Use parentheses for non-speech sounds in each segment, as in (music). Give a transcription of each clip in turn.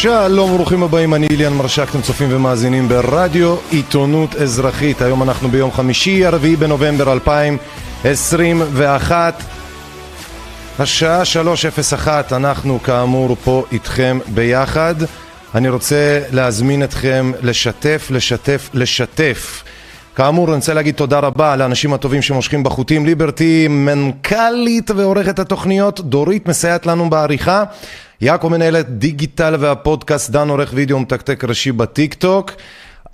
שלום וברוכים הבאים, אני איליאן מרשק, אתם צופים ומאזינים ברדיו עיתונות אזרחית. היום אנחנו ביום חמישי, הרביעי בנובמבר 2021. השעה 3:01, אנחנו כאמור פה איתכם ביחד. אני רוצה להזמין אתכם לשתף, לשתף, לשתף. כאמור, אני רוצה להגיד תודה רבה לאנשים הטובים שמושכים בחוטים. ליברטי, מנכ"לית ועורכת התוכניות, דורית מסייעת לנו בעריכה. יעקב מנהלת דיגיטל והפודקאסט, דן עורך וידאו מתקתק ראשי בטיק טוק.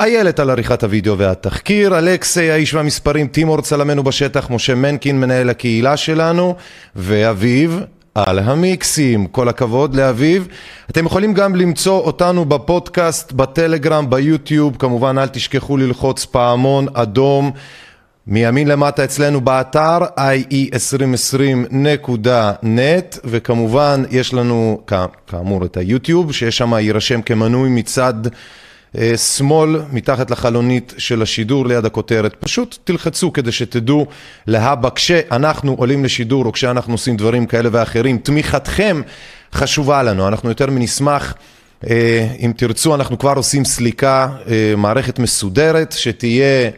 איילת על עריכת הוידאו והתחקיר, אלכסי האיש והמספרים, טימור צלמנו בשטח, משה מנקין מנהל הקהילה שלנו, ואביב על המיקסים, כל הכבוד לאביב. אתם יכולים גם למצוא אותנו בפודקאסט, בטלגרם, ביוטיוב, כמובן אל תשכחו ללחוץ פעמון אדום מימין למטה אצלנו באתר ie2020.net וכמובן יש לנו כאמור את היוטיוב שיש שם יירשם כמנוי מצד אה, שמאל מתחת לחלונית של השידור ליד הכותרת. פשוט תלחצו כדי שתדעו להבא. כשאנחנו עולים לשידור או כשאנחנו עושים דברים כאלה ואחרים תמיכתכם חשובה לנו. אנחנו יותר מנשמח אה, אם תרצו אנחנו כבר עושים סליקה אה, מערכת מסודרת שתהיה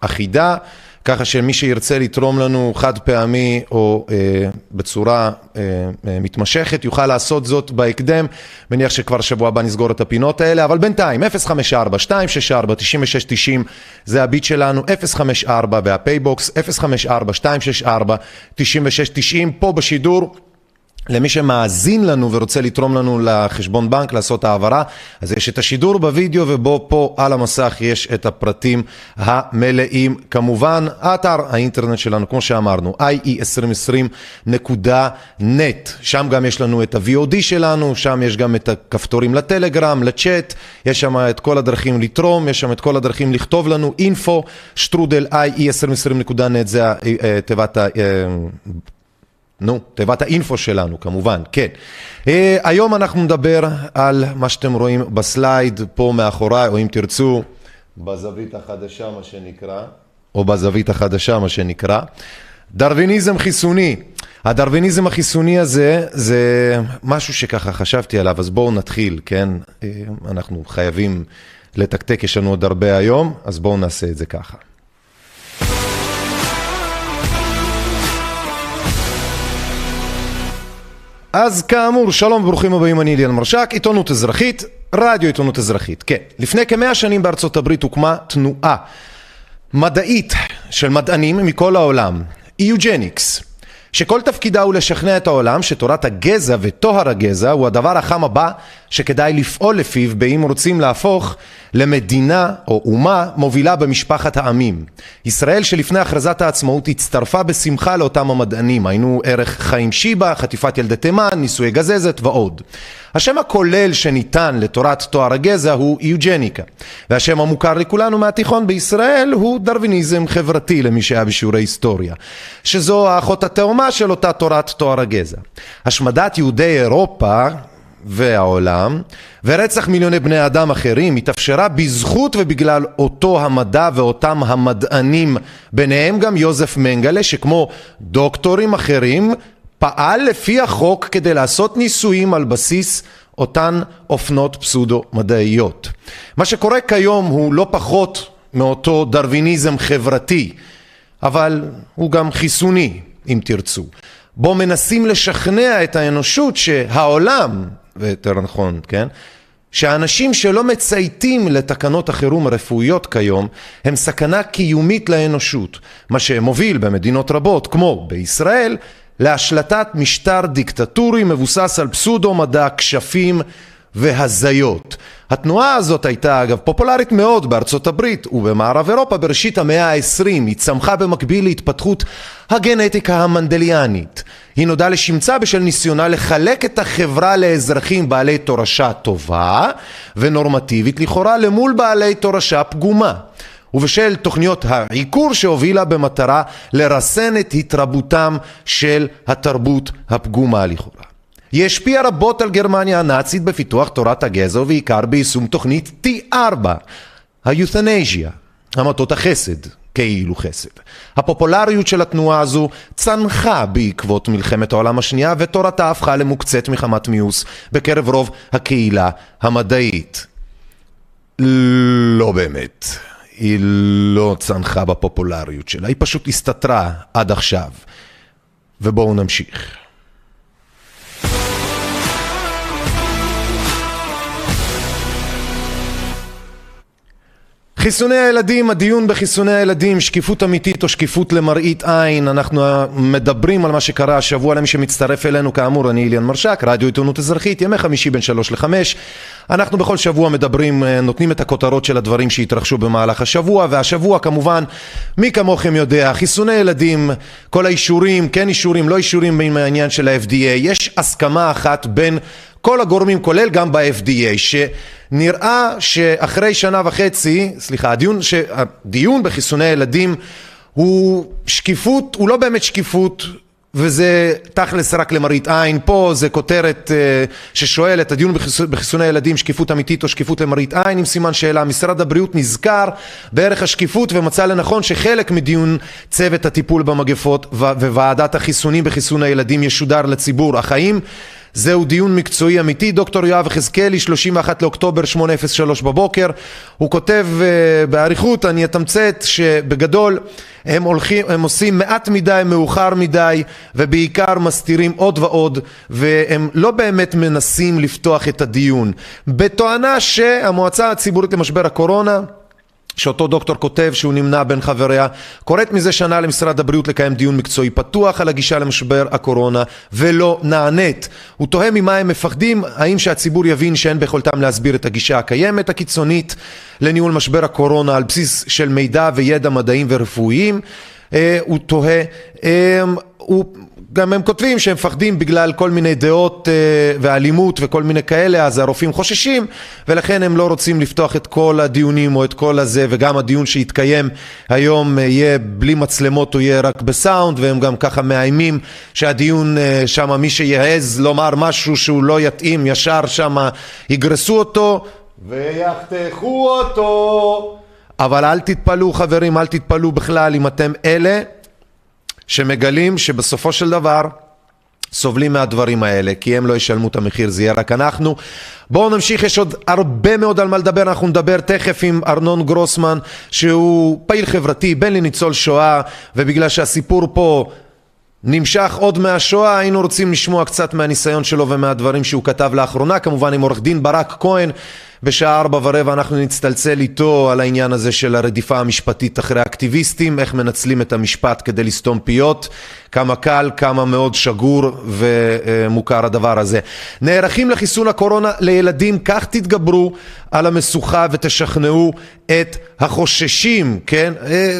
אחידה ככה שמי שירצה לתרום לנו חד פעמי או אה, בצורה אה, אה, מתמשכת יוכל לעשות זאת בהקדם, מניח שכבר שבוע הבא נסגור את הפינות האלה, אבל בינתיים 054-264-9690 זה הביט שלנו, 054 והפייבוקס 054-264-9690 פה בשידור למי שמאזין לנו ורוצה לתרום לנו לחשבון בנק, לעשות העברה, אז יש את השידור בווידאו ובו פה על המסך יש את הפרטים המלאים. כמובן, האתר האינטרנט שלנו, כמו שאמרנו, ie2020.net, שם גם יש לנו את ה-VOD שלנו, שם יש גם את הכפתורים לטלגרם, לצ'אט, יש שם את כל הדרכים לתרום, יש שם את כל הדרכים לכתוב לנו, info, שטרודל ie2020.net, זה אה, תיבת ה... נו, תיבת האינפו שלנו כמובן, כן. Uh, היום אנחנו נדבר על מה שאתם רואים בסלייד פה מאחוריי, או אם תרצו, בזווית החדשה מה שנקרא, או בזווית החדשה מה שנקרא, דרוויניזם חיסוני. הדרוויניזם החיסוני הזה זה משהו שככה חשבתי עליו, אז בואו נתחיל, כן? Uh, אנחנו חייבים לתקתק, יש לנו עוד הרבה היום, אז בואו נעשה את זה ככה. אז כאמור, שלום וברוכים הבאים, אני אליאן מרשק, עיתונות אזרחית, רדיו עיתונות אזרחית. כן, לפני כמאה שנים בארצות הברית הוקמה תנועה מדעית של מדענים מכל העולם, איוג'ניקס, שכל תפקידה הוא לשכנע את העולם שתורת הגזע וטוהר הגזע הוא הדבר החם הבא שכדאי לפעול לפיו באם רוצים להפוך למדינה או אומה מובילה במשפחת העמים. ישראל שלפני הכרזת העצמאות הצטרפה בשמחה לאותם המדענים, היינו ערך חיים שיבה, חטיפת ילדי תימן, נישואי גזזת ועוד. השם הכולל שניתן לתורת תואר הגזע הוא איוג'ניקה, והשם המוכר לכולנו מהתיכון בישראל הוא דרוויניזם חברתי למי שהיה בשיעורי היסטוריה, שזו האחות התאומה של אותה תורת תואר הגזע. השמדת יהודי אירופה והעולם, ורצח מיליוני בני אדם אחרים התאפשרה בזכות ובגלל אותו המדע ואותם המדענים, ביניהם גם יוזף מנגלה שכמו דוקטורים אחרים פעל לפי החוק כדי לעשות ניסויים על בסיס אותן אופנות פסודו מדעיות. מה שקורה כיום הוא לא פחות מאותו דרוויניזם חברתי, אבל הוא גם חיסוני אם תרצו. בו מנסים לשכנע את האנושות שהעולם ויותר נכון, כן? שאנשים שלא מצייתים לתקנות החירום הרפואיות כיום הם סכנה קיומית לאנושות, מה שמוביל במדינות רבות, כמו בישראל, להשלטת משטר דיקטטורי מבוסס על פסודו מדע, כשפים והזיות. התנועה הזאת הייתה אגב פופולרית מאוד בארצות הברית ובמערב אירופה בראשית המאה העשרים, היא צמחה במקביל להתפתחות הגנטיקה המנדליאנית. היא נודעה לשמצה בשל ניסיונה לחלק את החברה לאזרחים בעלי תורשה טובה ונורמטיבית לכאורה למול בעלי תורשה פגומה. ובשל תוכניות העיקור שהובילה במטרה לרסן את התרבותם של התרבות הפגומה לכאורה. היא השפיעה רבות על גרמניה הנאצית בפיתוח תורת הגזע ובעיקר ביישום תוכנית T4, היותנזיה, המטות החסד, כאילו חסד. הפופולריות של התנועה הזו צנחה בעקבות מלחמת העולם השנייה ותורתה הפכה למוקצת מחמת מיאוס בקרב רוב הקהילה המדעית. לא באמת. היא לא צנחה בפופולריות שלה, היא פשוט הסתתרה עד עכשיו. ובואו נמשיך. חיסוני הילדים, הדיון בחיסוני הילדים, שקיפות אמיתית או שקיפות למראית עין, אנחנו מדברים על מה שקרה השבוע. למי שמצטרף אלינו, כאמור אני איליאן מרשק, רדיו עיתונות אזרחית, ימי חמישי בין שלוש לחמש, אנחנו בכל שבוע מדברים, נותנים את הכותרות של הדברים שהתרחשו במהלך השבוע, והשבוע כמובן, מי כמוכם יודע, חיסוני ילדים, כל האישורים, כן אישורים, לא אישורים בעניין של ה-FDA, יש הסכמה אחת בין כל הגורמים, כולל גם ב-FDA, שנראה שאחרי שנה וחצי, סליחה, הדיון, ש... הדיון בחיסוני ילדים הוא שקיפות, הוא לא באמת שקיפות, וזה תכלס רק למראית עין, פה זה כותרת uh, ששואלת, הדיון בחיס... בחיסוני ילדים, שקיפות אמיתית או שקיפות למראית עין, עם סימן שאלה, משרד הבריאות נזכר בערך השקיפות ומצא לנכון שחלק מדיון צוות הטיפול במגפות. וועדת החיסונים בחיסון הילדים ישודר לציבור, אך האם זהו דיון מקצועי אמיתי, דוקטור יואב יחזקאלי, 31 לאוקטובר, 8:03 בבוקר. הוא כותב uh, באריכות, אני אתמצת, שבגדול הם, הולכים, הם עושים מעט מדי, מאוחר מדי, ובעיקר מסתירים עוד ועוד, והם לא באמת מנסים לפתוח את הדיון. בתואנה שהמועצה הציבורית למשבר הקורונה שאותו דוקטור כותב שהוא נמנע בין חבריה, קוראת מזה שנה למשרד הבריאות לקיים דיון מקצועי פתוח על הגישה למשבר הקורונה ולא נענית. הוא תוהה ממה הם מפחדים, האם שהציבור יבין שאין ביכולתם להסביר את הגישה הקיימת הקיצונית לניהול משבר הקורונה על בסיס של מידע וידע מדעיים ורפואיים. אה, הוא תוהה, אה, הוא גם הם כותבים שהם מפחדים בגלל כל מיני דעות uh, ואלימות וכל מיני כאלה, אז הרופאים חוששים, ולכן הם לא רוצים לפתוח את כל הדיונים או את כל הזה, וגם הדיון שיתקיים היום uh, יהיה בלי מצלמות, הוא יהיה רק בסאונד, והם גם ככה מאיימים שהדיון שם, מי שיעז לומר משהו שהוא לא יתאים, ישר שם יגרסו אותו ויחתכו אותו. אבל אל תתפלאו חברים, אל תתפלאו בכלל אם אתם אלה שמגלים שבסופו של דבר סובלים מהדברים האלה, כי הם לא ישלמו את המחיר, זה יהיה רק אנחנו. בואו נמשיך, יש עוד הרבה מאוד על מה לדבר, אנחנו נדבר תכף עם ארנון גרוסמן, שהוא פעיל חברתי, בן לניצול שואה, ובגלל שהסיפור פה נמשך עוד מהשואה, היינו רוצים לשמוע קצת מהניסיון שלו ומהדברים שהוא כתב לאחרונה, כמובן עם עורך דין ברק כהן. בשעה ארבע ורבע אנחנו נצטלצל איתו על העניין הזה של הרדיפה המשפטית אחרי אקטיביסטים, איך מנצלים את המשפט כדי לסתום פיות, כמה קל, כמה מאוד שגור ומוכר הדבר הזה. נערכים לחיסון הקורונה לילדים, כך תתגברו על המשוכה ותשכנעו את החוששים, כן? אה,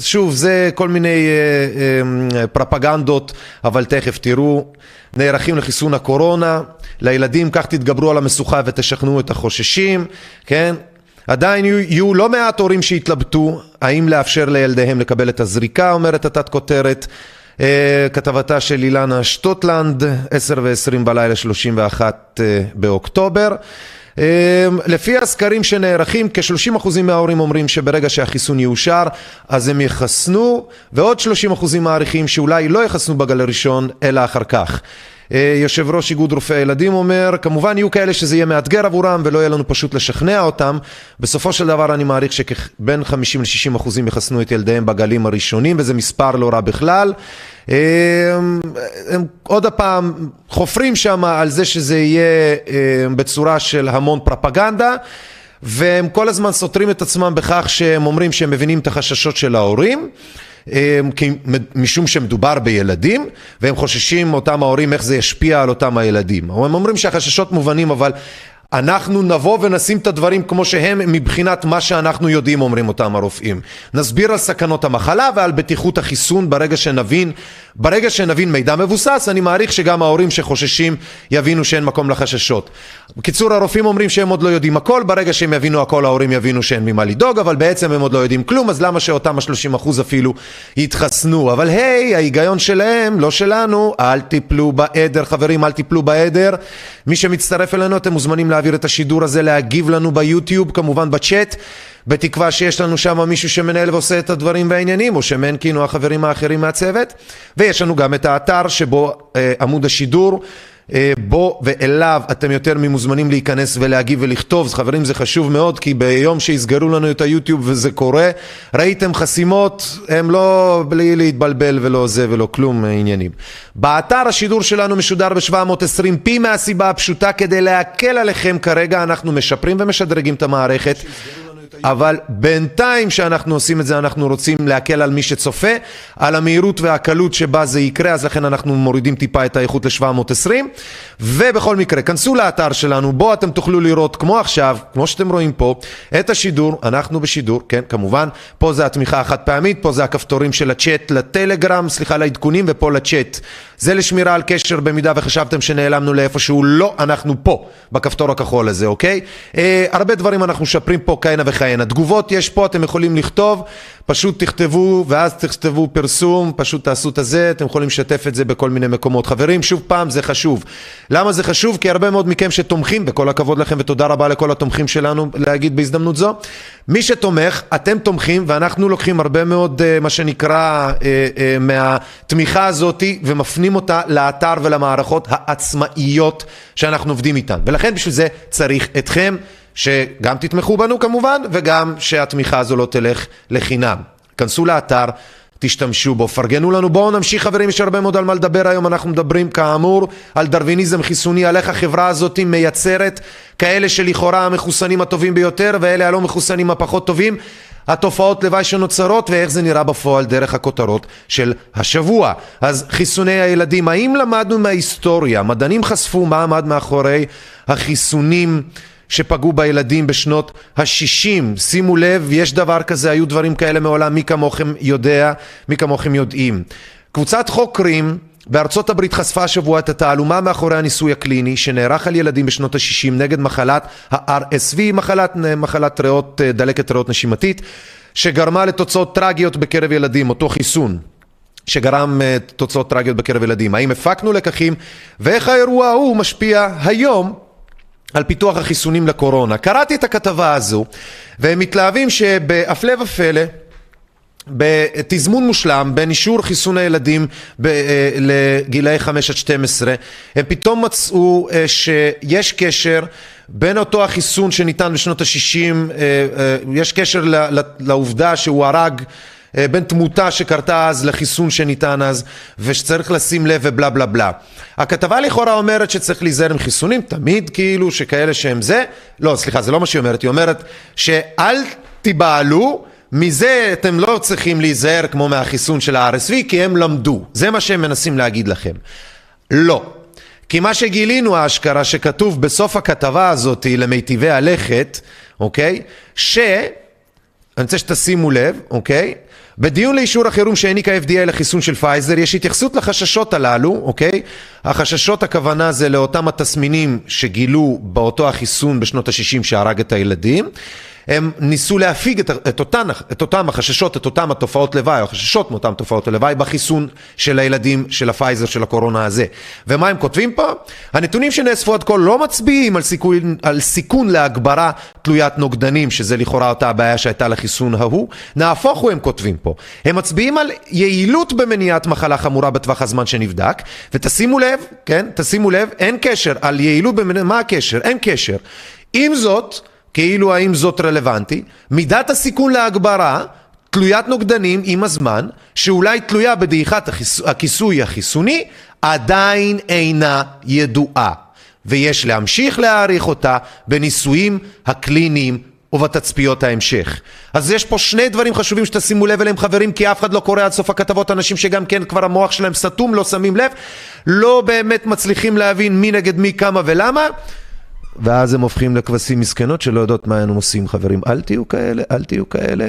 שוב, זה כל מיני אה, אה, פרפגנדות, אבל תכף תראו. נערכים לחיסון הקורונה, לילדים כך תתגברו על המשוכה ותשכנעו את החוששים, כן? עדיין יהיו, יהיו לא מעט הורים שיתלבטו האם לאפשר לילדיהם לקבל את הזריקה, אומרת התת כותרת. אה, כתבתה של אילנה שטוטלנד, 10 ו-20 בלילה 31 אה, באוקטובר. אה, לפי הסקרים שנערכים, כ-30% מההורים אומרים שברגע שהחיסון יאושר אז הם יחסנו, ועוד 30% מעריכים שאולי לא יחסנו בגל הראשון אלא אחר כך. אה, יושב ראש איגוד רופאי הילדים אומר, כמובן יהיו כאלה שזה יהיה מאתגר עבורם ולא יהיה לנו פשוט לשכנע אותם. בסופו של דבר אני מעריך שבין 50 ל-60 אחוזים יחסנו את ילדיהם בגלים הראשונים וזה מספר לא רע בכלל. הם, אה, הם עוד הפעם חופרים שם על זה שזה יהיה אה, בצורה של המון פרפגנדה. והם כל הזמן סותרים את עצמם בכך שהם אומרים שהם מבינים את החששות של ההורים משום שמדובר בילדים והם חוששים אותם ההורים איך זה ישפיע על אותם הילדים. הם אומרים שהחששות מובנים אבל אנחנו נבוא ונשים את הדברים כמו שהם מבחינת מה שאנחנו יודעים אומרים אותם הרופאים. נסביר על סכנות המחלה ועל בטיחות החיסון ברגע שנבין, ברגע שנבין מידע מבוסס אני מעריך שגם ההורים שחוששים יבינו שאין מקום לחששות. בקיצור הרופאים אומרים שהם עוד לא יודעים הכל, ברגע שהם יבינו הכל ההורים יבינו שאין ממה לדאוג אבל בעצם הם עוד לא יודעים כלום אז למה שאותם השלושים אחוז אפילו יתחסנו? אבל היי ההיגיון שלהם לא שלנו אל תיפלו בעדר חברים אל תיפלו בעדר. מי שמצטרף אלינו אתם מוזמנים להעביר את השידור הזה להגיב לנו ביוטיוב כמובן בצ'אט בתקווה שיש לנו שם מישהו שמנהל ועושה את הדברים והעניינים, או שמנקין או החברים האחרים מהצוות. ויש לנו גם את האתר שבו אה, עמוד השידור. אה, בו ואליו אתם יותר ממוזמנים להיכנס ולהגיב ולכתוב, אז חברים זה חשוב מאוד כי ביום שיסגרו לנו את היוטיוב וזה קורה, ראיתם חסימות, הם לא בלי להתבלבל ולא זה ולא כלום עניינים. באתר השידור שלנו משודר ב-720p מהסיבה הפשוטה כדי להקל עליכם כרגע אנחנו משפרים ומשדרגים את המערכת אבל בינתיים שאנחנו עושים את זה אנחנו רוצים להקל על מי שצופה, על המהירות והקלות שבה זה יקרה, אז לכן אנחנו מורידים טיפה את האיכות ל-720 ובכל מקרה, כנסו לאתר שלנו, בו אתם תוכלו לראות כמו עכשיו, כמו שאתם רואים פה, את השידור, אנחנו בשידור, כן, כמובן, פה זה התמיכה החד פעמית, פה זה הכפתורים של הצ'אט לטלגרם, סליחה, לעדכונים, ופה לצ'אט. זה לשמירה על קשר במידה וחשבתם שנעלמנו לאיפשהו, לא, אנחנו פה, בכפתור הכחול הזה, אוקיי? אה, הרבה דברים אנחנו משפרים פה כהנה וכהנה. תגובות יש פה, אתם יכולים לכתוב, פשוט תכתבו, ואז תכתבו פרסום, פשוט תעשו את הזה, אתם יכולים לשתף את זה בכל מיני מקומות. חברים, שוב פעם, זה חשוב. למה זה חשוב? כי הרבה מאוד מכם שתומכים, וכל הכבוד לכם ותודה רבה לכל התומכים שלנו להגיד בהזדמנות זו. מי שתומך, אתם תומכים, ואנחנו לוקחים הרבה מאוד, אה, מה שנקרא, אה, אה, מהתמיכה הזאת, ומפנים אותה לאתר ולמערכות העצמאיות שאנחנו עובדים איתן. ולכן בשביל זה צריך אתכם. שגם תתמכו בנו כמובן, וגם שהתמיכה הזו לא תלך לחינם. כנסו לאתר, תשתמשו בו, פרגנו לנו, בואו נמשיך חברים, יש הרבה מאוד על מה לדבר היום, אנחנו מדברים כאמור על דרוויניזם חיסוני, על איך החברה הזאת מייצרת כאלה שלכאורה המחוסנים הטובים ביותר ואלה הלא מחוסנים הפחות טובים, התופעות לוואי שנוצרות ואיך זה נראה בפועל דרך הכותרות של השבוע. אז חיסוני הילדים, האם למדנו מההיסטוריה, מדענים חשפו מה עמד מאחורי החיסונים שפגעו בילדים בשנות ה-60. שימו לב, יש דבר כזה, היו דברים כאלה מעולם, מי כמוכם יודע, מי כמוכם יודעים. קבוצת חוקרים בארצות הברית חשפה השבוע את התעלומה מאחורי הניסוי הקליני שנערך על ילדים בשנות ה-60 נגד מחלת ה-RSV, מחלת, מחלת ריאות, דלקת ריאות נשימתית, שגרמה לתוצאות טרגיות בקרב ילדים, אותו חיסון. שגרם תוצאות טרגיות בקרב ילדים. האם הפקנו לקחים ואיך האירוע ההוא משפיע היום על פיתוח החיסונים לקורונה. קראתי את הכתבה הזו, והם מתלהבים שבהפלא ופלא, בתזמון מושלם בין אישור חיסון הילדים ב, אה, לגילאי 5 עד 12 הם פתאום מצאו אה, שיש קשר בין אותו החיסון שניתן בשנות ה-60 אה, יש קשר לעובדה שהוא הרג בין תמותה שקרתה אז לחיסון שניתן אז ושצריך לשים לב ובלה בלה בלה. הכתבה לכאורה אומרת שצריך להיזהר עם חיסונים, תמיד כאילו שכאלה שהם זה, לא סליחה זה לא מה שהיא אומרת, היא אומרת שאל תיבהלו מזה אתם לא צריכים להיזהר כמו מהחיסון של ה-RSV כי הם למדו, זה מה שהם מנסים להגיד לכם. לא. כי מה שגילינו האשכרה שכתוב בסוף הכתבה הזאת למיטיבי הלכת, אוקיי? ש... אני רוצה שתשימו לב, אוקיי? בדיון לאישור החירום שהעניק ה-FDA לחיסון של פייזר יש התייחסות לחששות הללו, אוקיי? החששות הכוונה זה לאותם התסמינים שגילו באותו החיסון בשנות ה-60 שהרג את הילדים הם ניסו להפיג את, את, אותן, את אותם החששות, את אותם התופעות לוואי, או החששות מאותן תופעות לוואי בחיסון של הילדים של הפייזר של הקורונה הזה. ומה הם כותבים פה? הנתונים שנאספו עד כה לא מצביעים על סיכון, על סיכון להגברה תלוית נוגדנים, שזה לכאורה אותה הבעיה שהייתה לחיסון ההוא. נהפוך הוא הם כותבים פה. הם מצביעים על יעילות במניעת מחלה חמורה בטווח הזמן שנבדק, ותשימו לב, כן, תשימו לב, אין קשר על יעילות במניעת, מה הקשר? אין קשר. עם זאת, כאילו האם זאת רלוונטי, מידת הסיכון להגברה תלוית נוגדנים עם הזמן, שאולי תלויה בדעיכת. הכיסוי החיסוני, עדיין אינה ידועה, ויש להמשיך להעריך אותה בניסויים הקליניים ובתצפיות ההמשך. אז יש פה שני דברים חשובים שתשימו לב אליהם חברים, כי אף אחד לא קורא עד סוף הכתבות, אנשים שגם כן כבר המוח שלהם סתום, לא שמים לב, לא באמת מצליחים להבין מי נגד מי, כמה ולמה. ואז הם הופכים לכבשים מסכנות שלא יודעות מה הם עושים חברים. אל תהיו כאלה, אל תהיו כאלה.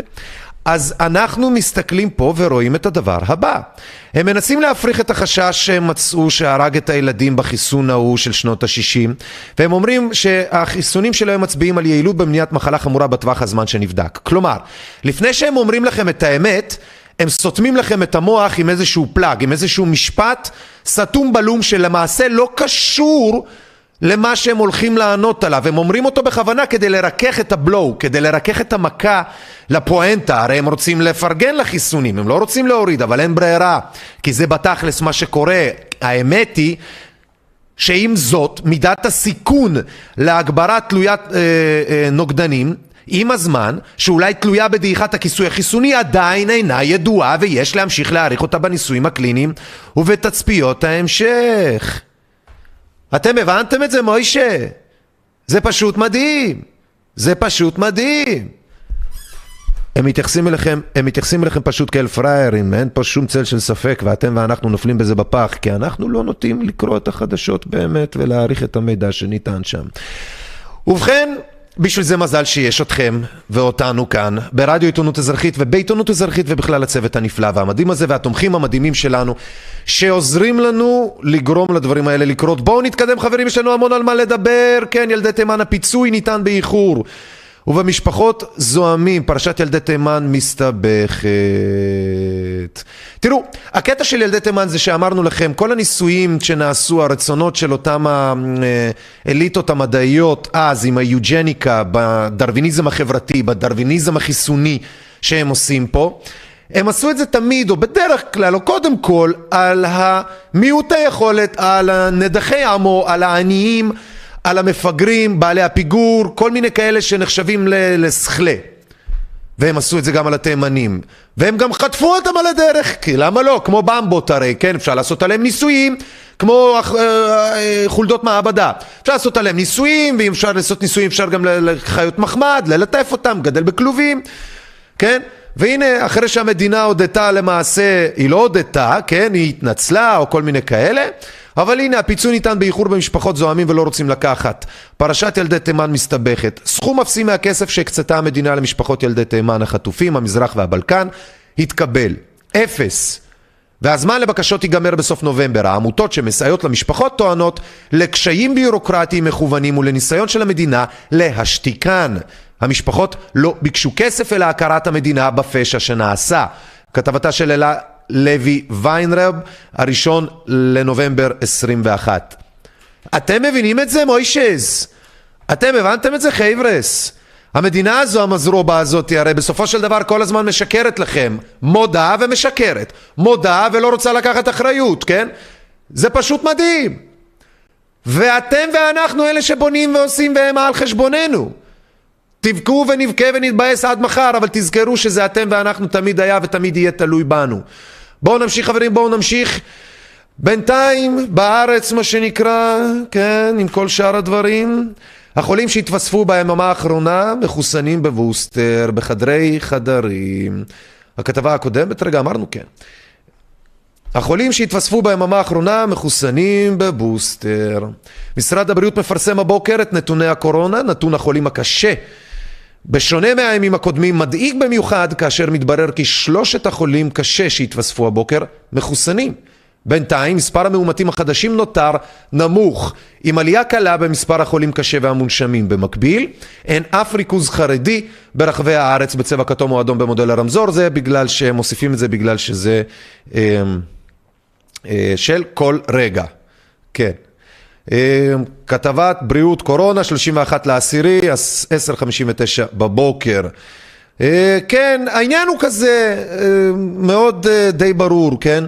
אז אנחנו מסתכלים פה ורואים את הדבר הבא. הם מנסים להפריך את החשש שהם מצאו שהרג את הילדים בחיסון ההוא של שנות ה-60 והם אומרים שהחיסונים שלהם מצביעים על יעילות במניעת מחלה חמורה בטווח הזמן שנבדק. כלומר, לפני שהם אומרים לכם את האמת הם סותמים לכם את המוח עם איזשהו פלאג, עם איזשהו משפט סתום בלום שלמעשה לא קשור למה שהם הולכים לענות עליו, הם אומרים אותו בכוונה כדי לרכך את הבלואו, כדי לרכך את המכה לפואנטה, הרי הם רוצים לפרגן לחיסונים, הם לא רוצים להוריד, אבל אין ברירה, כי זה בתכלס מה שקורה, האמת היא שעם זאת מידת הסיכון להגברת תלוית אה, אה, נוגדנים עם הזמן, שאולי תלויה בדעיכת הכיסוי החיסוני, עדיין אינה ידועה ויש להמשיך להעריך אותה בניסויים הקליניים ובתצפיות ההמשך. אתם הבנתם את זה, מוישה? זה פשוט מדהים. זה פשוט מדהים. הם מתייחסים אליכם, הם מתייחסים אליכם פשוט כאל פראיירים, אין פה שום צל של ספק, ואתם ואנחנו נופלים בזה בפח, כי אנחנו לא נוטים לקרוא את החדשות באמת ולהעריך את המידע שניתן שם. ובכן, בשביל זה מזל שיש אתכם ואותנו כאן, ברדיו עיתונות אזרחית ובעיתונות אזרחית ובכלל הצוות הנפלא והמדהים הזה והתומכים המדהימים שלנו שעוזרים לנו לגרום לדברים האלה לקרות. בואו נתקדם חברים, יש לנו המון על מה לדבר, כן ילדי תימן הפיצוי ניתן באיחור ובמשפחות זועמים, פרשת ילדי תימן מסתבכת. תראו, הקטע של ילדי תימן זה שאמרנו לכם, כל הניסויים שנעשו, הרצונות של אותם האליטות המדעיות אז עם היוג'ניקה, בדרוויניזם החברתי, בדרוויניזם החיסוני שהם עושים פה, הם עשו את זה תמיד, או בדרך כלל, או קודם כל, על המיעוטי יכולת, על נדחי עמו, על העניים, על המפגרים, בעלי הפיגור, כל מיני כאלה שנחשבים לסכלה. והם עשו את זה גם על התימנים. והם גם חטפו אותם על הדרך, כי למה לא? כמו במבות הרי, כן? אפשר לעשות עליהם ניסויים, כמו אה, אה, חולדות מעבדה. אפשר לעשות עליהם ניסויים, ואם אפשר לעשות ניסויים אפשר גם לחיות מחמד, ללטף אותם, גדל בכלובים, כן? והנה, אחרי שהמדינה הודתה למעשה, היא לא הודתה, כן? היא התנצלה או כל מיני כאלה. אבל הנה הפיצוי ניתן באיחור במשפחות זועמים ולא רוצים לקחת. פרשת יילדי תימן מסתבכת. סכום אפסי מהכסף שהקצתה המדינה למשפחות ילדי תימן החטופים, המזרח והבלקן, התקבל. אפס. והזמן לבקשות ייגמר בסוף נובמבר. העמותות שמסייעות למשפחות טוענות לקשיים ביורוקרטיים מכוונים ולניסיון של המדינה להשתיקן. המשפחות לא ביקשו כסף אלא הכרת המדינה בפשע שנעשה. כתבתה של אלה לוי ויינרב, הראשון לנובמבר 21. אתם מבינים את זה, מוישז? אתם הבנתם את זה, חייברס? המדינה הזו, המזרובה הזאת, הרי בסופו של דבר כל הזמן משקרת לכם. מודה ומשקרת. מודה ולא רוצה לקחת אחריות, כן? זה פשוט מדהים. ואתם ואנחנו אלה שבונים ועושים והם על חשבוננו. תבכו ונבכה ונתבאס עד מחר, אבל תזכרו שזה אתם ואנחנו תמיד היה ותמיד יהיה תלוי בנו. בואו נמשיך חברים, בואו נמשיך. בינתיים בארץ מה שנקרא, כן, עם כל שאר הדברים, החולים שהתווספו ביממה האחרונה מחוסנים בבוסטר, בחדרי חדרים. הכתבה הקודמת, רגע אמרנו כן. החולים שהתווספו ביממה האחרונה מחוסנים בבוסטר. משרד הבריאות מפרסם הבוקר את נתוני הקורונה, נתון החולים הקשה בשונה מהימים הקודמים, מדאיג במיוחד כאשר מתברר כי שלושת החולים קשה שהתווספו הבוקר מחוסנים. בינתיים מספר המאומתים החדשים נותר נמוך, עם עלייה קלה במספר החולים קשה והמונשמים. במקביל, אין אף ריכוז חרדי ברחבי הארץ בצבע כתום או אדום במודל הרמזור, זה בגלל שהם מוסיפים את זה בגלל שזה אה, אה, של כל רגע. כן. אה, כתבת בריאות קורונה, 31 לעשירי, 10:59 בבוקר. אה, כן, העניין הוא כזה, אה, מאוד די ברור, כן?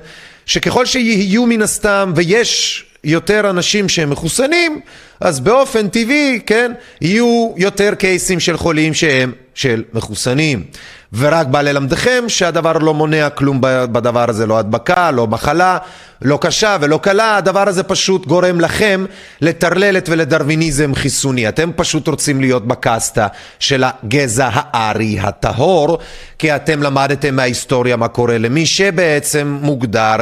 שככל שיהיו מן הסתם, ויש יותר אנשים שהם מחוסנים, אז באופן טבעי, כן, יהיו יותר קייסים של חולים שהם של מחוסנים. ורק בא ללמדכם שהדבר לא מונע כלום בדבר הזה, לא הדבקה, לא מחלה, לא קשה ולא קלה, הדבר הזה פשוט גורם לכם לטרללת ולדרוויניזם חיסוני. אתם פשוט רוצים להיות בקסטה של הגזע הארי הטהור, כי אתם למדתם מההיסטוריה מה קורה למי שבעצם מוגדר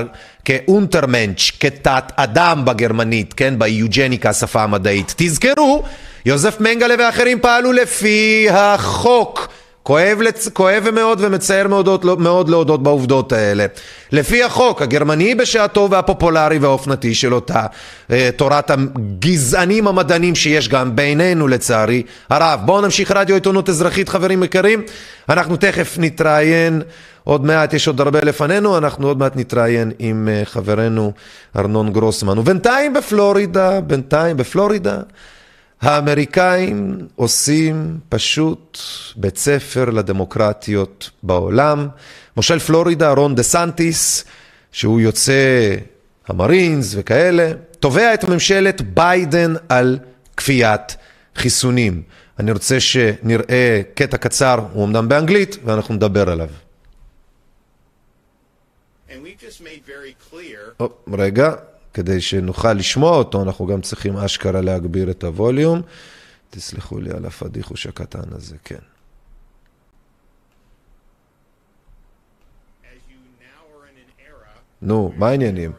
כאונטרמנץ', כתת אדם בגרמנית, כן, ביוג'ניקה, השפה המדעית. תזכרו, יוזף מנגלה ואחרים פעלו לפי החוק. כואב, לצ... כואב מאוד ומצער מאוד, מאוד להודות בעובדות האלה. לפי החוק הגרמני בשעתו והפופולרי והאופנתי של אותה אה, תורת הגזענים המדענים שיש גם בינינו לצערי הרב. בואו נמשיך רדיו עיתונות אזרחית חברים יקרים. אנחנו תכף נתראיין עוד מעט, יש עוד הרבה לפנינו, אנחנו עוד מעט נתראיין עם אה, חברנו ארנון גרוסמן. ובינתיים בפלורידה, בינתיים בפלורידה האמריקאים עושים פשוט בית ספר לדמוקרטיות בעולם. מושל פלורידה, רון דה סנטיס, שהוא יוצא המרינס וכאלה, תובע את ממשלת ביידן על כפיית חיסונים. אני רוצה שנראה קטע קצר, הוא אמנם באנגלית, ואנחנו נדבר עליו. Oh, רגע, כדי שנוכל לשמוע אותו, אנחנו גם צריכים אשכרה להגביר את הווליום. תסלחו לי על הפדיחוש הקטן הזה, כן. נו, מה העניינים?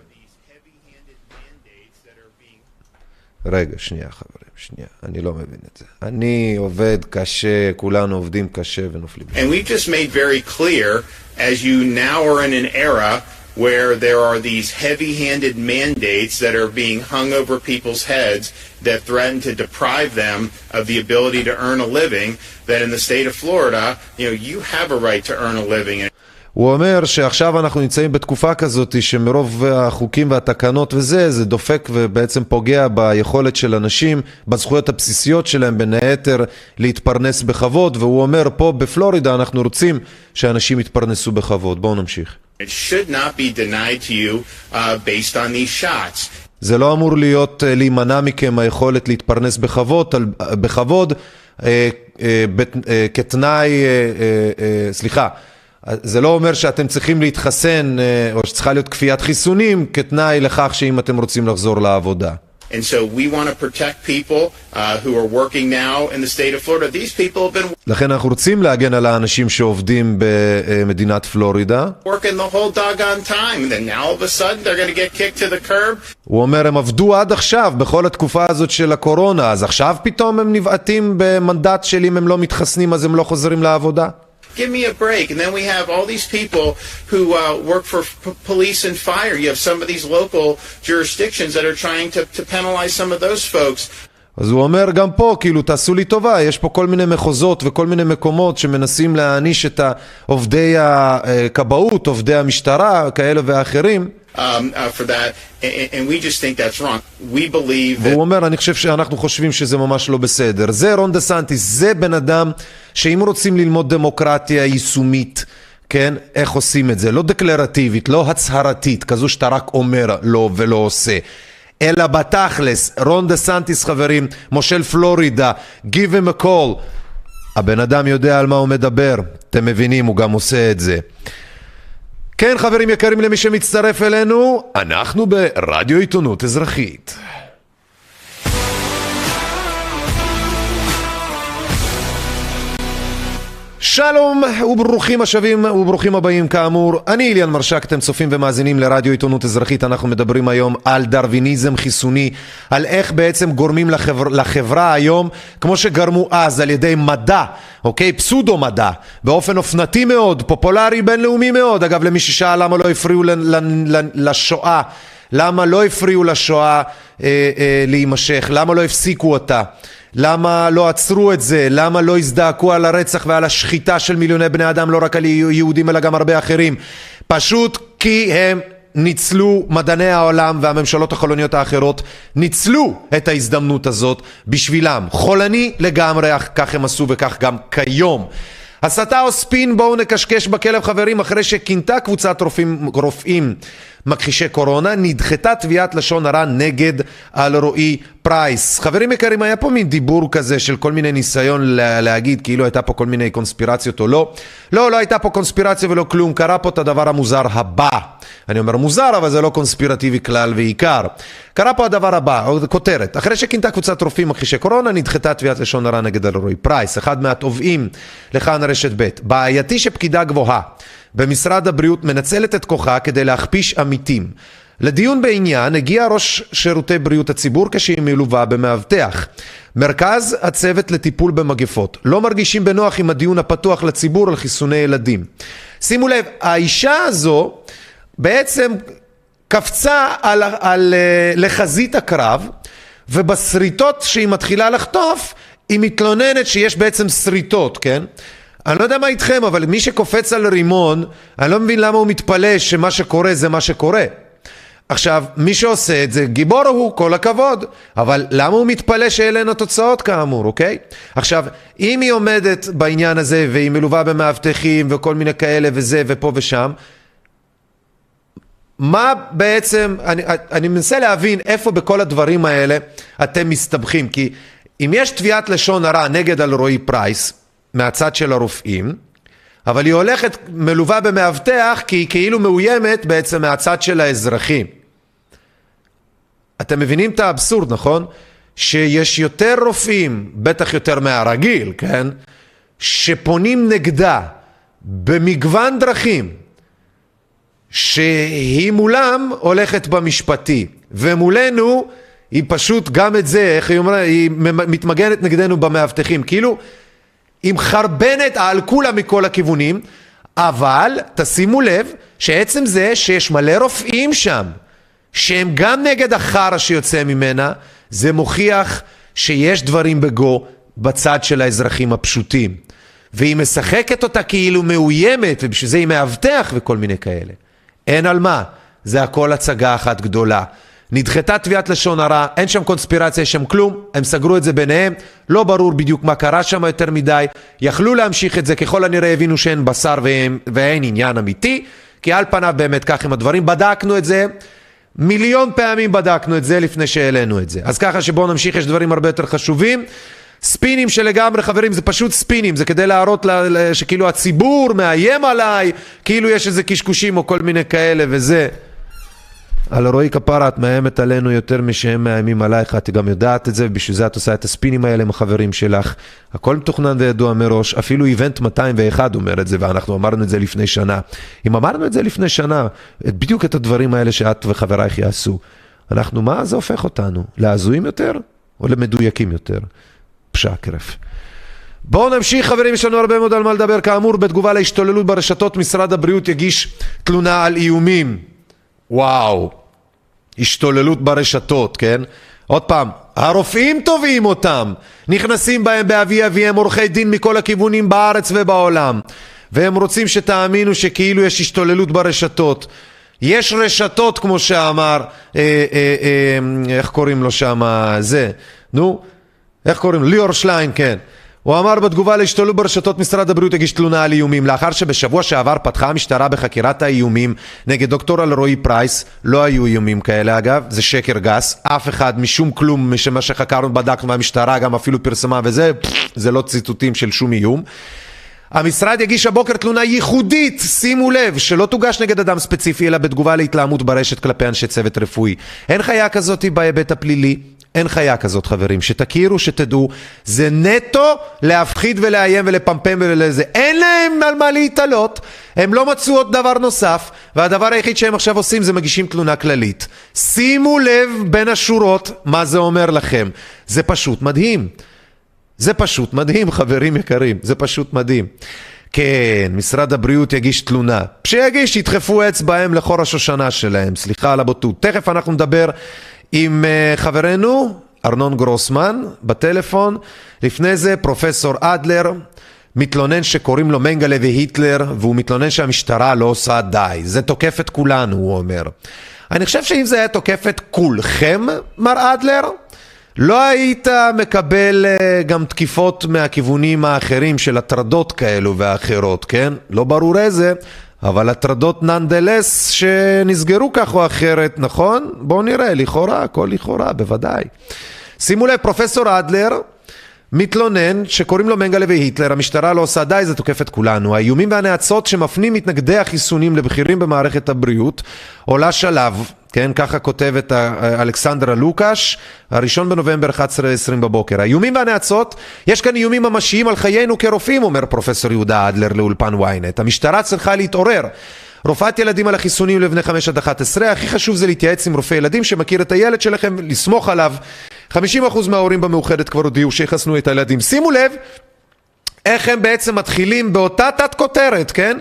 רגע, שנייה חברים, שנייה, אני לא מבין את זה. אני עובד קשה, כולנו עובדים קשה ונופלים. And we just made very clear, as you now are in an era where there are these heavy-handed mandates that are being hung over people's heads that threaten to deprive them of the ability to earn a living, that in the state of Florida, you know, you have a right to earn a living. הוא אומר שעכשיו אנחנו נמצאים בתקופה כזאת שמרוב החוקים והתקנות וזה, זה דופק ובעצם פוגע ביכולת של אנשים, בזכויות הבסיסיות שלהם, בין היתר להתפרנס בכבוד, והוא אומר פה בפלורידה אנחנו רוצים שאנשים יתפרנסו בכבוד. בואו נמשיך. It should not be denied to you uh, based on these shots. זה לא אמור להיות להימנע מכם היכולת להתפרנס בכבוד, בכבוד כתנאי, סליחה, זה לא אומר שאתם צריכים להתחסן או שצריכה להיות כפיית חיסונים כתנאי לכך שאם אתם רוצים לחזור לעבודה. And so we want to protect people uh, who are working now in the state of Florida. These people have been לכן אנחנו רוצים להגן על האנשים שעובדים במדינת פלורידה. Working the whole doggone time, and then now all of a sudden they're going to get kicked to the curb. הוא אומר, הם עבדו עד עכשיו, בכל התקופה הזאת של הקורונה, אז עכשיו פתאום הם נבעטים במנדט של אם הם לא מתחסנים אז הם לא חוזרים לעבודה? Give me a break. And then we have all these people who uh, work for police and fire. You have some of these local jurisdictions that are trying to, to penalize some of those folks. אז הוא אומר גם פה, כאילו, תעשו לי טובה, יש פה כל מיני מחוזות וכל מיני מקומות שמנסים להעניש את עובדי הכבאות, עובדי המשטרה, כאלה ואחרים. Um, uh, for that, and, and we just think that's wrong. We believe that... והוא אומר, אני חושב שאנחנו חושבים שזה ממש לא בסדר. זה רון דה סנטיס, זה בן אדם שאם רוצים ללמוד דמוקרטיה יישומית, כן, איך עושים את זה? לא דקלרטיבית, לא הצהרתית, כזו שאתה רק אומר לא ולא עושה. אלא בתכלס, רון דה סנטיס חברים, מושל פלורידה, give him a call. הבן אדם יודע על מה הוא מדבר, אתם מבינים, הוא גם עושה את זה. כן חברים יקרים למי שמצטרף אלינו, אנחנו ברדיו עיתונות אזרחית. שלום וברוכים השבים וברוכים הבאים. כאמור, אני איליאן מרשק, אתם צופים ומאזינים לרדיו עיתונות אזרחית, אנחנו מדברים היום על דרוויניזם חיסוני, על איך בעצם גורמים לחבר, לחברה היום, כמו שגרמו אז על ידי מדע, אוקיי? פסודו מדע, באופן אופנתי מאוד, פופולרי בינלאומי מאוד, אגב למי ששאל למה לא הפריעו לשואה, למה לא הפריעו לשואה אה, אה, להימשך, למה לא הפסיקו אותה למה לא עצרו את זה? למה לא הזדעקו על הרצח ועל השחיטה של מיליוני בני אדם, לא רק על יהודים אלא גם הרבה אחרים? פשוט כי הם ניצלו, מדעני העולם והממשלות החולניות האחרות ניצלו את ההזדמנות הזאת בשבילם. חולני לגמרי, כך הם עשו וכך גם כיום. הסתה או ספין בואו נקשקש בכלב חברים אחרי שכינתה קבוצת רופאים, רופאים מכחישי קורונה, נדחתה תביעת לשון הרע נגד על רועי פרייס. חברים יקרים, היה פה מין דיבור כזה של כל מיני ניסיון לה, להגיד כאילו הייתה פה כל מיני קונספירציות או לא. לא, לא הייתה פה קונספירציה ולא כלום, קרה פה את הדבר המוזר הבא. אני אומר מוזר, אבל זה לא קונספירטיבי כלל ועיקר. קרה פה הדבר הבא, כותרת, אחרי שכינתה קבוצת רופאים מכחישי קורונה, נדחתה תביעת לשון הרע נגד על רועי פרייס, אחד מהתובעים לכאן רשת ב'. בעייתי שפקידה גבוהה במשרד הבריאות מנצלת את כוחה כדי להכפיש עמיתים. לדיון בעניין הגיע ראש שירותי בריאות הציבור כשהיא מלווה במאבטח. מרכז הצוות לטיפול במגפות לא מרגישים בנוח עם הדיון הפתוח לציבור על חיסוני ילדים. שימו לב, האישה הזו בעצם קפצה על, על, על אה, לחזית הקרב ובשריטות שהיא מתחילה לחטוף היא מתלוננת שיש בעצם שריטות, כן? אני לא יודע מה איתכם, אבל מי שקופץ על רימון, אני לא מבין למה הוא מתפלא שמה שקורה זה מה שקורה. עכשיו, מי שעושה את זה, גיבור הוא, כל הכבוד, אבל למה הוא מתפלא שאלה התוצאות כאמור, אוקיי? עכשיו, אם היא עומדת בעניין הזה והיא מלווה במאבטחים וכל מיני כאלה וזה ופה ושם, מה בעצם, אני, אני מנסה להבין איפה בכל הדברים האלה אתם מסתבכים, כי אם יש תביעת לשון הרע נגד אלרועי פרייס מהצד של הרופאים, אבל היא הולכת מלווה במאבטח כי היא כאילו מאוימת בעצם מהצד של האזרחים. אתם מבינים את האבסורד, נכון? שיש יותר רופאים, בטח יותר מהרגיל, כן? שפונים נגדה במגוון דרכים, שהיא מולם הולכת במשפטי, ומולנו היא פשוט גם את זה, איך היא אומרת, היא מתמגנת נגדנו במאבטחים, כאילו היא מחרבנת על כולה מכל הכיוונים, אבל תשימו לב שעצם זה שיש מלא רופאים שם, שהם גם נגד החרא שיוצא ממנה, זה מוכיח שיש דברים בגו בצד של האזרחים הפשוטים. והיא משחקת אותה כאילו מאוימת, ובשביל זה היא מאבטח וכל מיני כאלה. אין על מה, זה הכל הצגה אחת גדולה. נדחתה תביעת לשון הרע, אין שם קונספירציה, יש שם כלום, הם סגרו את זה ביניהם, לא ברור בדיוק מה קרה שם יותר מדי, יכלו להמשיך את זה, ככל הנראה הבינו שאין בשר ואין, ואין עניין אמיתי, כי על פניו באמת כך הם הדברים, בדקנו את זה, מיליון פעמים בדקנו את זה לפני שהעלינו את זה. אז ככה שבואו נמשיך, יש דברים הרבה יותר חשובים. ספינים שלגמרי חברים זה פשוט ספינים זה כדי להראות לה, שכאילו הציבור מאיים עליי כאילו יש איזה קשקושים או כל מיני כאלה וזה על רועי כפרה את מאיימת עלינו יותר משהם מאיימים עלייך, את גם יודעת את זה, ובשביל זה את עושה את הספינים האלה עם החברים שלך. הכל מתוכנן וידוע מראש, אפילו איבנט 201 אומר את זה, ואנחנו אמרנו את זה לפני שנה. אם אמרנו את זה לפני שנה, בדיוק את הדברים האלה שאת וחברייך יעשו, אנחנו, מה זה הופך אותנו? להזויים יותר או למדויקים יותר? פשקרף. בואו נמשיך חברים, יש לנו הרבה מאוד על מה לדבר. כאמור, בתגובה להשתוללות ברשתות, משרד הבריאות יגיש תלונה על איומים. וואו, השתוללות ברשתות, כן? עוד פעם, הרופאים תובעים אותם, נכנסים בהם באבי אביהם עורכי דין מכל הכיוונים בארץ ובעולם, והם רוצים שתאמינו שכאילו יש השתוללות ברשתות. יש רשתות כמו שאמר, אה, אה, אה, איך קוראים לו שם, זה, נו, איך קוראים? ליאור שליין, כן. הוא אמר בתגובה להשתוללות ברשתות משרד הבריאות הגיש תלונה על איומים. לאחר שבשבוע שעבר פתחה המשטרה בחקירת האיומים נגד דוקטור אלרועי פרייס. לא היו איומים כאלה אגב. זה שקר גס. אף אחד משום כלום ממה שחקרנו בדקנו והמשטרה גם אפילו פרסמה וזה זה לא ציטוטים של שום איום. המשרד יגיש הבוקר תלונה ייחודית, שימו לב, שלא תוגש נגד אדם ספציפי אלא בתגובה להתלהמות ברשת כלפי אנשי צוות רפואי. אין חיה כזאת בהיבט הפלילי, אין חיה כזאת חברים, שתכירו, שתדעו, זה נטו להפחיד ולאיים ולפמפם ולזה, אין להם על מה להתעלות, הם לא מצאו עוד דבר נוסף, והדבר היחיד שהם עכשיו עושים זה מגישים תלונה כללית. שימו לב בין השורות מה זה אומר לכם, זה פשוט מדהים. זה פשוט מדהים (laughs) חברים יקרים, זה פשוט מדהים. כן, משרד הבריאות יגיש תלונה. שיגיש, ידחפו אצבעהם לחור השושנה שלהם, סליחה על הבוטות. תכף אנחנו נדבר עם uh, חברנו ארנון גרוסמן בטלפון. לפני זה פרופסור אדלר מתלונן שקוראים לו מנגלה והיטלר והוא מתלונן שהמשטרה לא עושה די. זה תוקף את כולנו, הוא אומר. אני חושב שאם זה היה תוקף את כולכם, מר אדלר, לא היית מקבל uh, גם תקיפות מהכיוונים האחרים של הטרדות כאלו ואחרות, כן? לא ברור איזה, אבל הטרדות ננדלס שנסגרו כך או אחרת, נכון? בואו נראה, לכאורה, הכל לכאורה, בוודאי. שימו לב, פרופסור אדלר מתלונן שקוראים לו מנגלה והיטלר, המשטרה לא עושה די, זה תוקף את כולנו. האיומים והנאצות שמפנים מתנגדי החיסונים לבכירים במערכת הבריאות עולה שלב, כן, ככה כותבת אלכסנדרה לוקש, הראשון בנובמבר 11-20 בבוקר. האיומים והנאצות, יש כאן איומים ממשיים על חיינו כרופאים, אומר פרופסור יהודה אדלר לאולפן ynet. המשטרה צריכה להתעורר. רופאת ילדים על החיסונים לבני 5 עד 11, הכי חשוב זה להתייעץ עם רופא ילדים שמכיר את הילד שלכם, לסמוך עליו. 50% מההורים במאוחדת כבר הודיעו שיחסנו את הילדים. שימו לב איך הם בעצם מתחילים באותה תת כותרת, כן?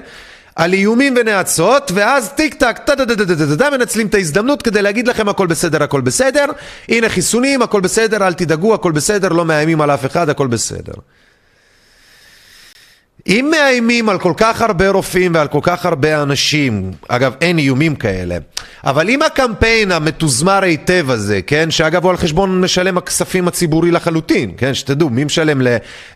על איומים ונאצות, ואז טיק טק, טה דה דה דה מנצלים את ההזדמנות כדי להגיד לכם הכל בסדר, הכל בסדר, הנה חיסונים, הכל בסדר, אל תדאגו, הכל בסדר, לא מאיימים על אף אחד, הכל בסדר. אם מאיימים על כל כך הרבה רופאים ועל כל כך הרבה אנשים, אגב אין איומים כאלה, אבל אם הקמפיין המתוזמר היטב הזה, כן, שאגב הוא על חשבון משלם הכספים הציבורי לחלוטין, כן, שתדעו, מי משלם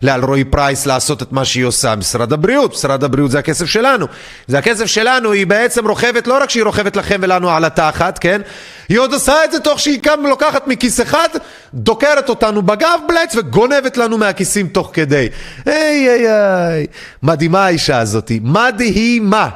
לאלרועי פרייס לעשות את מה שהיא עושה? משרד הבריאות, משרד הבריאות זה הכסף שלנו, זה הכסף שלנו, היא בעצם רוכבת, לא רק שהיא רוכבת לכם ולנו על התחת, כן, היא עוד עושה את זה תוך שהיא גם לוקחת מכיס אחד, דוקרת אותנו בגב בלץ וגונבת לנו מהכיסים תוך כדי. היי היי היי, מדהימה האישה הזאתי, מדהימה.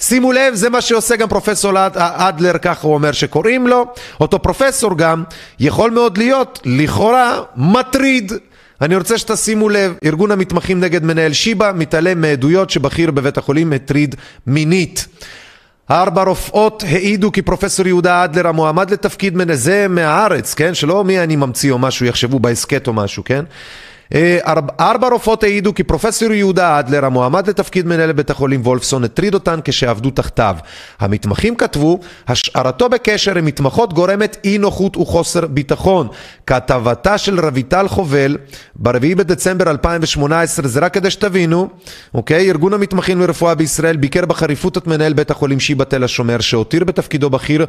שימו לב, זה מה שעושה גם פרופסור אדלר, ככה הוא אומר שקוראים לו. אותו פרופסור גם יכול מאוד להיות, לכאורה, מטריד. אני רוצה שתשימו לב, ארגון המתמחים נגד מנהל שיבא מתעלם מעדויות שבכיר בבית החולים הטריד מינית. ארבע רופאות העידו כי פרופסור יהודה אדלר המועמד לתפקיד מנהל, זה מהארץ, כן? שלא מי אני ממציא או משהו, יחשבו בהסכת או משהו, כן? אה, ארבע רופאות העידו כי פרופסור יהודה אדלר, המועמד לתפקיד מנהל בית החולים וולפסון, הטריד אותן כשעבדו תחתיו. המתמחים כתבו, השארתו בקשר עם מתמחות גורמת אי נוחות וחוסר ביטחון. כתבתה של רויטל חובל, ב-4 בדצמבר 2018, זה רק כדי שתבינו, אוקיי? ארגון המתמחים לרפואה בישראל ביקר בחריפות את מנהל בית החולים שיבא תל השומר, שהותיר בתפקידו בכיר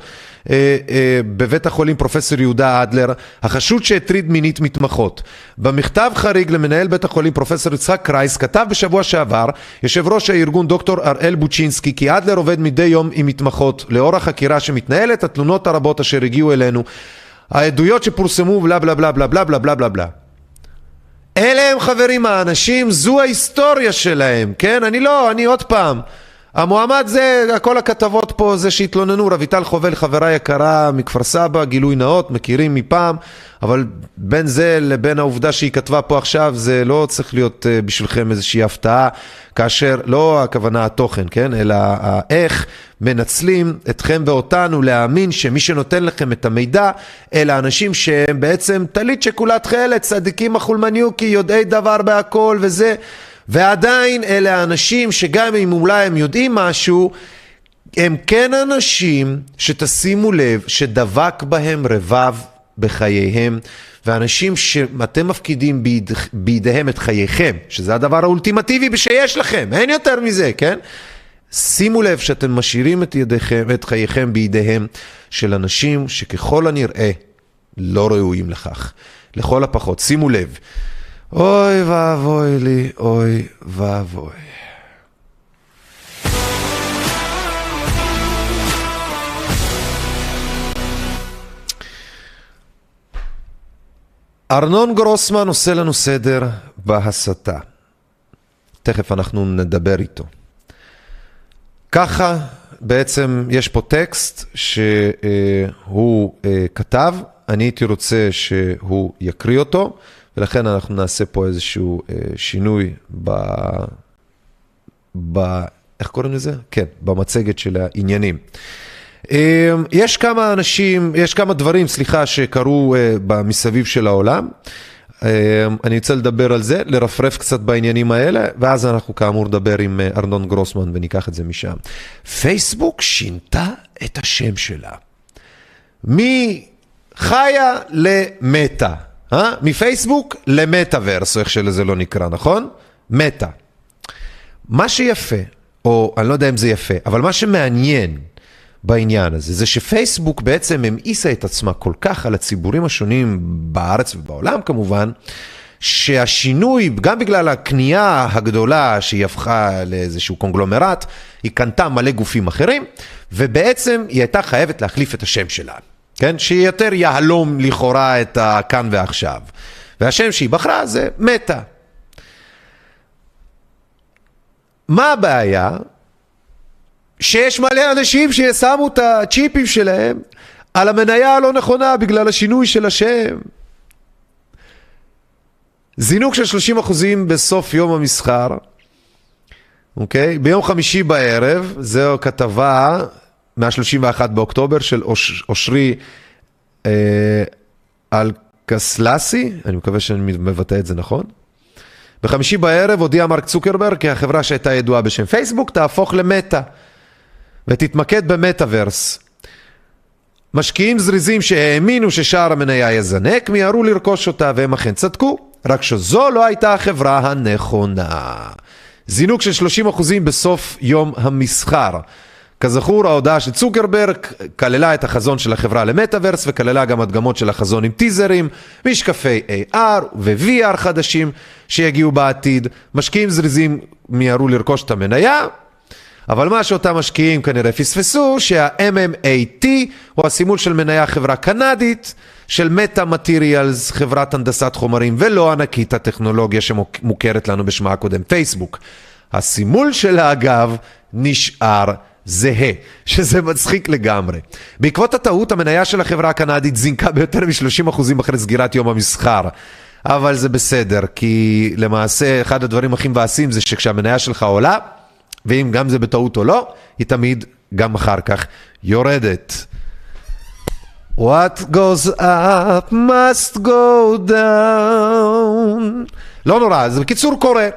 אה, אה, בבית החולים פרופסור יהודה אדלר, החשוד שהטריד מינית מתמחות. במכתב חריג למנהל בית החולים פרופסור יצחק קרייס כתב בשבוע שעבר יושב ראש הארגון דוקטור אראל בוצ'ינסקי כי אדלר עובד מדי יום עם מתמחות. לאור החקירה שמתנהלת התלונות הרבות אשר הגיעו אלינו העדויות שפורסמו בלה בלה בלה בלה בלה בלה בלה בלה בלה. אלה הם חברים האנשים זו ההיסטוריה שלהם כן? אני לא אני עוד פעם המועמד זה, כל הכתבות פה זה שהתלוננו, רויטל חובל חברה יקרה מכפר סבא, גילוי נאות, מכירים מפעם, אבל בין זה לבין העובדה שהיא כתבה פה עכשיו, זה לא צריך להיות uh, בשבילכם איזושהי הפתעה, כאשר לא הכוונה התוכן, כן, אלא איך מנצלים אתכם ואותנו להאמין שמי שנותן לכם את המידע, אלה אנשים שהם בעצם טלית שכולה תכלת, צדיקים החולמניוקי, יודעי דבר בהכל וזה. ועדיין אלה האנשים שגם אם אולי הם יודעים משהו, הם כן אנשים שתשימו לב שדבק בהם רבב בחייהם, ואנשים שאתם מפקידים ביד, בידיהם את חייכם, שזה הדבר האולטימטיבי שיש לכם, אין יותר מזה, כן? שימו לב שאתם משאירים את, ידיכם, את חייכם בידיהם של אנשים שככל הנראה לא ראויים לכך. לכל הפחות, שימו לב. אוי ואבוי לי, אוי ואבוי. ארנון גרוסמן עושה לנו סדר בהסתה. תכף אנחנו נדבר איתו. ככה בעצם יש פה טקסט שהוא אה, כתב, אני הייתי רוצה שהוא יקריא אותו. ולכן אנחנו נעשה פה איזשהו אה, שינוי ב... ב... איך קוראים לזה? כן, במצגת של העניינים. אה, יש כמה אנשים, יש כמה דברים, סליחה, שקרו אה, מסביב של העולם. אה, אני רוצה לדבר על זה, לרפרף קצת בעניינים האלה, ואז אנחנו כאמור נדבר עם אה, ארנון גרוסמן וניקח את זה משם. פייסבוק שינתה את השם שלה. מחיה למטה. אה? מפייסבוק למטאוורס, או איך שלזה לא נקרא, נכון? מטא. מה שיפה, או אני לא יודע אם זה יפה, אבל מה שמעניין בעניין הזה, זה שפייסבוק בעצם המאיסה את עצמה כל כך על הציבורים השונים בארץ ובעולם כמובן, שהשינוי, גם בגלל הקנייה הגדולה שהיא הפכה לאיזשהו קונגלומרט, היא קנתה מלא גופים אחרים, ובעצם היא הייתה חייבת להחליף את השם שלה. כן? שיותר יהלום לכאורה את הכאן ועכשיו. והשם שהיא בחרה זה מתה. מה הבעיה? שיש מלא אנשים ששמו את הצ'יפים שלהם על המניה הלא נכונה בגלל השינוי של השם. זינוק של 30% בסוף יום המסחר, אוקיי? ביום חמישי בערב, זו כתבה מה-31 באוקטובר של אוש, אושרי אה, אלקסלסי, אני מקווה שאני מבטא את זה נכון. בחמישי בערב הודיע מרק צוקרברג כי החברה שהייתה ידועה בשם פייסבוק תהפוך למטא ותתמקד במטאוורס. משקיעים זריזים שהאמינו ששער המניה יזנק מיהרו לרכוש אותה והם אכן צדקו, רק שזו לא הייתה החברה הנכונה. זינוק של 30% בסוף יום המסחר. כזכור, ההודעה של צוקרברג כללה את החזון של החברה למטאוורס וכללה גם הדגמות של החזון עם טיזרים, משקפי AR ו-VR חדשים שיגיעו בעתיד. משקיעים זריזים מיהרו לרכוש את המניה, אבל מה שאותם משקיעים כנראה פספסו, שה-MMAT הוא הסימול של מניה חברה קנדית של מטה מטריאלס, חברת הנדסת חומרים, ולא ענקית הטכנולוגיה שמוכרת לנו בשמה הקודם, פייסבוק. הסימול שלה אגב נשאר זהה, שזה מצחיק לגמרי. בעקבות הטעות המניה של החברה הקנדית זינקה ביותר מ-30% אחרי סגירת יום המסחר. אבל זה בסדר, כי למעשה אחד הדברים הכי מבאסים זה שכשהמניה שלך עולה, ואם גם זה בטעות או לא, היא תמיד גם אחר כך יורדת. What goes up must go down. לא נורא, זה בקיצור קורה.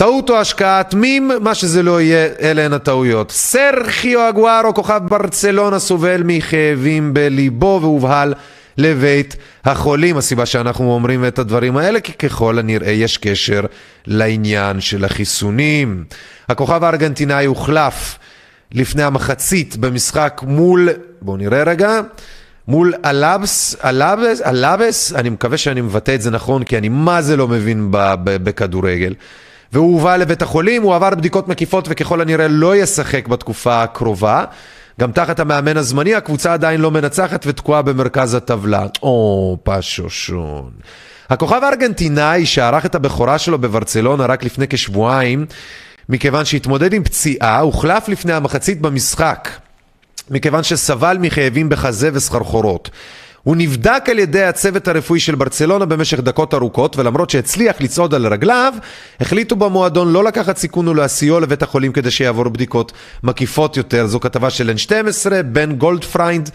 טעות או השקעת מים, מה שזה לא יהיה, אלה הן הטעויות. סרחיו אגוארו, כוכב ברצלונה, סובל מכאבים בליבו והובהל לבית החולים. הסיבה שאנחנו אומרים את הדברים האלה, כי ככל הנראה יש קשר לעניין של החיסונים. הכוכב הארגנטינאי הוחלף לפני המחצית במשחק מול, בואו נראה רגע, מול אלאבס, אלאבס, אלאבס, אני מקווה שאני מבטא את זה נכון, כי אני מה זה לא מבין בכדורגל. והוא הובא לבית החולים, הוא עבר בדיקות מקיפות וככל הנראה לא ישחק בתקופה הקרובה. גם תחת המאמן הזמני הקבוצה עדיין לא מנצחת ותקועה במרכז הטבלה. או, פשושון. הכוכב הארגנטינאי שערך את הבכורה שלו בברצלונה רק לפני כשבועיים, מכיוון שהתמודד עם פציעה, הוחלף לפני המחצית במשחק, מכיוון שסבל מכאבים בחזה וסחרחורות. הוא נבדק על ידי הצוות הרפואי של ברצלונה במשך דקות ארוכות, ולמרות שהצליח לצעוד על רגליו, החליטו במועדון לא לקחת סיכון ולהסיעו לבית החולים כדי שיעבור בדיקות מקיפות יותר. זו כתבה של N12, בן גולדפריינד,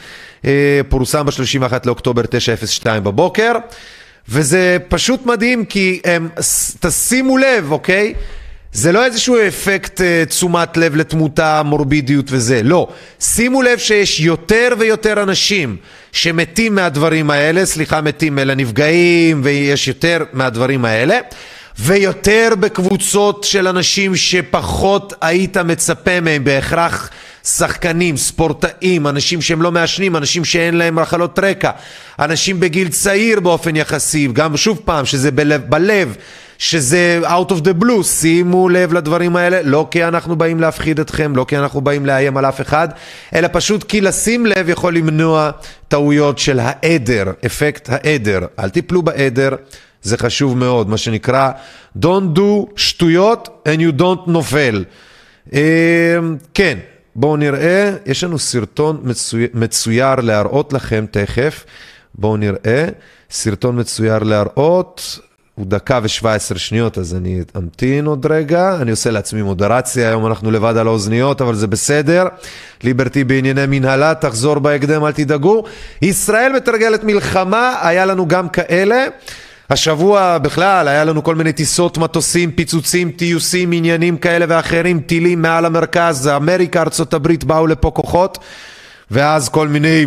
אה, פורסם ב-31 לאוקטובר 9:02 בבוקר, וזה פשוט מדהים כי הם, תשימו לב, אוקיי? זה לא איזשהו אפקט uh, תשומת לב לתמותה, מורבידיות וזה, לא. שימו לב שיש יותר ויותר אנשים שמתים מהדברים האלה, סליחה מתים אלא נפגעים ויש יותר מהדברים האלה ויותר בקבוצות של אנשים שפחות היית מצפה מהם בהכרח שחקנים, ספורטאים, אנשים שהם לא מעשנים, אנשים שאין להם מחלות רקע, אנשים בגיל צעיר באופן יחסי, גם שוב פעם שזה בלב, בלב שזה out of the blue, שימו לב לדברים האלה, לא כי אנחנו באים להפחיד אתכם, לא כי אנחנו באים לאיים על אף אחד, אלא פשוט כי לשים לב יכול למנוע טעויות של העדר, אפקט העדר. אל תיפלו בעדר, זה חשוב מאוד, מה שנקרא Don't do שטויות and you don't נופל. אמ, כן, בואו נראה, יש לנו סרטון מצוי, מצויר להראות לכם תכף, בואו נראה, סרטון מצויר להראות, הוא דקה ושבע עשרה שניות, אז אני אמתין עוד רגע. אני עושה לעצמי מודרציה, היום אנחנו לבד על האוזניות, אבל זה בסדר. ליברטי בענייני מנהלה, תחזור בהקדם, אל תדאגו. ישראל מתרגלת מלחמה, היה לנו גם כאלה. השבוע בכלל היה לנו כל מיני טיסות מטוסים, פיצוצים, טיוסים, עניינים כאלה ואחרים, טילים מעל המרכז, אמריקה, הברית באו לפה כוחות, ואז כל מיני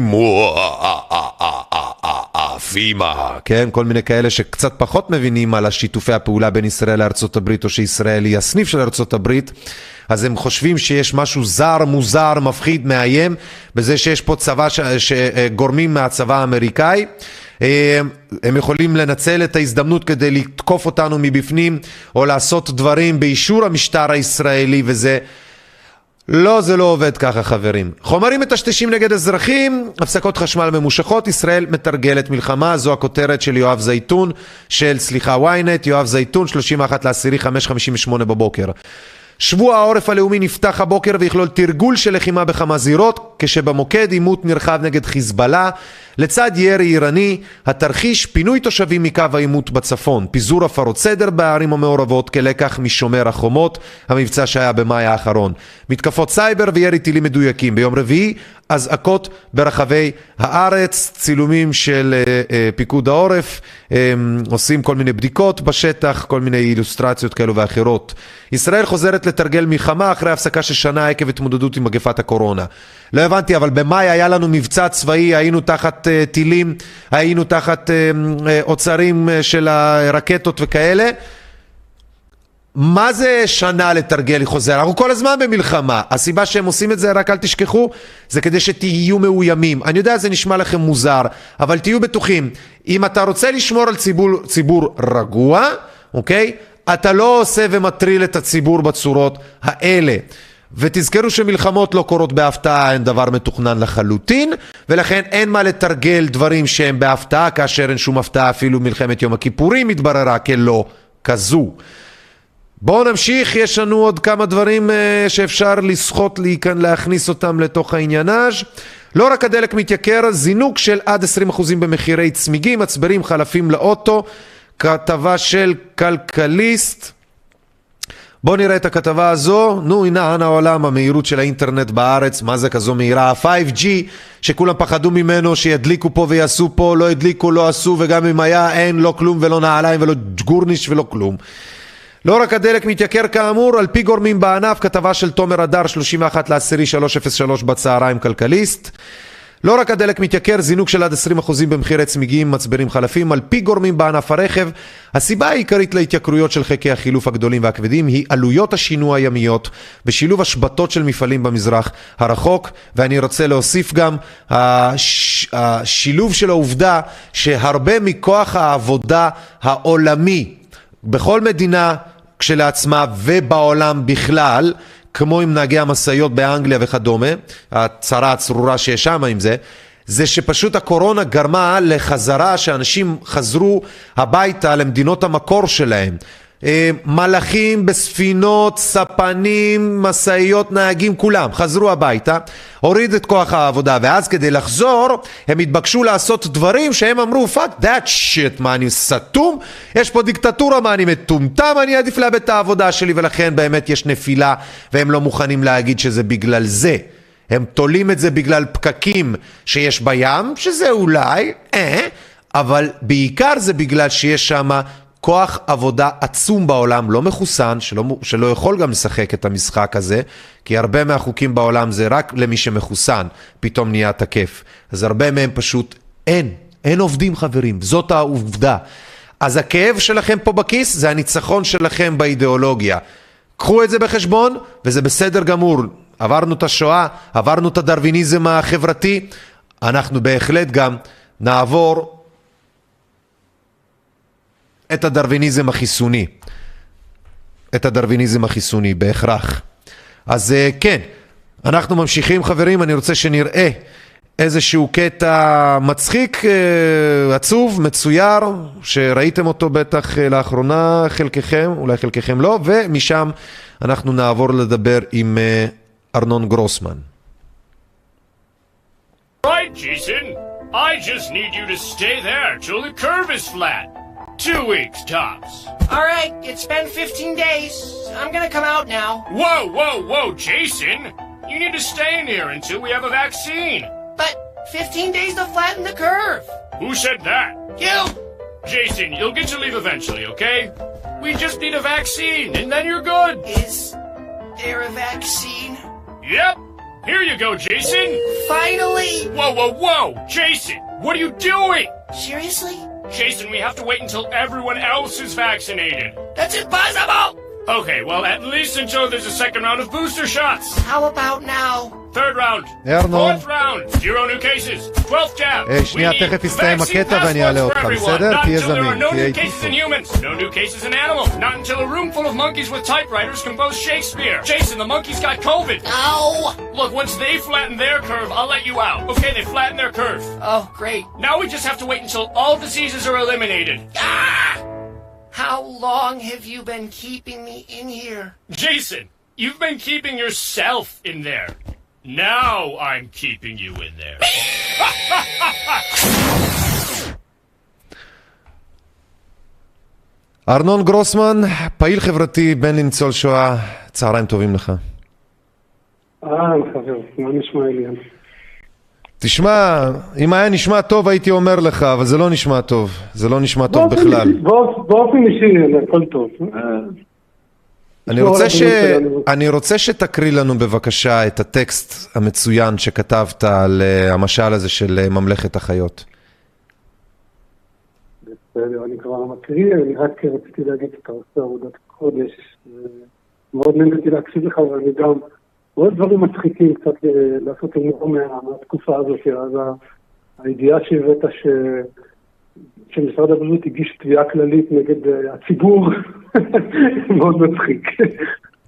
פימה, כן? כל מיני כאלה שקצת פחות מבינים על השיתופי הפעולה בין ישראל לארצות הברית, או שישראל היא הסניף של ארצות הברית, אז הם חושבים שיש משהו זר, מוזר, מפחיד, מאיים, בזה שיש פה צבא, שגורמים מהצבא האמריקאי. אה, הם יכולים לנצל את ההזדמנות כדי לתקוף אותנו מבפנים, או לעשות דברים באישור המשטר הישראלי, וזה... לא, זה לא עובד ככה חברים. חומרים מטשטשים נגד אזרחים, הפסקות חשמל ממושכות, ישראל מתרגלת מלחמה, זו הכותרת של יואב זייתון, של סליחה ynet, יואב זייתון, 31 לעשירי, 5.58 בבוקר. שבוע העורף הלאומי נפתח הבוקר ויכלול תרגול של לחימה בכמה זירות, כשבמוקד עימות נרחב נגד חיזבאללה, לצד ירי איראני, התרחיש פינוי תושבים מקו העימות בצפון, פיזור הפרות סדר בערים המעורבות כלקח משומר החומות, המבצע שהיה במאי האחרון, מתקפות סייבר וירי טילים מדויקים. ביום רביעי, אזעקות ברחבי הארץ, צילומים של אה, אה, פיקוד העורף, אה, עושים כל מיני בדיקות בשטח, כל מיני אילוסטרציות כאלו ואחרות. ישראל חוזרת לתרגל מלחמה אחרי הפסקה של שנה עקב התמודדות עם מגפת הקורונה. לא הבנתי, אבל במאי היה לנו מבצע צבאי, היינו תחת uh, טילים, היינו תחת אוצרים של הרקטות וכאלה. מה זה שנה לתרגל חוזר? אנחנו כל הזמן במלחמה. הסיבה שהם עושים את זה, רק אל תשכחו, זה כדי שתהיו מאוימים. אני יודע, זה נשמע לכם מוזר, אבל תהיו בטוחים, אם אתה רוצה לשמור על ציבור, ציבור רגוע, אוקיי? אתה לא עושה ומטריל את הציבור בצורות האלה. ותזכרו שמלחמות לא קורות בהפתעה, הן דבר מתוכנן לחלוטין, ולכן אין מה לתרגל דברים שהם בהפתעה, כאשר אין שום הפתעה, אפילו מלחמת יום הכיפורים התבררה כלא כזו. בואו נמשיך, יש לנו עוד כמה דברים uh, שאפשר לסחוט, להכניס אותם לתוך העניינאז'. לא רק הדלק מתייקר, זינוק של עד 20% במחירי צמיגים, מצברים, חלפים לאוטו, כתבה של כלכליסט. בואו נראה את הכתבה הזו, נו הנה הנה העולם, המהירות של האינטרנט בארץ, מה זה כזו מהירה? ה-5G שכולם פחדו ממנו שידליקו פה ויעשו פה, לא הדליקו, לא עשו וגם אם היה אין לא כלום ולא נעליים ולא גורניש ולא כלום. לא רק הדלק מתייקר כאמור, על פי גורמים בענף, כתבה של תומר אדר 31 לאסירי 303 בצהריים כלכליסט לא רק הדלק מתייקר, זינוק של עד 20% במחירי צמיגים, מצברים חלפים, על פי גורמים בענף הרכב. הסיבה העיקרית להתייקרויות של חלקי החילוף הגדולים והכבדים היא עלויות השינוע הימיות בשילוב השבתות של מפעלים במזרח הרחוק, ואני רוצה להוסיף גם הש... השילוב של העובדה שהרבה מכוח העבודה העולמי בכל מדינה כשלעצמה ובעולם בכלל כמו עם נהגי המשאיות באנגליה וכדומה, הצרה הצרורה שיש שם עם זה, זה שפשוט הקורונה גרמה לחזרה, שאנשים חזרו הביתה למדינות המקור שלהם. אה, מלאכים בספינות, ספנים, משאיות, נהגים, כולם חזרו הביתה, הוריד את כוח העבודה ואז כדי לחזור הם התבקשו לעשות דברים שהם אמרו fuck that shit מה אני סתום? יש פה דיקטטורה מה אני מטומטם? אני עדיף לאבד את העבודה שלי ולכן באמת יש נפילה והם לא מוכנים להגיד שזה בגלל זה הם תולים את זה בגלל פקקים שיש בים, שזה אולי, אה, אבל בעיקר זה בגלל שיש שם כוח עבודה עצום בעולם, לא מחוסן, שלא, שלא יכול גם לשחק את המשחק הזה, כי הרבה מהחוקים בעולם זה רק למי שמחוסן, פתאום נהיה תקף. אז הרבה מהם פשוט אין, אין עובדים חברים, זאת העובדה. אז הכאב שלכם פה בכיס זה הניצחון שלכם באידיאולוגיה. קחו את זה בחשבון, וזה בסדר גמור. עברנו את השואה, עברנו את הדרוויניזם החברתי, אנחנו בהחלט גם נעבור את הדרוויניזם החיסוני. את הדרוויניזם החיסוני, בהכרח. אז אה, כן, אנחנו ממשיכים חברים, אני רוצה שנראה איזשהו קטע מצחיק, אה, עצוב, מצויר, שראיתם אותו בטח אה, לאחרונה חלקכם, אולי חלקכם לא, ומשם אנחנו נעבור לדבר עם ארנון גרוסמן. Right, Jason. I just need you to stay there till the curve is flat. Two weeks, tops. All right, it's been 15 days. I'm gonna come out now. Whoa, whoa, whoa, Jason! You need to stay in here until we have a vaccine. But 15 days to flatten the curve. Who said that? You! Jason, you'll get to leave eventually, okay? We just need a vaccine, and then you're good. Is there a vaccine? Yep. Here you go, Jason. Finally! Whoa, whoa, whoa! Jason, what are you doing? Seriously? Jason, we have to wait until everyone else is vaccinated. That's impossible! Okay, well, at least until there's a second round of booster shots. How about now? Third round. Fourth round. Zero new cases. Twelfth jab. שנייה, תכף יסתיים הקטע ואני אעלה אותך, בסדר? תהיה זמין, תהיה איתי פה. No new cases in animals. Not until a room full of monkeys with typewriters compose Shakespeare. Jason, the monkeys got COVID. Ow! Look, once they flatten their curve, I'll let you out. Okay, they flatten their curve. Oh, great. Now we just have to wait until all diseases are eliminated. Ah! How long have you been keeping me in here? Jason, you've been keeping yourself in there. Now I'm keeping you in there. (laughs) ארנון גרוסמן, פעיל חברתי, בן לניצול שואה, צהריים טובים לך. אהלן חבר, מה נשמע אליאן? תשמע, אם היה נשמע טוב הייתי אומר לך, אבל זה לא נשמע טוב. זה לא נשמע טוב בכלל. באופן אישי הכל טוב. אה, אני רוצה, ש... אני רוצה שתקריא לנו בבקשה את הטקסט המצוין שכתבת על אה, המשל הזה של אה, ממלכת החיות. בסדר, אני כבר מקריא, אני רק רציתי להגיד שאתה עושה עבודת קודש. מאוד נהניתי להקשיב לך, ואני גם רואה דברים מצחיקים קצת אה, לעשות הומור מה- מהתקופה הזאת. אז הידיעה שהבאת ש... שמשרד הבריאות הגיש תביעה כללית נגד אה, הציבור, (laughs) מאוד מצחיק.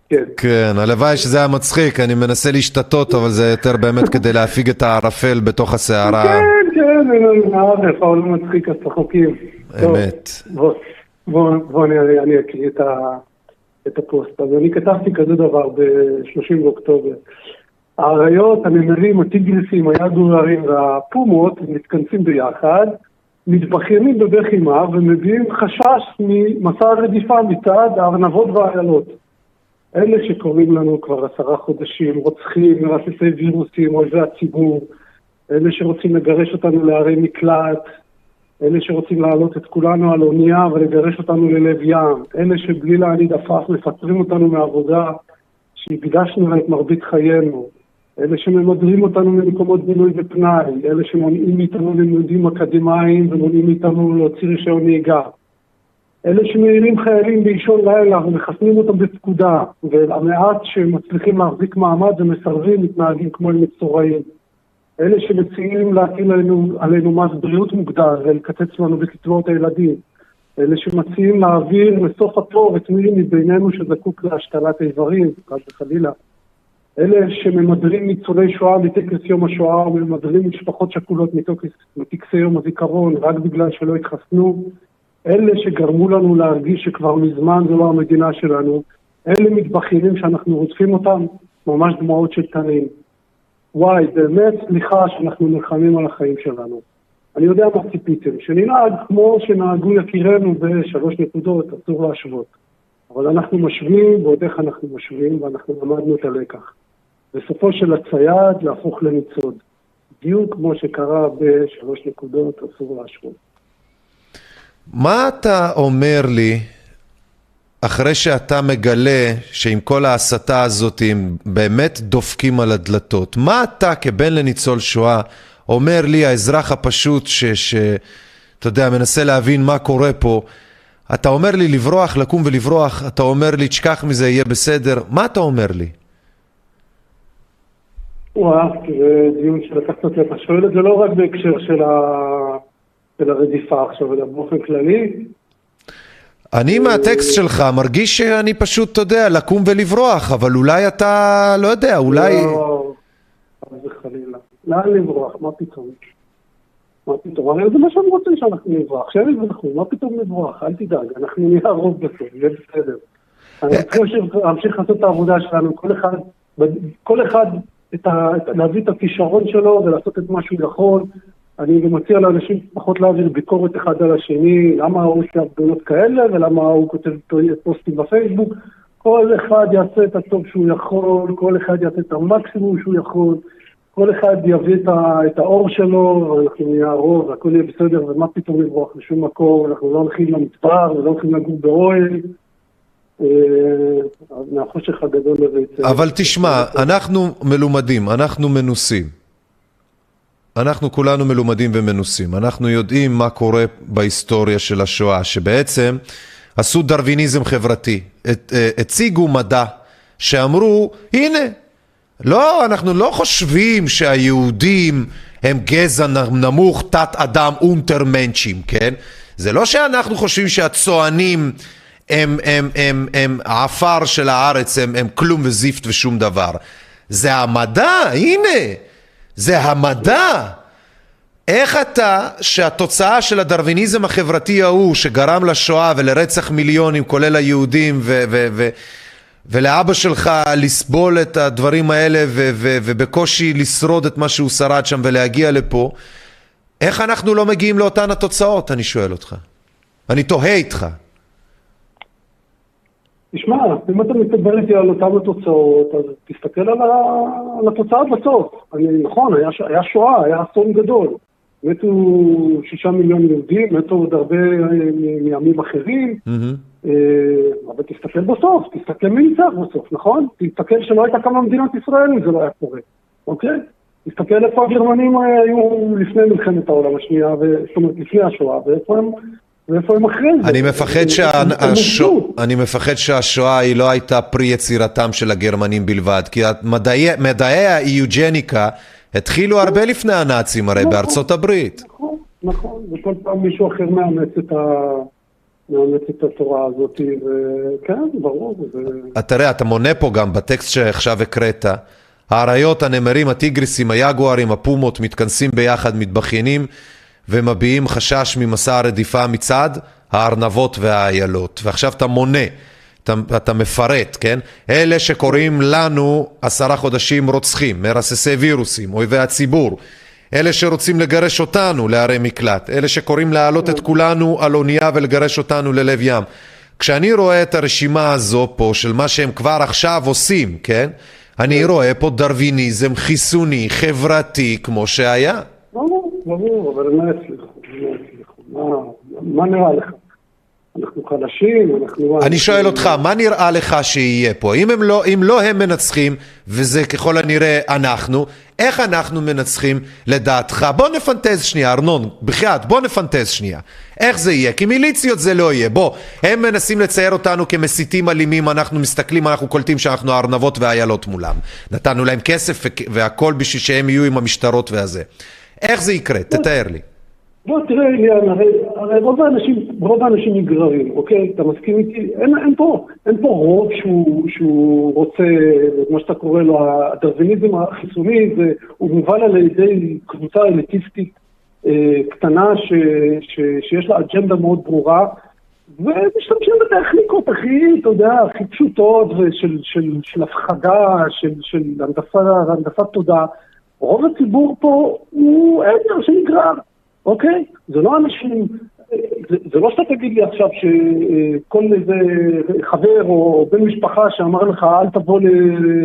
כן. כן, הלוואי שזה היה מצחיק, אני מנסה להשתתות, אבל זה יותר באמת כדי להפיג את הערפל בתוך הסערה. כן, כן, הערף, העולם מצחיק, אז צחוקים. אמת. בוא, בוא, בוא אני, אקריא את, הפוסט. אז אני כתבתי כזה דבר ב-30 באוקטובר. האריות, הנמרים, הטיגריסים, היגוארים והפומות מתכנסים ביחד, מתבכיינים בבכי מר ומביעים חשש ממסע הרדיפה מצד הארנבות והאיילות. אלה שקוראים לנו כבר עשרה חודשים, רוצחים, מרססי וירוסים, אויבי הציבור, אלה שרוצים לגרש אותנו לערי מקלט, אלה שרוצים להעלות את כולנו על אונייה ולגרש אותנו ללב ים, אלה שבלי להניד עפעף מפטרים אותנו מעבודה שהקדשנו לה את מרבית חיינו, אלה שממדרים אותנו ממקומות בילוי ופנאי, אלה שמונעים מאיתנו לימודים אקדמיים ומונעים מאיתנו להוציא רישיון נהיגה. אלה שמעירים חיילים באישון לילה ומחסנים אותם בפקודה, והמעט שמצליחים להחזיק מעמד ומסרבים מתנהגים כמו אל מצורעים. אלה שמציעים להטיל עלינו, עלינו מס בריאות מוגדר ולקצץ לנו בקצבאות הילדים. אלה שמציעים להעביר לסוף התור את מי מבינינו שזקוק להשתלת איברים, חס וחלילה. אלה שממדרים ניצולי שואה מטקס יום השואה וממדרים משפחות שכולות מטקס, מטקסי יום הזיכרון רק בגלל שלא התחסנו. אלה שגרמו לנו להרגיש שכבר מזמן זו לא המדינה שלנו. אלה מתבכיינים שאנחנו רודפים אותם, ממש דמעות של תנין. וואי, באמת סליחה שאנחנו נלחמים על החיים שלנו. אני יודע מה ציפיתם, שננהג כמו שנהגו יקירנו בשלוש נקודות, אסור להשוות. אבל אנחנו משווים, ועוד איך אנחנו משווים, ואנחנו למדנו את הלקח. בסופו של הצייד להפוך לניצוד. בדיוק כמו שקרה בשלוש נקודות, אסור להשוות. מה אתה אומר לי אחרי שאתה מגלה שעם כל ההסתה הזאת הם באמת דופקים על הדלתות? מה אתה כבן לניצול שואה אומר לי, האזרח הפשוט שאתה יודע, מנסה להבין מה קורה פה, אתה אומר לי לברוח, לקום ולברוח, אתה אומר לי תשכח מזה, יהיה בסדר, מה אתה אומר לי? וואה, זה דיון שלקחת אותי, אתה שואל את זה לא רק בהקשר של, ה... של הרדיפה עכשיו, אלא באופן כללי. אני מהטקסט שלך מרגיש שאני פשוט, אתה יודע, לקום ולברוח, אבל אולי אתה, לא יודע, אולי... לא, חס וחלילה. לאן לברוח? מה פתאום? מה פתאום? הרי זה מה שהם רוצים שאנחנו נברח. שהם יברחו, מה פתאום לברוח? אל תדאג, אנחנו נהיה הרוב בסוף, זה בסדר. אני חושב להמשיך לעשות את העבודה שלנו, כל אחד, כל אחד את ה, את, להביא את הכישרון שלו ולעשות את מה שהוא יכול. אני מציע לאנשים פחות להעביר ביקורת אחד על השני, למה הוא עושה הפגנות כאלה ולמה הוא כותב פוסטים בפייסבוק. כל אחד יעשה את הטוב שהוא יכול, כל אחד יעשה את המקסימום שהוא יכול, כל אחד יביא את, ה, את האור שלו, ואנחנו נהיה הרוב, והכל יהיה בסדר, ומה פתאום לברוח לשום מקום, אנחנו לא הולכים למדבר, ולא הולכים לגור באוהל. אה, מהחושך הגדול לביצה. אבל תשמע, אנחנו מלומדים, אנחנו מנוסים. אנחנו כולנו מלומדים ומנוסים. אנחנו יודעים מה קורה בהיסטוריה של השואה, שבעצם עשו דרוויניזם חברתי. אה, הציגו מדע שאמרו, הנה, לא, אנחנו לא חושבים שהיהודים הם גזע נמוך, תת אדם אונטרמנצ'ים, כן? זה לא שאנחנו חושבים שהצוענים הם, הם, הם, הם העפר של הארץ, הם, הם כלום וזיפט ושום דבר. זה המדע, הנה, זה המדע. איך אתה, שהתוצאה של הדרוויניזם החברתי ההוא, שגרם לשואה ולרצח מיליונים, כולל היהודים, ו... ו, ו ולאבא שלך לסבול את הדברים האלה ו- ו- ובקושי לשרוד את מה שהוא שרד שם ולהגיע לפה, איך אנחנו לא מגיעים לאותן התוצאות, אני שואל אותך. אני תוהה איתך. תשמע, אם אתה מדבר איתי על אותן התוצאות, אז תסתכל על, ה... על התוצאה בסוף. אני, נכון, היה, ש- היה שואה, היה אסון גדול. מתו שישה מיליון יהודים, מתו עוד הרבה מ- מעמים אחרים. אה, אבל תסתכל בסוף, תסתכל מי ניצח בסוף, נכון? תסתכל שלא הייתה קמה מדינת ישראל אם זה לא היה קורה, אוקיי? תסתכל איפה הגרמנים אה, היו לפני מלחמת העולם השנייה, זאת אומרת לפני השואה, ואיפה הם, ואיפה הם אחרי זה. אני מפחד, שה... השו... הובסו. אני מפחד שהשואה היא לא הייתה פרי יצירתם של הגרמנים בלבד, כי מדעי, מדעי האיוג'ניקה התחילו הרבה לפני הנאצים הרי נכון. בארצות הברית. נכון, נכון, וכל פעם מישהו אחר מאמץ את, ה... מאמץ את התורה הזאת, וכן, ברור. אתה תראה, אתה מונה פה גם בטקסט שעכשיו הקראת, האריות, הנמרים, הטיגריסים, היגוארים, הפומות מתכנסים ביחד, מתבכיינים ומביעים חשש ממסע הרדיפה מצד הארנבות והאיילות. ועכשיו אתה מונה, אתה, אתה מפרט, כן? אלה שקוראים לנו עשרה חודשים רוצחים, מרססי וירוסים, אויבי הציבור. אלה שרוצים לגרש אותנו לערי מקלט, אלה שקוראים להעלות את כולנו על אונייה ולגרש אותנו ללב ים. כשאני רואה את הרשימה הזו פה של מה שהם כבר עכשיו עושים, כן? אני רואה פה דרוויניזם חיסוני, חברתי, כמו שהיה. ברור, ברור, אבל לא יצליחו. מה- מה נראה לך? אנחנו חלשים, אנחנו... אני שואל אותך, מה נראה לך שיהיה פה? אם, הם לא, אם לא הם מנצחים, וזה ככל הנראה אנחנו, איך אנחנו מנצחים לדעתך? בוא נפנטז שנייה, ארנון, בחייאת, בוא נפנטז שנייה. איך זה יהיה? כי מיליציות זה לא יהיה. בוא, הם מנסים לצייר אותנו כמסיתים אלימים, אנחנו מסתכלים, אנחנו קולטים שאנחנו הארנבות והאיילות מולם. נתנו להם כסף והכל בשביל שהם יהיו עם המשטרות והזה. איך זה יקרה? תתאר לי. בוא תראה עניין, הרי, הרי רוב האנשים, רוב האנשים נגררים, אוקיי? אתה מסכים איתי? אין, אין פה, אין פה רוב שהוא, שהוא רוצה, מה שאתה קורא לו, הדרוויניזם החיסוני, זה, הוא מובל על ידי קבוצה אליטיסטית אה, קטנה ש, ש, שיש לה אג'נדה מאוד ברורה, ומשתמשים בטכניקות הכי, אתה יודע, הכי פשוטות, ושל של, של הפחדה, של, של הנדסת תודעה. רוב הציבור פה הוא עדר שנגרר. אוקיי? זה לא אנשים, זה, זה לא שאתה תגיד לי עכשיו שכל איזה חבר או בן משפחה שאמר לך אל תבוא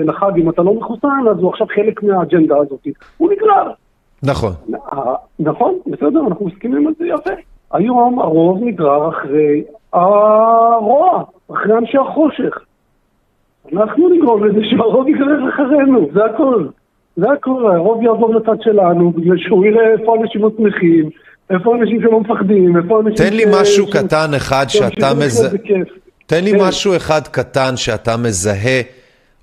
לחג אם אתה לא מחוסן, אז הוא עכשיו חלק מהאג'נדה הזאת. הוא נגרר. נכון. נכון, בסדר, אנחנו מסכימים על זה יפה. היום הרוב נגרר אחרי הרוע, אחרי אנשי החושך. אנחנו נגרום לזה שהרוב יגרר אחרינו, זה הכל. זה הכל, הרוב יעבור לצד שלנו, בגלל שהוא יראה איפה אנשים מצמיחים, איפה אנשים שלא מפחדים, איפה אנשים... תן לי משהו קטן אחד שאתה מזהה. תן לי כן. משהו אחד קטן שאתה מזהה,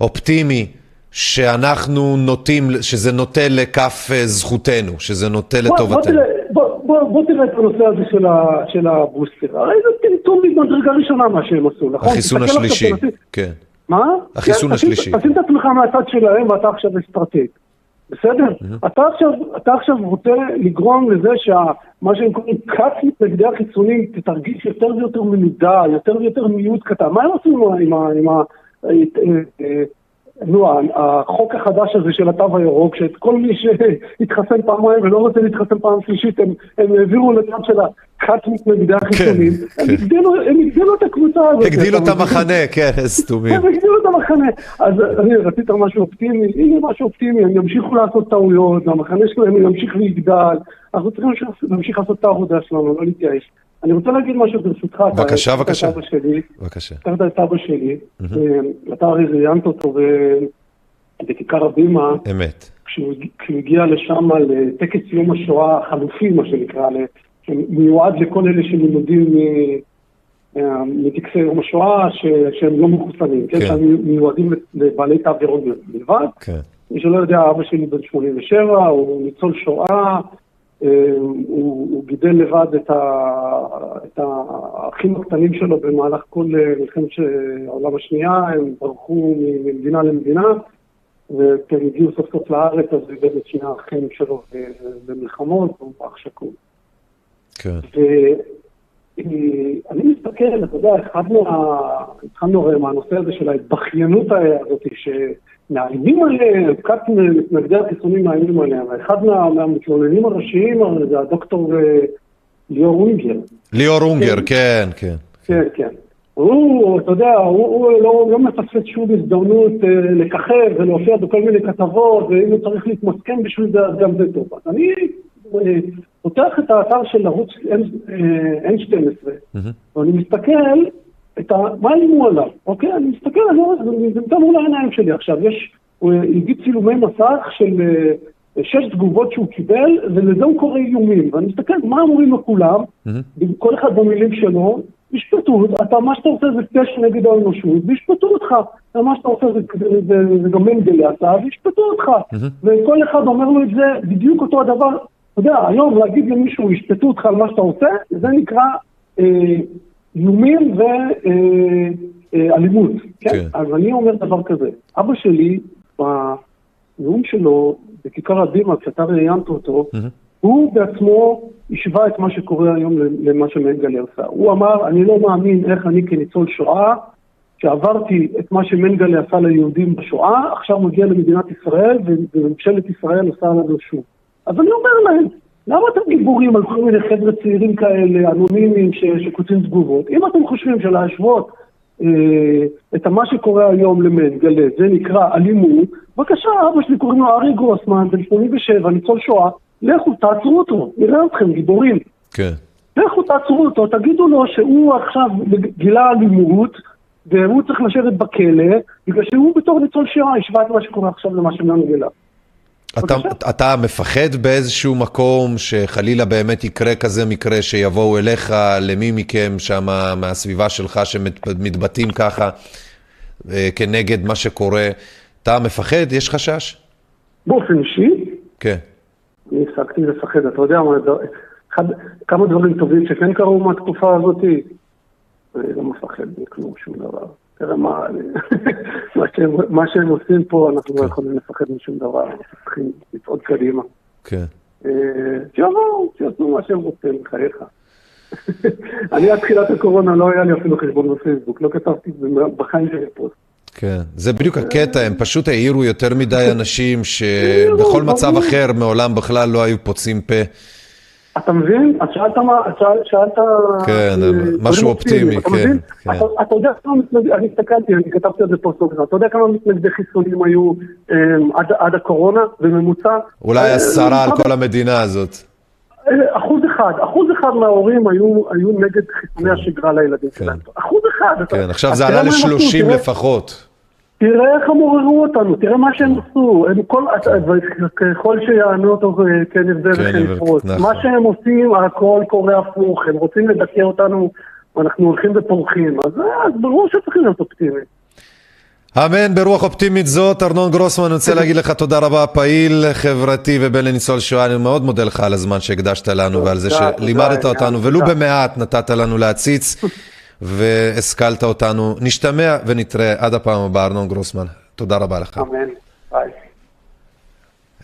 אופטימי, שאנחנו נוטים, שזה נוטה לכף אה, זכותנו, שזה נוטה לטובתנו. בוא- בוא בוא תראה את הנושא הזה של ה- של הבוסטר. הרי זה טמטום ממדרגה ראשונה מה שהם עשו, נכון? החיסון השלישי, כן. מה? החיסון כן, השלישי. תשים את עצמך מהצד שלהם ואתה עכשיו אסטרטג. בסדר? אתה עכשיו, אתה עכשיו רוצה לגרום לזה שמה שהם קוראים כת מתנגדי החיסונים תרגיש יותר ויותר מנודה, יותר ויותר מיעוט קטן. מה הם עשו עם ה... נו, החוק החדש הזה של התו הירוק, שאת כל מי שהתחסן פעמיים ולא רוצה להתחסן פעם שלישית, הם, הם העבירו לצד של הכת מתנגדי החיסונים. הם כן. הם הגדילו את הקבוצה הזאת. הגדילו את? המחנה, כן, סתומים. הם הגדילו את המחנה. אז אני רצית משהו אופטימי, הנה משהו אופטימי, הם ימשיכו לעשות טעויות, המחנה שלהם ימשיך ויגדל, אנחנו צריכים להמשיך לעשות את העבודה שלנו, לא להתייאש. אני רוצה להגיד משהו ברשותך. בבקשה, בבקשה. בבקשה. הזכרת את אבא שלי, אה, אתה הרי ראיינת אותו בכיכר הבימה, אמת. כשהוא הג- כשהוא הגיע לשם לטקס יום השואה החלופי, מה שנקרא, שמיועד לכל אלה שנלמדים מ- אה, מטקסי יום השואה, שהם לא מחוסנים, כן? כן. שהם מיועדים לבעלי תו ירוק בלבד. כן. מי שלא יודע, אבא שלי בן 87, הוא ניצול שואה, אה, הוא, הוא גידל לבד את, ה, את האחים הקטנים שלו במהלך כל אה, מלחמת ש- העולם השנייה, הם ברחו ממדינה למדינה, וכשהם הגיעו סוף סוף לארץ, אז הוא איבד את שני האחים שלו במלחמות, והוא אח שכול. כן. ו- אה, אני מסתכל, אתה יודע, אחד מה... התחלנו הרי מהנושא הזה של ההתבכיינות הזאת, שמאיימים עליהם, כת מתנגדי החיסונים מאיימים עליהם, ואחד מה- מהמתלוננים הראשיים זה הדוקטור אה, ליאור אונגר. ליאור אונגר, כן, כן. כן, כן. הוא, אתה יודע, הוא, הוא לא, לא מפספס שום הזדמנות אה, לככב ולהופיע בכל מיני כתבות, ואם הוא צריך להתמסכן בשביל זה, אז גם זה טוב. אז אני אה, פותח את האתר של ערוץ N- אה, N12, ואני מסתכל את ה... מה איימו עליו, אוקיי? אני מסתכל, אני רואה, זה נמצא מול העיניים שלי עכשיו. יש, הוא הביא צילומי מסך של אה, שש תגובות שהוא קיבל, ולזה הוא קורא איומים. ואני מסתכל, מה אומרים לכולם? כל אחד במילים שלו, ישפטו, אתה, מה שאתה עושה זה פשע נגד האנושות, וישפטו אותך. מה שאתה עושה זה, זה, זה, זה גם מנדלה עשה, וישפטו אותך. וכל אחד אומר לו את זה בדיוק אותו הדבר. אתה יודע, היום להגיד למישהו, ישפטו אותך על מה שאתה עושה, זה נקרא אה, איומים ואלימות. כן? כן. אז אני אומר דבר כזה, אבא שלי, בנאום שלו בכיכר הבימה, כשאתה ראיינת אותו, הוא בעצמו השווה את מה שקורה היום למה שמנגלה עשה. הוא אמר, אני לא מאמין איך אני כניצול שואה, שעברתי את מה שמנגלה עשה ליהודים בשואה, עכשיו מגיע למדינת ישראל, וממשלת ישראל עושה לנו שוב. אז אני אומר להם, למה אתם גיבורים על כל מיני חבר'ה צעירים כאלה, אנונימיים, שכותבים תגובות? אם אתם חושבים שלהשוות אה, את מה שקורה היום למנגלה, זה נקרא אלימות, בבקשה, אבא שלי קוראים לו ארי גרוסמן, בן 87, ניצול שואה, לכו תעצרו אותו, נראה אתכם גיבורים. כן. לכו תעצרו אותו, תגידו לו שהוא עכשיו גילה אלימות, והוא צריך לשבת בכלא, בגלל שהוא בתור ניצול שואה השווה את מה שקורה עכשיו למה שמנגלה. אתה. אתה מפחד באיזשהו מקום שחלילה באמת יקרה כזה מקרה שיבואו אליך, למי מכם שם מהסביבה שלך שמתבטאים ככה אה, כנגד מה שקורה, אתה מפחד? יש חשש? באופן אישי, כן. אני הפסקתי לפחד, אתה יודע מה, אחד, כמה דברים טובים שכן קרו מהתקופה הזאת, אני לא מפחד מכלום, שום דבר. תראה מה, (laughs) מה, שהם, מה שהם עושים פה, אנחנו לא יכולים לפחד משום דבר, אנחנו צריכים לצעוד קדימה. כן. אה, שיבואו, שיעשו מה שהם רוצים, בחייך. (laughs) אני עד תחילת הקורונה לא היה לי אפילו חשבון בפייסבוק, לא כתבתי בחיים שלי פוסט. כן, זה בדיוק הקטע, הם פשוט העירו יותר מדי אנשים שבכל מצב אחר מעולם בכלל לא היו פוצים פה. אתה מבין? אז שאלת מה, אז שאל- שאלת... כן, אה, משהו אופטימי, אתה כן? כן. אתה- אתה יודע כמה מתנגדים, אני הסתכלתי, אני כתבתי על זה פוסט, אתה יודע כמה מתנגדי חיסונים היו אה, עד- עד הקורונה בממוצע? אולי אה, עשרה על משרד- כל המדינה הזאת. אה, אחוז אחד, אחוז אחד מההורים היו, היו נגד חיסוני השגרה לילדים שלהם. אחוז אחד. אתה- כן, עכשיו אז זה עלה מה הם עשו, ל-30 תראה- לפחות. תראה איך הם עוררו אותנו, תראה מה שהם עשו, הם כל, ככל שיענו אותו כן ירבה כן יפרוץ. נכון. מה שהם עושים, הכל קורה הפוך, הם רוצים לדכא אותנו, ואנחנו הולכים ופורחים, אז אה, אז ברור שצריכים להיות אופטימיים. אמן, ברוח אופטימית זאת, ארנון גרוסמן, אני רוצה להגיד לך תודה רבה, פעיל חברתי ובן לניצול שואה, אני מאוד מודה לך על הזמן שהקדשת לנו ועל זה שלימדת אותנו. ולו במעט נתת לנו להציץ והשכלת אותנו. נשתמע ונתראה עד הפעם הבאה, ארנון גרוסמן. תודה רבה לך. אמן. ביי.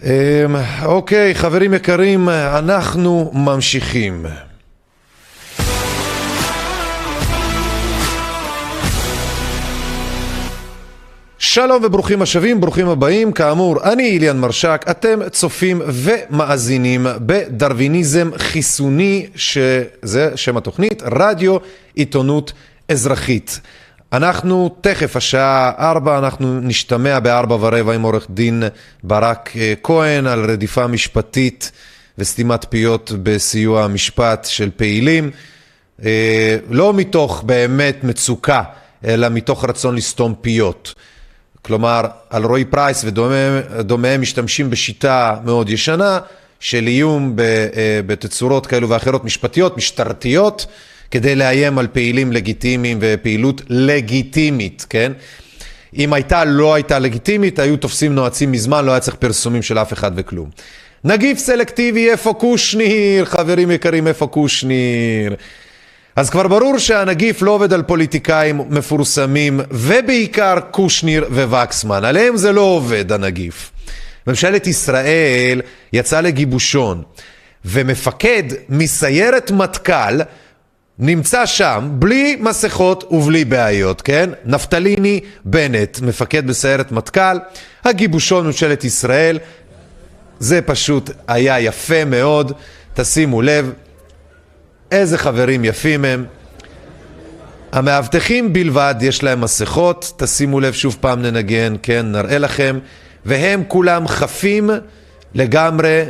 אמ, אוקיי, חברים יקרים, אנחנו ממשיכים. שלום וברוכים השבים, ברוכים הבאים. כאמור, אני איליאן מרשק, אתם צופים ומאזינים בדרוויניזם חיסוני, שזה שם התוכנית, רדיו עיתונות אזרחית. אנחנו תכף, השעה ארבע, אנחנו נשתמע בארבע ורבע עם עורך דין ברק אה, כהן על רדיפה משפטית וסתימת פיות בסיוע המשפט של פעילים. אה, לא מתוך באמת מצוקה, אלא מתוך רצון לסתום פיות. כלומר, על רועי פרייס ודומיהם משתמשים בשיטה מאוד ישנה של איום אה, בתצורות כאלו ואחרות משפטיות, משטרתיות, כדי לאיים על פעילים לגיטימיים ופעילות לגיטימית, כן? אם הייתה, לא הייתה לגיטימית, היו תופסים נועצים מזמן, לא היה צריך פרסומים של אף אחד וכלום. נגיף סלקטיבי, איפה קושניר? חברים יקרים, איפה קושניר? אז כבר ברור שהנגיף לא עובד על פוליטיקאים מפורסמים, ובעיקר קושניר ווקסמן. עליהם זה לא עובד, הנגיף. ממשלת ישראל יצאה לגיבושון, ומפקד מסיירת מטכ"ל נמצא שם בלי מסכות ובלי בעיות, כן? נפתליני בנט, מפקד בסיירת מטכ"ל, הגיבושון ממשלת ישראל, זה פשוט היה יפה מאוד, תשימו לב, איזה חברים יפים הם. המאבטחים בלבד יש להם מסכות, תשימו לב שוב פעם ננגן, כן, נראה לכם, והם כולם חפים לגמרי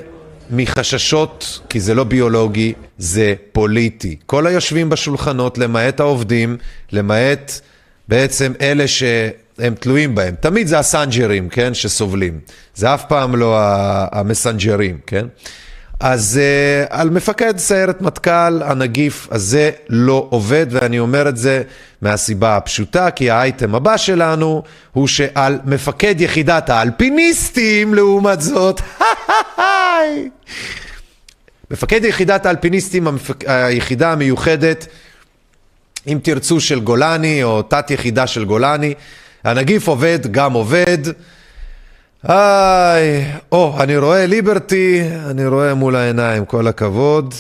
מחששות, כי זה לא ביולוגי, זה פוליטי. כל היושבים בשולחנות, למעט העובדים, למעט בעצם אלה שהם תלויים בהם. תמיד זה הסנג'רים, כן, שסובלים. זה אף פעם לא המסנג'רים, כן? אז uh, על מפקד סיירת מטכ"ל, הנגיף הזה לא עובד, ואני אומר את זה מהסיבה הפשוטה, כי האייטם הבא שלנו הוא שעל מפקד יחידת האלפיניסטים, לעומת זאת, מפקד יחידת האלפיניסטים, המפק... היחידה המיוחדת, אם תרצו, של גולני, או תת יחידה של גולני, הנגיף עובד, גם עובד. היי, או, אני רואה ליברטי, אני רואה מול העיניים, כל הכבוד.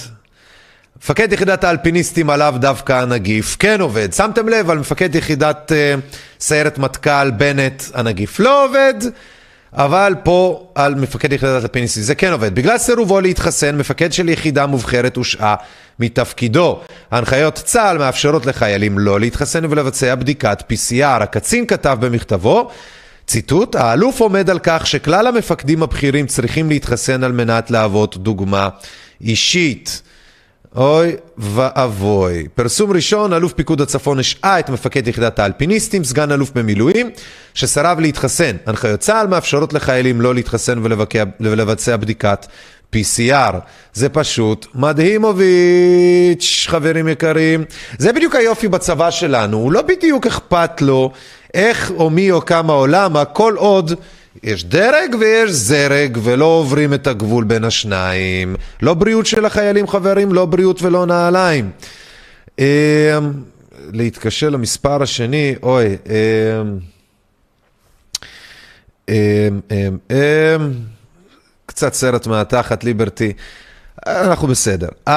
מפקד יחידת האלפיניסטים עליו דווקא הנגיף כן עובד. שמתם לב על מפקד יחידת uh, סיירת מטכ"ל בנט הנגיף לא עובד, אבל פה על מפקד יחידת האלפיניסטים זה כן עובד. בגלל סירובו להתחסן, מפקד של יחידה מובחרת הושעה מתפקידו. הנחיות צה"ל מאפשרות לחיילים לא להתחסן ולבצע בדיקת PCR. הקצין כתב במכתבו ציטוט, האלוף עומד על כך שכלל המפקדים הבכירים צריכים להתחסן על מנת להוות דוגמה אישית. אוי ואבוי. פרסום ראשון, אלוף פיקוד הצפון השעה את מפקד יחידת האלפיניסטים, סגן אלוף במילואים, שסרב להתחסן. הנחיות צה"ל מאפשרות לחיילים לא להתחסן ולבקע, ולבצע בדיקת PCR. זה פשוט מדהימוביץ', חברים יקרים. זה בדיוק היופי בצבא שלנו, הוא לא בדיוק אכפת לו איך או מי או כמה עולם, הכל עוד יש דרג ויש זרג ולא עוברים את הגבול בין השניים. לא בריאות של החיילים חברים, לא בריאות ולא נעליים. אמ, להתקשר למספר השני, אוי, אמ, אמ, קצת סרט מהתחת, ליברטי. אנחנו בסדר. Um,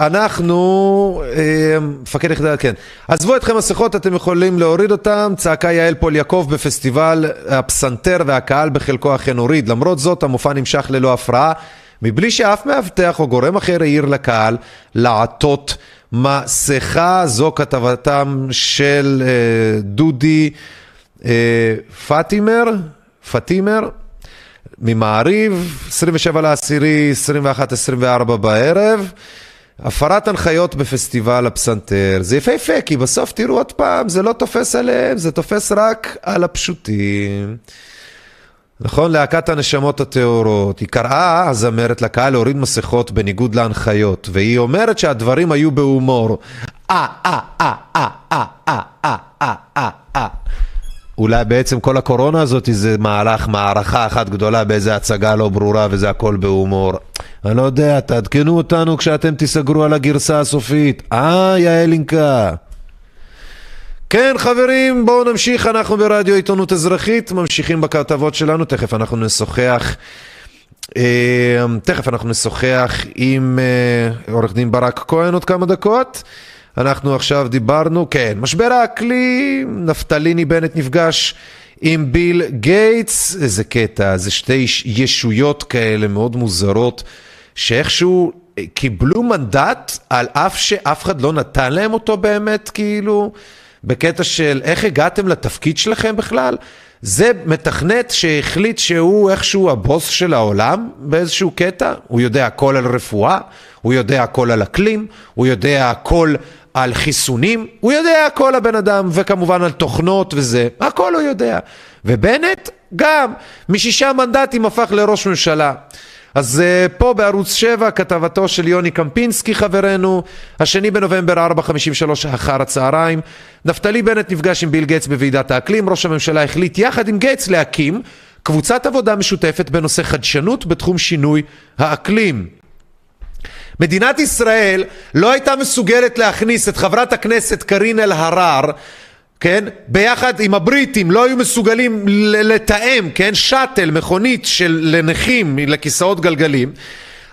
אנחנו, um, מפקד יחידה, כן. עזבו אתכם מסכות, אתם יכולים להוריד אותם. צעקה יעל פול יעקב בפסטיבל הפסנתר והקהל בחלקו אכן הוריד. למרות זאת, המופע נמשך ללא הפרעה, מבלי שאף מאבטח או גורם אחר העיר לקהל לעטות מסכה. זו כתבתם של uh, דודי uh, פטימר, פטימר. ממעריב, 27 לעשירי, 21-24 בערב. הפרת הנחיות בפסטיבל הפסנתר. זה יפהפה, כי בסוף תראו עוד פעם, זה לא תופס עליהם, זה תופס רק על הפשוטים. נכון? להקת הנשמות הטהורות. היא קראה, הזמרת, לקהל להוריד מסכות בניגוד להנחיות, והיא אומרת שהדברים היו בהומור. אה, אה, אה, אה, אה, אה, אה, אה, אה, אה. אולי בעצם כל הקורונה הזאת זה מהלך, מערכה אחת גדולה באיזה הצגה לא ברורה וזה הכל בהומור. אני לא יודע, תעדכנו אותנו כשאתם תיסגרו על הגרסה הסופית. אה, יעלינקה. כן חברים, בואו נמשיך, אנחנו ברדיו עיתונות אזרחית, ממשיכים בכתבות שלנו, תכף אנחנו נשוחח. אה, תכף אנחנו נשוחח עם אה, עורך דין ברק כהן עוד כמה דקות. אנחנו עכשיו דיברנו, כן, משבר האקלים, נפתליני בנט נפגש עם ביל גייטס, איזה קטע, זה שתי ישויות כאלה מאוד מוזרות, שאיכשהו קיבלו מנדט על אף שאף אחד לא נתן להם אותו באמת, כאילו, בקטע של איך הגעתם לתפקיד שלכם בכלל? זה מתכנת שהחליט שהוא איכשהו הבוס של העולם באיזשהו קטע, הוא יודע הכל על רפואה, הוא יודע הכל על אקלים, הוא יודע הכל על חיסונים, הוא יודע הכל הבן אדם, וכמובן על תוכנות וזה, הכל הוא יודע. ובנט גם, משישה מנדטים הפך לראש ממשלה. אז uh, פה בערוץ 7 כתבתו של יוני קמפינסקי חברנו, השני בנובמבר 4.53 אחר הצהריים, נפתלי בנט נפגש עם ביל גייטס בוועידת האקלים, ראש הממשלה החליט יחד עם גייטס להקים קבוצת עבודה משותפת בנושא חדשנות בתחום שינוי האקלים. מדינת ישראל לא הייתה מסוגלת להכניס את חברת הכנסת קארין אלהרר כן? ביחד עם הבריטים לא היו מסוגלים לתאם, כן? שאטל, מכונית של לנכים לכיסאות גלגלים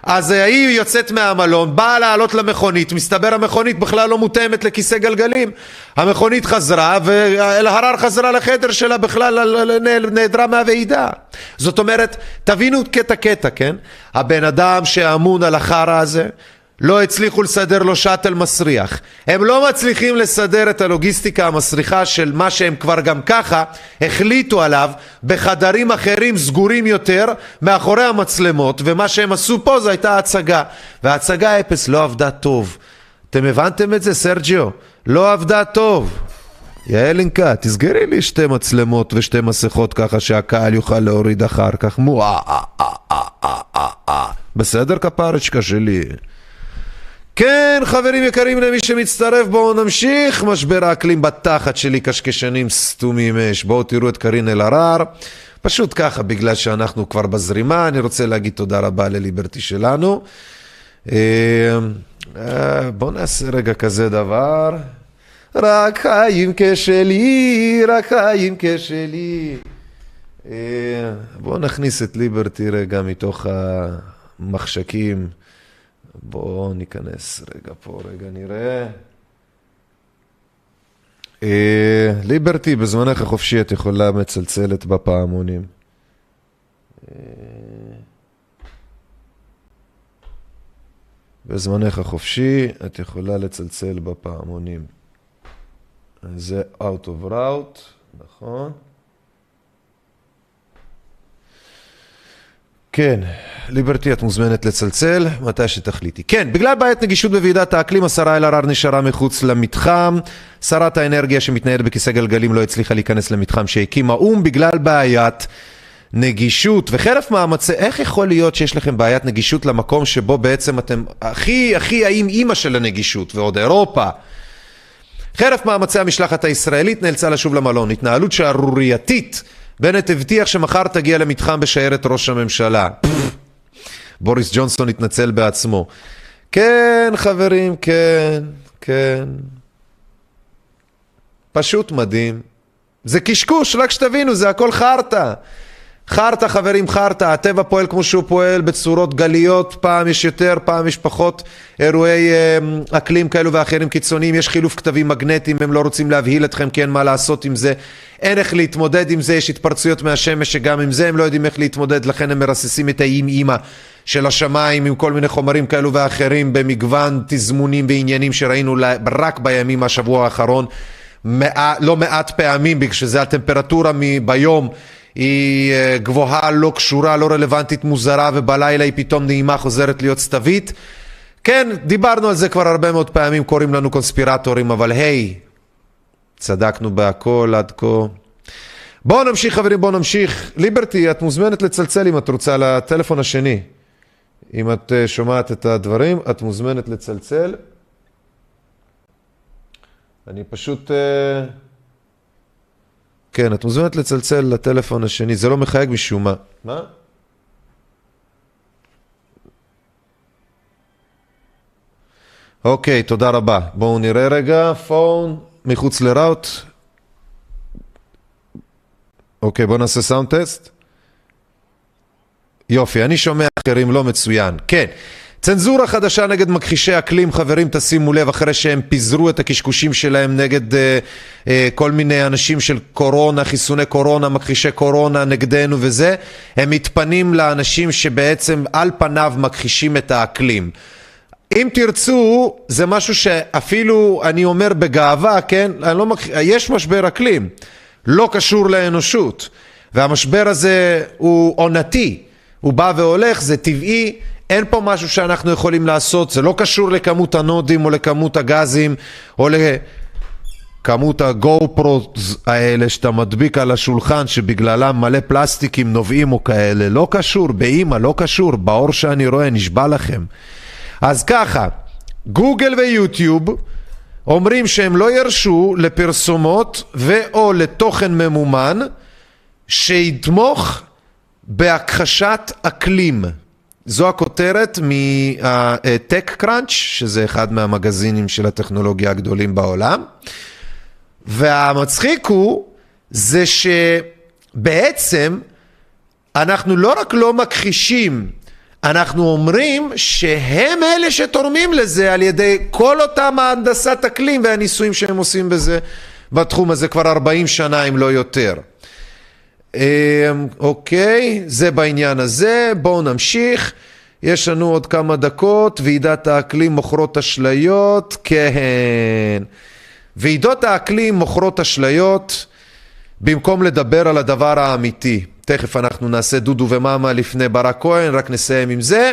אז אה, היא יוצאת מהמלון, באה לעלות למכונית, מסתבר המכונית בכלל לא מותאמת לכיסא גלגלים. המכונית חזרה ואלהרר חזרה לחדר שלה בכלל נעדרה מהוועידה. זאת אומרת, תבינו קטע קטע, כן? הבן אדם שאמון על החרא הזה לא הצליחו לסדר לו שאטל מסריח. הם לא מצליחים לסדר את הלוגיסטיקה המסריחה של מה שהם כבר גם ככה החליטו עליו בחדרים אחרים סגורים יותר מאחורי המצלמות ומה שהם עשו פה זו הייתה הצגה וההצגה אפס לא עבדה טוב. אתם הבנתם את זה סרג'יו? לא עבדה טוב. יעלינקה, תסגרי לי שתי מצלמות ושתי מסכות ככה שהקהל יוכל להוריד אחר כך. מו אה אה אה בסדר כפרצ'קה שלי? כן, חברים יקרים, למי שמצטרף, בואו נמשיך. משבר האקלים בתחת שלי, קשקשנים סתומים אש. בואו תראו את קארין אלהרר. פשוט ככה, בגלל שאנחנו כבר בזרימה, אני רוצה להגיד תודה רבה לליברטי שלנו. אה, אה, בואו נעשה רגע כזה דבר. רק חיים כשלי, רק חיים כשלי. אה, בואו נכניס את ליברטי רגע מתוך המחשקים. בואו ניכנס רגע פה, רגע נראה. אה, ליברטי, בזמנך החופשי את יכולה מצלצלת בפעמונים. אה, בזמנך החופשי את יכולה לצלצל בפעמונים. זה out of route, נכון? כן, ליברטי, את מוזמנת לצלצל, מתי שתחליטי. כן, בגלל בעיית נגישות בוועידת האקלים, השרה אלהרר נשארה מחוץ למתחם. שרת האנרגיה שמתנהלת בכיסא גלגלים לא הצליחה להיכנס למתחם שהקים האו"ם בגלל בעיית נגישות. וחרף מאמצי, איך יכול להיות שיש לכם בעיית נגישות למקום שבו בעצם אתם הכי הכי האם אימא של הנגישות, ועוד אירופה? חרף מאמצי המשלחת הישראלית נאלצה לשוב למלון. התנהלות שערורייתית. בנט הבטיח שמחר תגיע למתחם בשיירת ראש הממשלה. בוריס ג'ונסון התנצל בעצמו. כן, חברים, כן, כן. פשוט מדהים. זה קשקוש, רק שתבינו, זה הכל חרטא. חרטא חברים חרטא, הטבע פועל כמו שהוא פועל בצורות גליות, פעם יש יותר, פעם יש פחות. אירועי אה, אקלים כאלו ואחרים קיצוניים, יש חילוף כתבים מגנטיים, הם לא רוצים להבהיל אתכם כי אין מה לעשות עם זה, אין איך להתמודד עם זה, יש התפרצויות מהשמש שגם עם זה הם לא יודעים איך להתמודד, לכן הם מרססים את האיים אימא של השמיים עם כל מיני חומרים כאלו ואחרים במגוון תזמונים ועניינים שראינו רק בימים מהשבוע האחרון, מע... לא מעט פעמים, בגלל שזה הטמפרטורה ביום היא אה, גבוהה, לא קשורה, לא רלוונטית, מוזרה, ובלילה היא פתאום נעימה, חוזרת להיות סתווית. כן, דיברנו על זה כבר הרבה מאוד פעמים, קוראים לנו קונספירטורים, אבל היי, צדקנו בהכל עד כה. בואו נמשיך חברים, בואו נמשיך. ליברטי, את מוזמנת לצלצל אם את רוצה לטלפון השני. אם את אה, שומעת את הדברים, את מוזמנת לצלצל. אני פשוט... Uh... כן, את מוזמנת לצלצל לטלפון השני, זה לא מחייג משום מה. מה? אוקיי, תודה רבה. בואו נראה רגע, פון מחוץ לראוט. אוקיי, בואו נעשה סאונד טסט. יופי, אני שומע אחרים לא מצוין. כן. צנזורה חדשה נגד מכחישי אקלים, חברים תשימו לב, אחרי שהם פיזרו את הקשקושים שלהם נגד אה, אה, כל מיני אנשים של קורונה, חיסוני קורונה, מכחישי קורונה נגדנו וזה, הם מתפנים לאנשים שבעצם על פניו מכחישים את האקלים. אם תרצו, זה משהו שאפילו אני אומר בגאווה, כן, לא מכ... יש משבר אקלים, לא קשור לאנושות, והמשבר הזה הוא עונתי, הוא בא והולך, זה טבעי. אין פה משהו שאנחנו יכולים לעשות, זה לא קשור לכמות הנודים או לכמות הגזים או לכמות ה GoPros האלה שאתה מדביק על השולחן שבגללם מלא פלסטיקים נובעים או כאלה, לא קשור, באמא, לא קשור, באור שאני רואה, נשבע לכם. אז ככה, גוגל ויוטיוב אומרים שהם לא ירשו לפרסומות ו/או לתוכן ממומן שיתמוך בהכחשת אקלים. זו הכותרת מ-Tech Crunch, שזה אחד מהמגזינים של הטכנולוגיה הגדולים בעולם. והמצחיק הוא, זה שבעצם אנחנו לא רק לא מכחישים אנחנו אומרים שהם אלה שתורמים לזה על ידי כל אותם ההנדסת אקלים והניסויים שהם עושים בזה בתחום הזה כבר 40 שנה אם לא יותר. אמ, אוקיי, זה בעניין הזה, בואו נמשיך. יש לנו עוד כמה דקות, ועידת האקלים מוכרות אשליות, כן. ועידות האקלים מוכרות אשליות במקום לדבר על הדבר האמיתי. תכף אנחנו נעשה דודו ומאמה לפני ברק כהן, רק נסיים עם זה.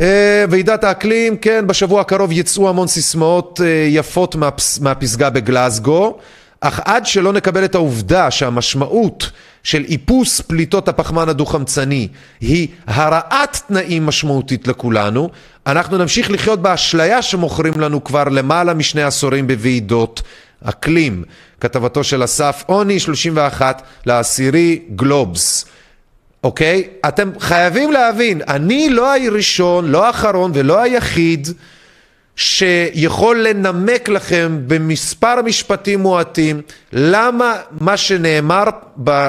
אה, ועידת האקלים, כן, בשבוע הקרוב יצאו המון סיסמאות אה, יפות מהפס, מהפסגה בגלסגו, אך עד שלא נקבל את העובדה שהמשמעות של איפוס פליטות הפחמן הדו-חמצני היא הרעת תנאים משמעותית לכולנו, אנחנו נמשיך לחיות באשליה שמוכרים לנו כבר למעלה משני עשורים בוועידות אקלים. כתבתו של אסף עוני, 31 לעשירי גלובס. אוקיי? אתם חייבים להבין, אני לא הראשון, לא האחרון ולא היחיד שיכול לנמק לכם במספר משפטים מועטים למה מה שנאמר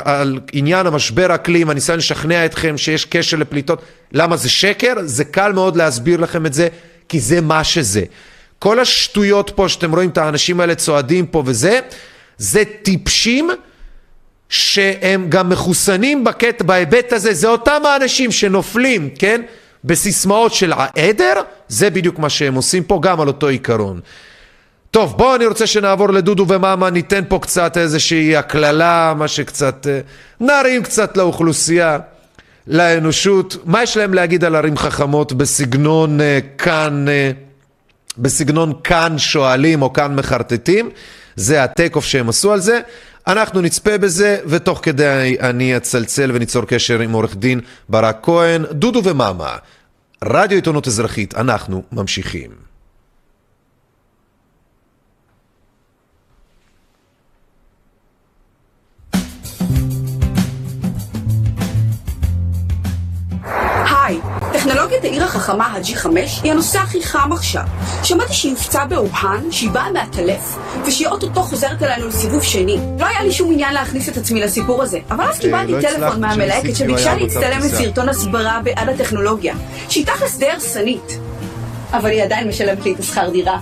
על עניין המשבר האקלים, הניסיון לשכנע אתכם שיש קשר לפליטות, למה זה שקר? זה קל מאוד להסביר לכם את זה, כי זה מה שזה. כל השטויות פה שאתם רואים את האנשים האלה צועדים פה וזה, זה טיפשים שהם גם מחוסנים בקט, בהיבט הזה, זה אותם האנשים שנופלים, כן? בסיסמאות של העדר, זה בדיוק מה שהם עושים פה, גם על אותו עיקרון. טוב, בואו אני רוצה שנעבור לדודו ומאמה, ניתן פה קצת איזושהי הקללה, מה שקצת... אה, נרים קצת לאוכלוסייה, לאנושות. מה יש להם להגיד על ערים חכמות בסגנון אה, כאן, אה, בסגנון כאן שואלים או כאן מחרטטים? זה הטייק אוף שהם עשו על זה. אנחנו נצפה בזה, ותוך כדי אני אצלצל וניצור קשר עם עורך דין ברק כהן, דודו ומאמה. רדיו עיתונות אזרחית, אנחנו ממשיכים. העיר החכמה ה-G5 היא הנושא הכי חם עכשיו. שמעתי שהיא הופצה באוהן, שהיא באה מהטלף, ושהיא אוטוטו חוזרת אלינו לסיבוב שני. לא היה לי שום עניין להכניס את עצמי לסיפור הזה, אבל אז קיבלתי לא טלפון מהמלהקת שביקשה להצטלם באותה לסרטון הסברה בעד הטכנולוגיה, שהיא תכלס די הרסנית. אבל היא עדיין משלמת לי את השכר דירה.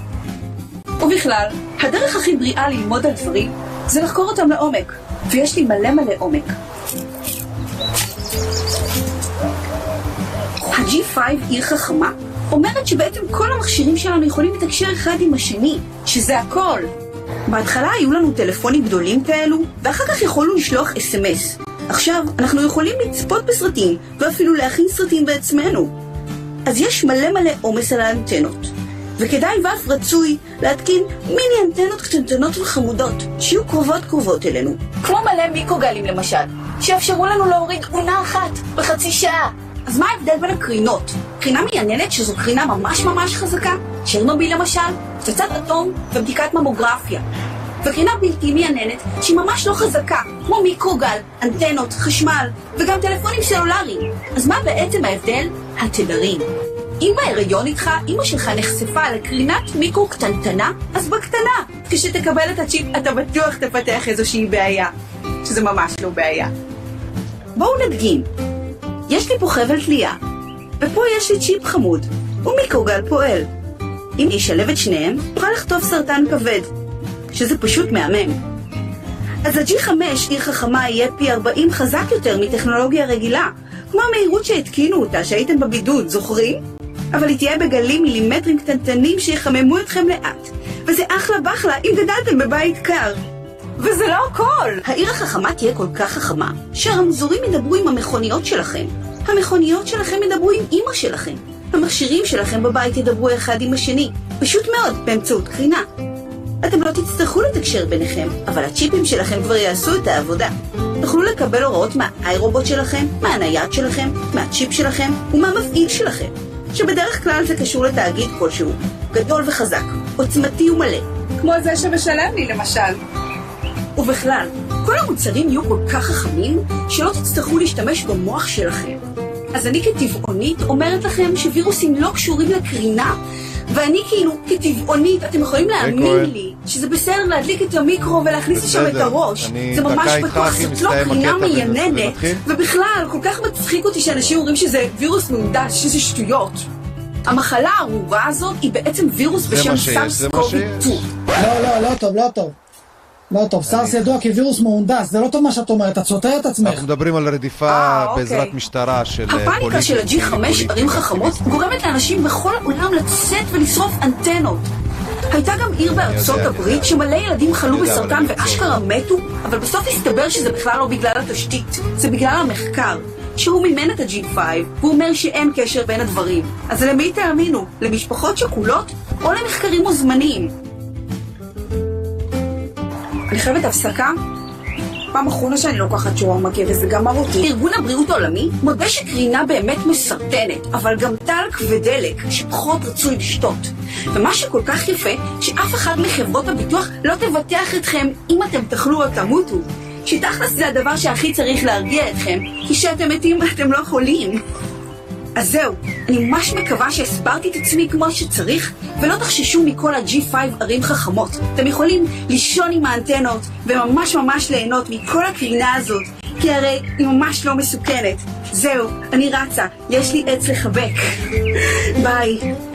ובכלל, הדרך הכי בריאה ללמוד על דברים זה לחקור אותם לעומק, ויש לי מלא מלא עומק. ה-G5 עיר חכמה אומרת שבעצם כל המכשירים שלנו יכולים לתקשר אחד עם השני, שזה הכל. בהתחלה היו לנו טלפונים גדולים כאלו, ואחר כך יכולנו לשלוח אס.אם.אס. עכשיו אנחנו יכולים לצפות בסרטים, ואפילו להכין סרטים בעצמנו. אז יש מלא מלא עומס על האנטנות. וכדאי ואף רצוי להתקין מיני אנטנות קטנטנות וחמודות, שיהיו קרובות קרובות אלינו. כמו מלא מיקרוגלים למשל, שיאפשרו לנו להוריד עונה אחת בחצי שעה. אז מה ההבדל בין הקרינות? קרינה מייננת שזו קרינה ממש ממש חזקה, צ'רנוביל למשל, פצצת אטום ובדיקת ממוגרפיה. וקרינה בלתי מייננת שהיא ממש לא חזקה, כמו מיקרוגל, אנטנות, חשמל, וגם טלפונים סלולריים. אז מה בעצם ההבדל? התדרים. אם בהיריון איתך, אמא שלך נחשפה לקרינת מיקרו קטנטנה, אז בקטנה. כשתקבל את הצ'יפ אתה בטוח תפתח איזושהי בעיה. שזה ממש לא בעיה. בואו נדגים. יש לי פה חבל תלייה, ופה יש לי צ'יפ חמוד, ומיקרוגל פועל. אם נשלב את שניהם, נוכל לחטוף סרטן כבד, שזה פשוט מהמם. אז ה-G5 עיר חכמה יהיה פי 40 חזק יותר מטכנולוגיה רגילה, כמו המהירות שהתקינו אותה, שהייתם בבידוד, זוכרים? אבל היא תהיה בגלים מילימטרים קטנטנים שיחממו אתכם לאט. וזה אחלה בחלה אם גדלתם בבית קר. וזה לא הכל! העיר החכמה תהיה כל כך חכמה, שהרמזורים ידברו עם המכוניות שלכם. המכוניות שלכם ידברו עם אמא שלכם. המכשירים שלכם בבית ידברו אחד עם השני. פשוט מאוד, באמצעות קרינה. אתם לא תצטרכו לתקשר ביניכם, אבל הצ'יפים שלכם כבר יעשו את העבודה. תוכלו לקבל הוראות מהאיירובוט שלכם, מהנייד שלכם, מהצ'יפ שלכם ומהמפעיל שלכם. שבדרך כלל זה קשור לתאגיד כלשהו. גדול וחזק, עוצמתי ומלא. כמו זה שמשלם לי למשל. ובכלל, כל המוצרים יהיו כל כך חכמים, שלא תצטרכו להשתמש במוח שלכם. אז אני כטבעונית אומרת לכם שווירוסים לא קשורים לקרינה, ואני כאילו, כטבעונית, אתם יכולים להאמין. לי שזה בסדר להדליק את המיקרו ולהכניס לשם את. הראש. זה ממש בטוח, זאת לא קרינה מייננת. ובכלל, כל כך מצחיק אותי שאנשים אומרים שזה וירוס מהונדס, שזה שטויות. המחלה הארורה הזאת היא בעצם וירוס בשם סארס מה קובי שיש. 2. לא, לא, לא טוב, לא טוב. לא טוב, סארס ידוע כווירוס מהונדס, זה לא טוב מה שאת אומרת, את סותרת את עצמך. אנחנו מדברים על רדיפה אה, אוקיי. בעזרת משטרה של אה, הפאניקה פוליטיקה, של ה-G5 פוליטיקה, ערים חכמות גורמת לאנשים בכל העולם לצאת ולשרוף אנטנות. הייתה גם עיר בארצות הברית. שמלא ילדים חלו בסרטן ואשכרה מתו, אבל בסוף הסתבר שזה בכלל לא בגלל התשתית, זה בגלל המחקר. שהוא מימן את ה-G5, והוא אומר שאין קשר בין הדברים. אז למי תאמינו? למשפחות שכולות או למחקרים מוזמנים? חייבת הפסקה. פעם אחרונה שאני לוקחת שווארמה וזה גמר אותי. ארגון הבריאות העולמי מודה שקרינה באמת מסרטנת, אבל גם טלק ודלק שפחות רצוי לשתות. ומה שכל כך יפה, שאף אחד מחברות הביטוח לא תבטח אתכם אם אתם תאכלו או תמותו. שתכלס זה הדבר שהכי צריך להרגיע אתכם, כי כשאתם מתים אתם לא חולים. אז זהו, אני ממש מקווה שהסברתי את עצמי כמו שצריך, ולא תחששו מכל ה-G5 ערים חכמות. אתם יכולים לישון עם האנטנות, וממש ממש ליהנות מכל הקרינה הזאת, כי הרי היא ממש לא מסוכנת. זהו, אני רצה, יש לי עץ לחבק. ביי.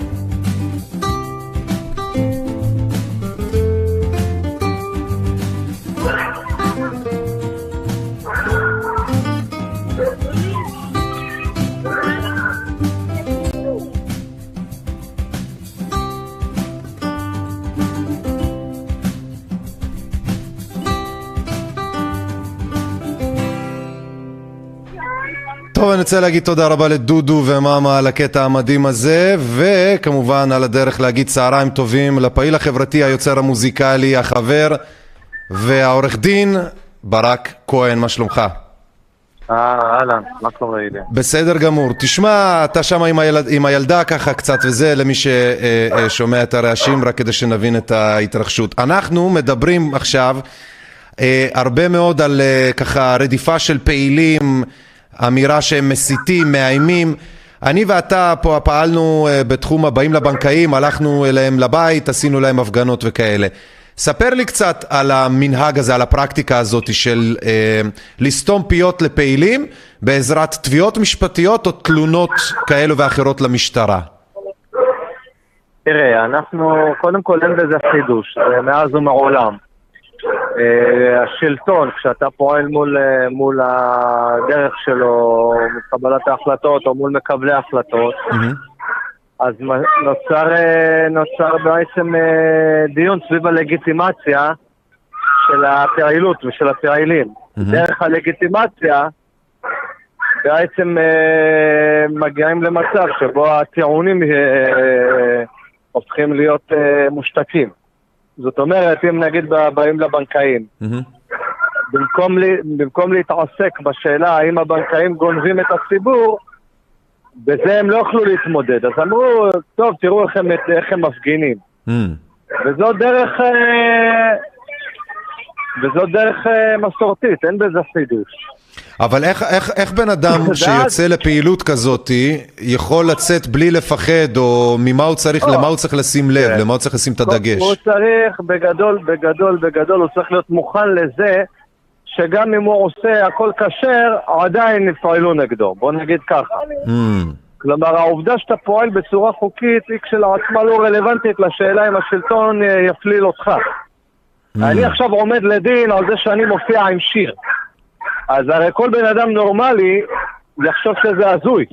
טוב, אני רוצה להגיד תודה רבה לדודו ומאמה על הקטע המדהים הזה, וכמובן על הדרך להגיד צהריים טובים לפעיל החברתי, היוצר המוזיקלי, החבר והעורך דין ברק כהן, מה שלומך? אה, אהלן, מה קורה אילי? בסדר גמור. תשמע, אתה שם עם, הילד, עם הילדה ככה קצת וזה, למי ששומע את הרעשים, רק כדי שנבין את ההתרחשות. אנחנו מדברים עכשיו אה, הרבה מאוד על אה, ככה רדיפה של פעילים, אמירה שהם מסיתים, מאיימים. אני ואתה פה פעלנו אה, בתחום הבאים לבנקאים, הלכנו אליהם לבית, עשינו להם הפגנות וכאלה. ספר לי קצת על המנהג הזה, על הפרקטיקה הזאת של אה, לסתום פיות לפעילים בעזרת תביעות משפטיות או תלונות כאלו ואחרות למשטרה. תראה, אנחנו, קודם כל אין בזה חידוש, זה מאז ומעולם. אה, השלטון, כשאתה פועל מול, אה, מול הדרך שלו, קבלת ההחלטות או מול מקבלי ההחלטות, אז נוצר, אה, נוצר בעצם דיון סביב הלגיטימציה של הפעילות ושל הפעילים. דרך הלגיטימציה בעצם מגיעים למצב שבו הטיעונים הופכים להיות מושתקים. זאת אומרת, אם נגיד באים לבנקאים, במקום, לי, במקום להתעסק בשאלה האם הבנקאים גונבים את הציבור, בזה הם לא יכלו להתמודד. אז אמרו, טוב, תראו איך הם, איך הם מפגינים. וזו דרך, אה, וזו דרך אה, מסורתית, אין בזה חידוש. אבל איך, איך, איך בן אדם (laughs) שיוצא לפעילות כזאת יכול לצאת בלי לפחד, או ממה הוא צריך, או. למה הוא צריך לשים לב, כן. למה הוא צריך לשים את הדגש? הוא צריך, בגדול, בגדול, בגדול, הוא צריך להיות מוכן לזה שגם אם הוא עושה הכל כשר, עדיין יפעלו נגדו. בוא נגיד ככה. Mm, כלומר, העובדה שאתה פועל בצורה חוקית היא כשלעצמה לא רלוונטית לשאלה אם השלטון אה, יפליל אותך. אני עכשיו עומד לדין על זה שאני מופיע עם שיר. אז הרי כל בן אדם נורמלי יחשוב שזה הזוי.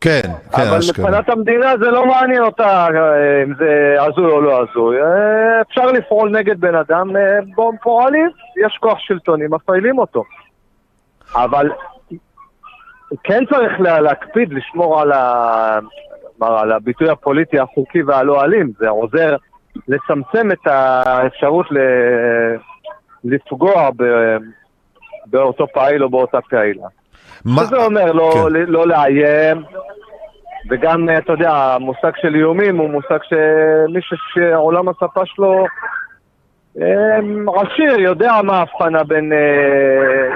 כן, כן, אבל אשכרה. מבחינת המדינה זה לא מעניין אותה אה, אם זה הזוי או לא הזוי. אה, אפשר לפעול נגד בן אדם, אה, בו פועלים, יש כוח שלטוני, מפעילים אותו. אבל כן צריך לה- להקפיד לשמור על, ה... על הביטוי הפוליטי החוקי והלא אלים, זה עוזר לצמצם את האפשרות ל... לפגוע ב... באותו פעיל או באותה פעילה. מה- זה אומר לא, כן. כן. לא לאיים, וגם, אתה יודע, המושג של איומים הוא מושג שמישהו שעולם השפה שלו אמ, עשיר, יודע מה ההבחנה בין אה,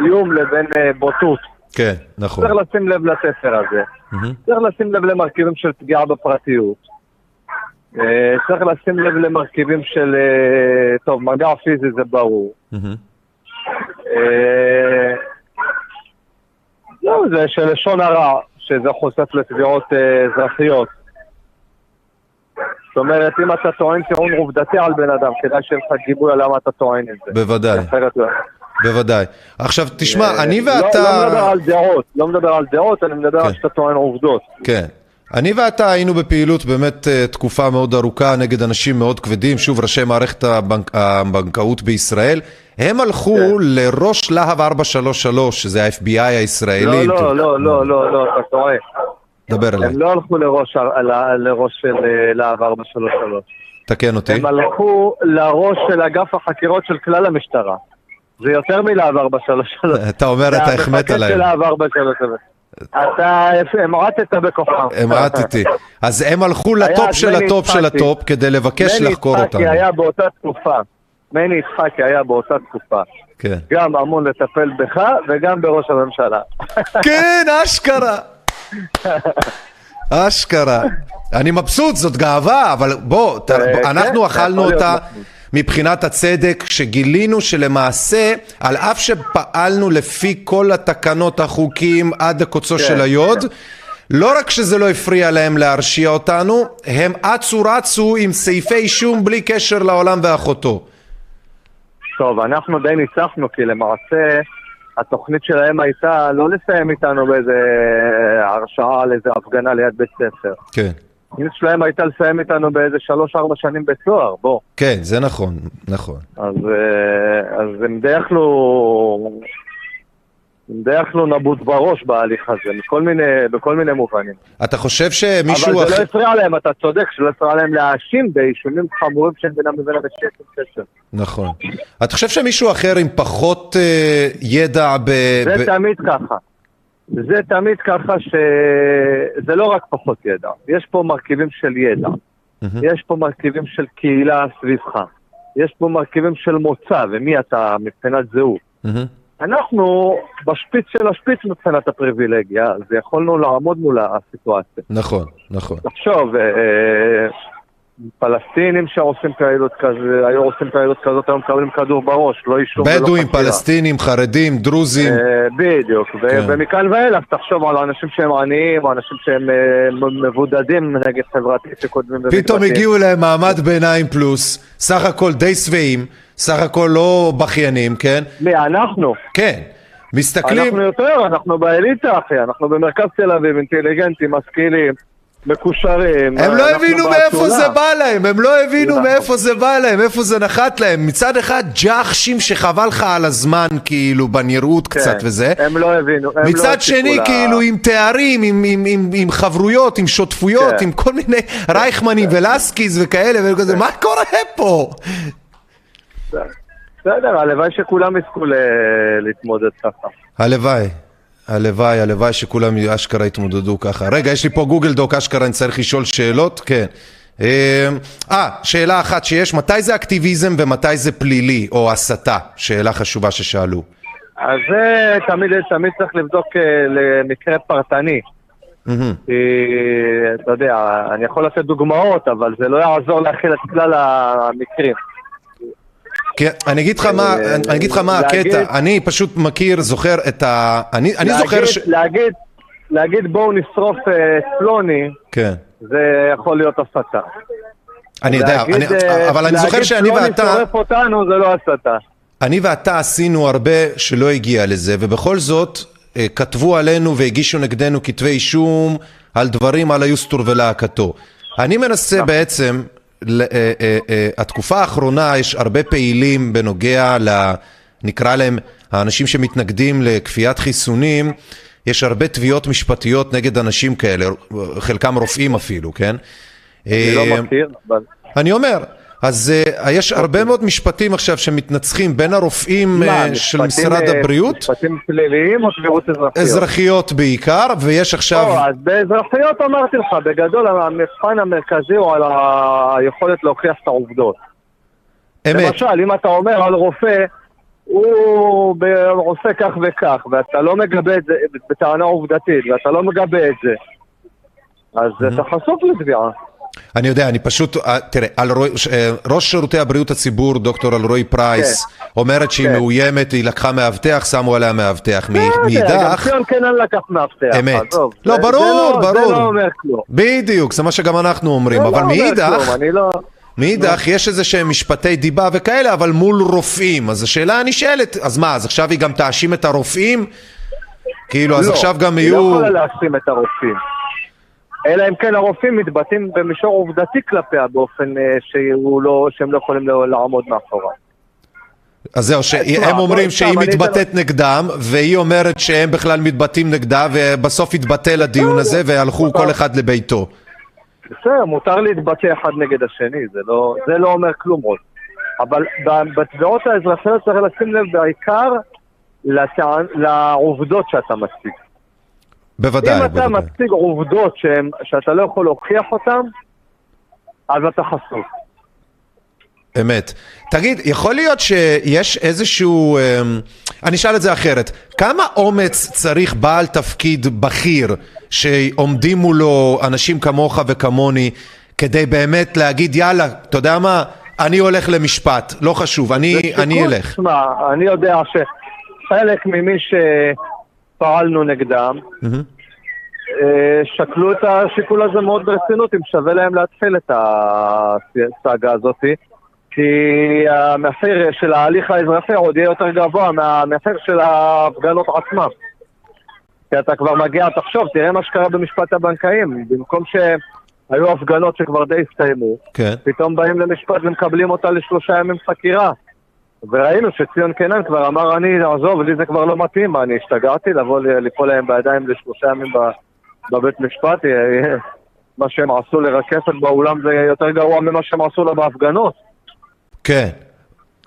איום לבין אה, בוטות. כן, נכון. צריך לשים לב לתפר הזה. מהמם. צריך לשים לב למרכיבים של פגיעה בפרטיות. אה, צריך לשים לב למרכיבים של, אה, טוב, מגע פיזי זה ברור. מהמם. אה, לא, זה של לשון הרע, שזה חושף לתביעות אה, אזרחיות. זאת אומרת, אם אתה טוען טיעון עובדתי על בן אדם, כדאי שיהיה לך גיבוי על למה אתה טוען את זה. בוודאי, לא. בוודאי. עכשיו, תשמע, אני לא- ואתה... לא מדבר על דעות, לא מדבר על דעות, אני מדבר על כן. שאתה טוען עובדות. כן. אני ואתה היינו בפעילות באמת אה, תקופה מאוד ארוכה נגד אנשים מאוד כבדים, שוב ראשי מערכת הבנק, הבנקאות בישראל. הם הלכו כן. לראש להב 433, שזה ה-FBI הישראלי. לא, לא, לא, לא, לא, לא, אתה טועה. דבר אליי, הם לא הלכו לראש של אה, להב 433. תקן אותי. הם הלכו לראש של אגף החקירות של כלל המשטרה. זה יותר מלהב 433. (laughs) אתה אומר, אתה החמאת המפקד להם. של להב 433. אתה המרטת בכוחם. המרטתי. אז הם הלכו לטופ של מני הטופ של. הטופ כדי לבקש מני לחקור אותנו. יצחקי היה באותה תקופה. מני יצחקי היה באותה תקופה. כן. גם אמון לטפל בך וגם בראש הממשלה. כן, אשכרה. אשכרה. אני מבסוט, זאת גאווה, אבל בוא, ת- אה, בוא, אנחנו כן, אכלנו אותה. מבחינת הצדק, שגילינו שלמעשה, על אף שפעלנו לפי כל התקנות, החוקים, עד הקוצו כן, של היוד, לא רק שזה לא הפריע להם להרשיע אותנו, הם אצו רצו עם סעיפי אישום בלי קשר לעולם ואחותו. טוב, אנחנו די ניצחנו, כי למעשה התוכנית שלהם הייתה לא לסיים איתנו באיזה הרשעה על איזה הפגנה ליד בית ספר. כן. התוכנית שלהם הייתה לסיים איתנו באיזה שלוש-ארבע שנים בית סוהר, בוא. כן, זה נכון, נכון. אז, אה, אז הם די יכלו... הם די יכלו נבוט בראש בהליך הזה, מכל מיני, בכל מיני מובנים. אתה חושב שמישהו אבל זה אחר... לא הפריע להם, אתה צודק, שלא הפריע להם להאשים באישומים חמורים שאין בינם לבין בשקט קשר. נכון. אתה חושב שמישהו אחר עם פחות אה, ידע ב... זה ב... תמיד ככה. זה תמיד ככה שזה לא רק פחות ידע, יש פה מרכיבים של ידע, יש פה מרכיבים של קהילה סביבך, יש פה מרכיבים של מוצא ומי אתה מבחינת זהות. אנחנו בשפיץ של השפיץ מבחינת הפריבילגיה, אז יכולנו לעמוד מול הסיטואציה. נכון, נכון. תחשוב, אה, אה, פלסטינים שעושים פעילות כזה, היו עושים פעילות כזאת, היום מקבלים כדור בראש, לא אישום ולא בדואים, חקירה. פלסטינים, חרדים, דרוזים. אה, בדיוק, כן. ומכאן ואילך תחשוב על אנשים שהם עניים, או אנשים שהם מבודדים נגד חברתית שכותבים פתאום. הגיעו אליהם מעמד ביניים פלוס, סך הכל די שבעים, סך הכל לא בכיינים, כן? מי, אנחנו? כן. מסתכלים, אנחנו יותר, אנחנו באליטה אחי, אנחנו במרכז תל אביב, אינטליגנטים, משכילים, מקושרים. הם לא הבינו מאיפה. זה בא להם, הם לא הבינו. מאיפה זה בא להם, איפה זה נחת להם. מצד אחד ג'חשים שחבל לך על הזמן, כאילו, בנראות קצת כן, וזה. הם לא הבינו. הם לא מצד שני, כאילו, עם תארים, עם, עם, עם, עם חברויות, עם שותפויות, כן. עם כל מיני רייכמנים ולסקיס וכאלה, וכזה, מה קורה פה? בסדר, הלוואי שכולם יזכו להתמודד ככה. הלוואי. הלוואי, הלוואי שכולם אשכרה יתמודדו ככה. רגע, יש לי פה גוגל דוק, אשכרה אני צריך לשאול שאלות? כן. אה, אה, שאלה אחת שיש, מתי זה אקטיביזם ומתי זה פלילי או הסתה? שאלה חשובה ששאלו. אז זה תמיד, תמיד צריך לבדוק אה, למקרה פרטני. כי, אתה יודע, אני יכול לתת דוגמאות, אבל זה לא יעזור להכיל את כלל המקרים. כן, אני אגיד לך מה, אה, אני אגיד לך מה להגיד- הקטע, אני פשוט מכיר, זוכר את ה... אני אני להגיד, זוכר ש... להגיד, להגיד בואו נשרוף אה, פלוני, כן. זה יכול להיות הסתה. אני יודע, להגיד, אני- אה, אבל אני זוכר שאני להגיד ואתה... פלוני שורף אותנו זה לא הסתה. אני ואתה עשינו הרבה שלא הגיע לזה, ובכל זאת כתבו עלינו והגישו נגדנו כתבי אישום על דברים על היוסטור ולהקתו. אני מנסה בעצם, אה, אה, התקופה האחרונה יש הרבה פעילים בנוגע ל... נקרא להם האנשים שמתנגדים לכפיית חיסונים, יש הרבה תביעות משפטיות נגד אנשים כאלה, חלקם רופאים אפילו, כן? אני אה, לא מכיר, אבל... אני אומר, אז uh, יש הרבה מאוד משפטים עכשיו שמתנצחים בין הרופאים מה, uh, של משפטים, משרד אה, הבריאות, משפטים פליליים או תביעות אזרחיות? אזרחיות בעיקר, ויש עכשיו... לא, אז באזרחיות אמרתי לך, בגדול המבחן המרכזי הוא על היכולת להוכיח את העובדות. אמת, למשל, אם אתה אומר על רופא, הוא עושה כך וכך, ואתה לא מגבה את זה בטענה עובדתית, ואתה לא מגבה את זה, אז אתה חשוף לתביעה. אני יודע, אני פשוט, אה, תראה, ש- אה, ראש שירותי הבריאות הציבור, דוקטור אלרועי פרייס, אומרת שהיא כן. מאוימת, היא לקחה מאבטח, שמו עליה מאבטח. מ- לא יודע, גם מאידך, ציון קנן לקח מאבטח. אמת. עזוב, לא, זה- ברור, זה לא- ברור. זה לא אומר כלום. בדיוק, זה מה שגם אנחנו אומרים, זה אבל לא מאידך, לא... מאידך יש איזה שהם משפטי דיבה וכאלה, אבל מול רופאים. אז השאלה הנשאלת, אז מה, אז עכשיו היא גם תאשים את הרופאים? כאילו, אז לא, עכשיו גם היא לא יהיו... יכולה להאשים את הרופאים. אלא אם כן הרופאים מתבטאים במישור עובדתי כלפיה באופן אה, לא, שהם לא יכולים לעמוד מאחוריו. אז זהו, שהם אומרים שהיא מתבטאת נגדם, והיא אומרת שהם בכלל מתבטאים נגדה, ובסוף התבטל הדיון הזה, והלכו כל אחד לביתו. בסדר, מותר להתבטא אחד נגד השני, זה לא, זה לא אומר כלום עוד. אבל בתביעות האזרחיות צריך לשים לב בעיקר לטען, לעובדות שאתה מציג. בוודאי, אם אתה בוודאי. מציג עובדות שהן, שאתה לא יכול להוכיח אותן, אז אתה חשוף. אמת. תגיד, יכול להיות שיש איזשהו... אמ, אני אשאל את זה אחרת. כמה אומץ צריך בעל תפקיד בכיר שעומדים מולו אנשים כמוך וכמוני כדי באמת להגיד יאללה, אתה יודע מה? אני הולך למשפט, לא חשוב, אני, אני אלך. תשמע, אני יודע שחלק ממי שפעלנו נגדם, מהמם. אה, שקלו את השיקול הזה מאוד ברצינות, אם שווה להם להתחיל את הסאגה הזאת, כי המחיר של ההליך האזרחי עוד יהיה יותר גבוה מהמחיר של ההפגנות עצמם. כי אתה כבר מגיע, תחשוב, תראה מה שקרה במשפט הבנקאים, במקום שהיו הפגנות שכבר די הסתיימו, כן. פתאום באים למשפט ומקבלים אותה לשלושה ימים חקירה. וראינו שציון קינן כבר אמר, אני, עזוב, לי זה כבר לא מתאים, אני השתגעתי לבוא ליפול להם בידיים לשלושה ימים ב- בבית משפט? אה, מה שהם עשו לרקפת באולם זה יותר גרוע ממה שהם עשו לה בהפגנות. כן.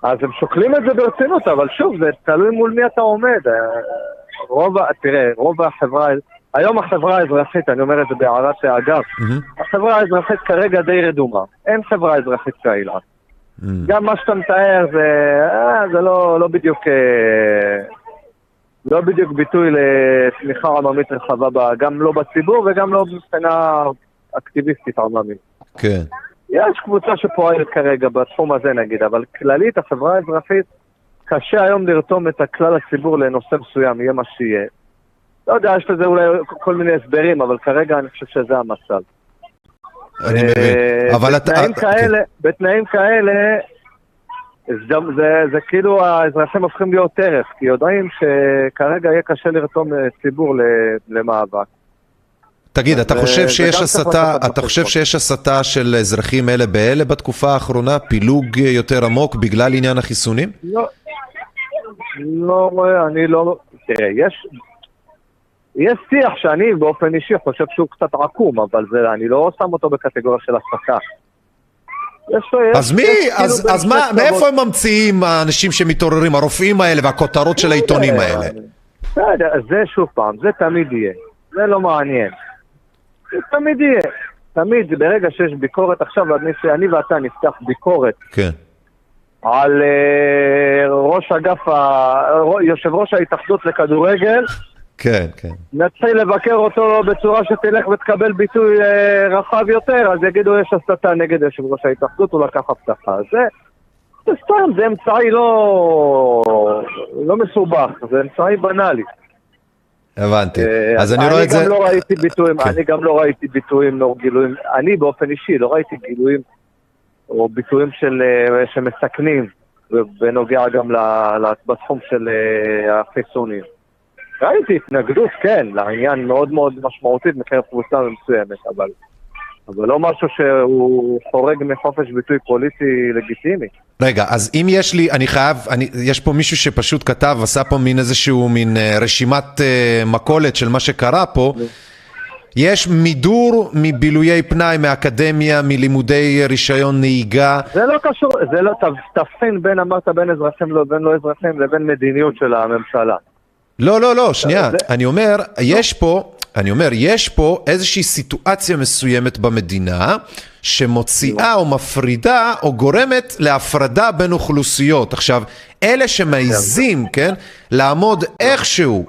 אז הם שוקלים את זה ברצינות, אבל שוב, זה תלוי מול מי אתה עומד. אה, רוב, תראה, רוב החברה, היום החברה האזרחית, אני אומר את זה בהערת אגב. החברה האזרחית כרגע די רדומה. אין חברה אזרחית פעילה. גם מה שאתה מתאר זה, אה, זה לא, לא בדיוק... אה, לא בדיוק ביטוי לתמיכה עממית רחבה, ב- גם לא בציבור וגם לא מבחינה אקטיביסטית עממית. כן. יש קבוצה שפועלת כרגע בתחום הזה נגיד, אבל כללית החברה האזרחית, קשה היום לרתום את הכלל הציבור לנושא מסוים, יהיה מה שיהיה. לא יודע, יש לזה אולי כל מיני הסברים, אבל כרגע אני חושב שזה המצב. אני מבין. אה, אבל אתה... בתנאים אה, בתנאים כאלה, זה, זה, זה כאילו האזרחים הופכים להיות טרף, כי יודעים שכרגע יהיה קשה לרתום אה, ציבור למאבק. תגיד, אתה חושב שיש הסתה, אתה חושב. שיש הסתה של אזרחים אלה באלה בתקופה האחרונה? פילוג יותר עמוק בגלל עניין החיסונים? לא, לא רואה, אני לא... תראה, יש... יש שיח שאני באופן אישי חושב שהוא קצת עקום, אבל זה, אני לא שם אותו בקטגוריה של הסתה. יש, יש, אז מי, יש אז כאילו אז מה, מאיפה. הם ממציאים האנשים שמתעוררים, הרופאים האלה והכותרות של העיתונים האלה? בסדר, זה שוב פעם, זה תמיד יהיה. זה לא מעניין. זה תמיד יהיה. תמיד, ברגע שיש ביקורת, עכשיו אני, אני ואתה נפתח ביקורת כן. על אה, ראש אגף, ה- יושב ראש ההתאחדות לכדורגל, כן, כן. נתחיל לבקר אותו בצורה שתלך ותקבל ביטוי אה, רחב יותר, אז יגידו יש הסתה נגד יושב ראש ההתאחדות, הוא לקח הבטחה. זה, זה סתם, זה אמצעי לא, לא מסובך, זה אמצעי בנאלי. הבנתי. אה, אז אני רואה את זה... לא ראיתי ביטויים, כן. אני גם לא ראיתי ביטויים, לא גילויים, אני באופן אישי לא ראיתי גילויים או ביטויים של, אה, שמסכנים, בנוגע גם ל- ל- בתחום של אה, החיסונים. ראיתי התנגדות, כן, לעניין מאוד מאוד משמעותית מקרב קבוצה מסוימת, אבל, אבל לא משהו שהוא חורג מחופש ביטוי פוליטי לגיטימי. רגע, אז אם יש לי, אני חייב, אני, יש פה מישהו שפשוט כתב, עשה פה מין איזשהו מין אה, רשימת אה, מכולת של מה שקרה פה. יש מידור מבילויי פנאי, מאקדמיה, מלימודי רישיון נהיגה. זה לא קשור, זה לא, תבחין בין, אמרת, בין אזרחים לבין לא אזרחים לבין מדיניות של הממשלה. לא, לא, לא, שנייה. זה- אני אומר, יש פה, אני אומר, יש פה איזושהי סיטואציה מסוימת במדינה שמוציאה או מפרידה או גורמת להפרדה בין אוכלוסיות. עכשיו, אלה שמעיזים, כן, לעמוד איכשהו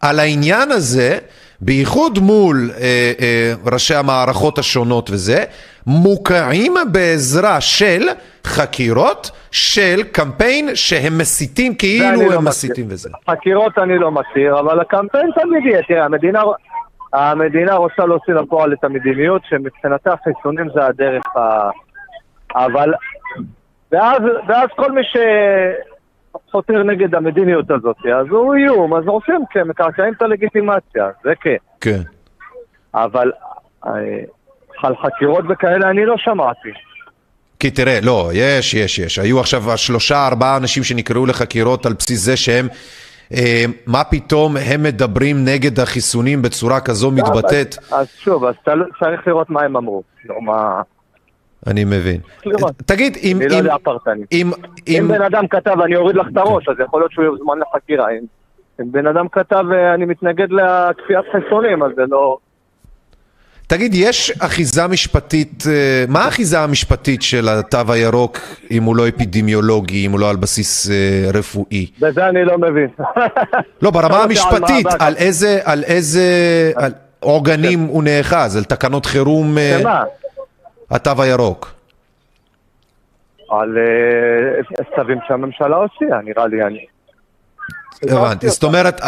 על העניין הזה, בייחוד מול אה, אה, ראשי המערכות השונות וזה, מוקעים בעזרה של חקירות, של קמפיין שהם מסיתים כאילו לא הם מכיר. מסיתים וזה. חקירות אני לא מכיר, אבל הקמפיין תמיד יהיה. תראה, המדינה, המדינה רוצה להוציא לפועל את המדיניות, שמבחינתה חיסונים זה הדרך ה... אבל... ואז, ואז כל מי שחותר נגד המדיניות הזאת, אז הוא איום, אז עושים, כן, מקרקעים את הלגיטימציה, זה כן. כן. אבל אה, על חקירות וכאלה אני לא שמעתי. כי תראה, לא, יש, יש, יש. היו עכשיו שלושה, ארבעה אנשים שנקראו לחקירות על בסיס זה שהם, אה, מה פתאום הם מדברים נגד החיסונים בצורה כזו מתבטאת? אז, אז שוב, אז צריך לראות מה הם אמרו. לא, מה... אני מבין. תגיד, אם... אני לא יודע פרטני. אם... אם אם... בן אדם כתב אני אוריד לך את הראש, אז יכול להיות שהוא יוזמן לחקירה. אם, אם בן אדם כתב אה, אני מתנגד לכפיית חיסונים, אז זה לא... תגיד, יש אחיזה משפטית, אה, מה האחיזה המשפטית של התו הירוק אם הוא לא אפידמיולוגי, אם הוא לא על בסיס אה, רפואי? בזה אני לא מבין. לא, ברמה המשפטית, על איזה, על איזה על עוגנים הוא נאחז? על תקנות חירום אה? התו הירוק? על אה, צווים שהממשלה הוציאה, נראה לי. הבנתי, זאת אומרת,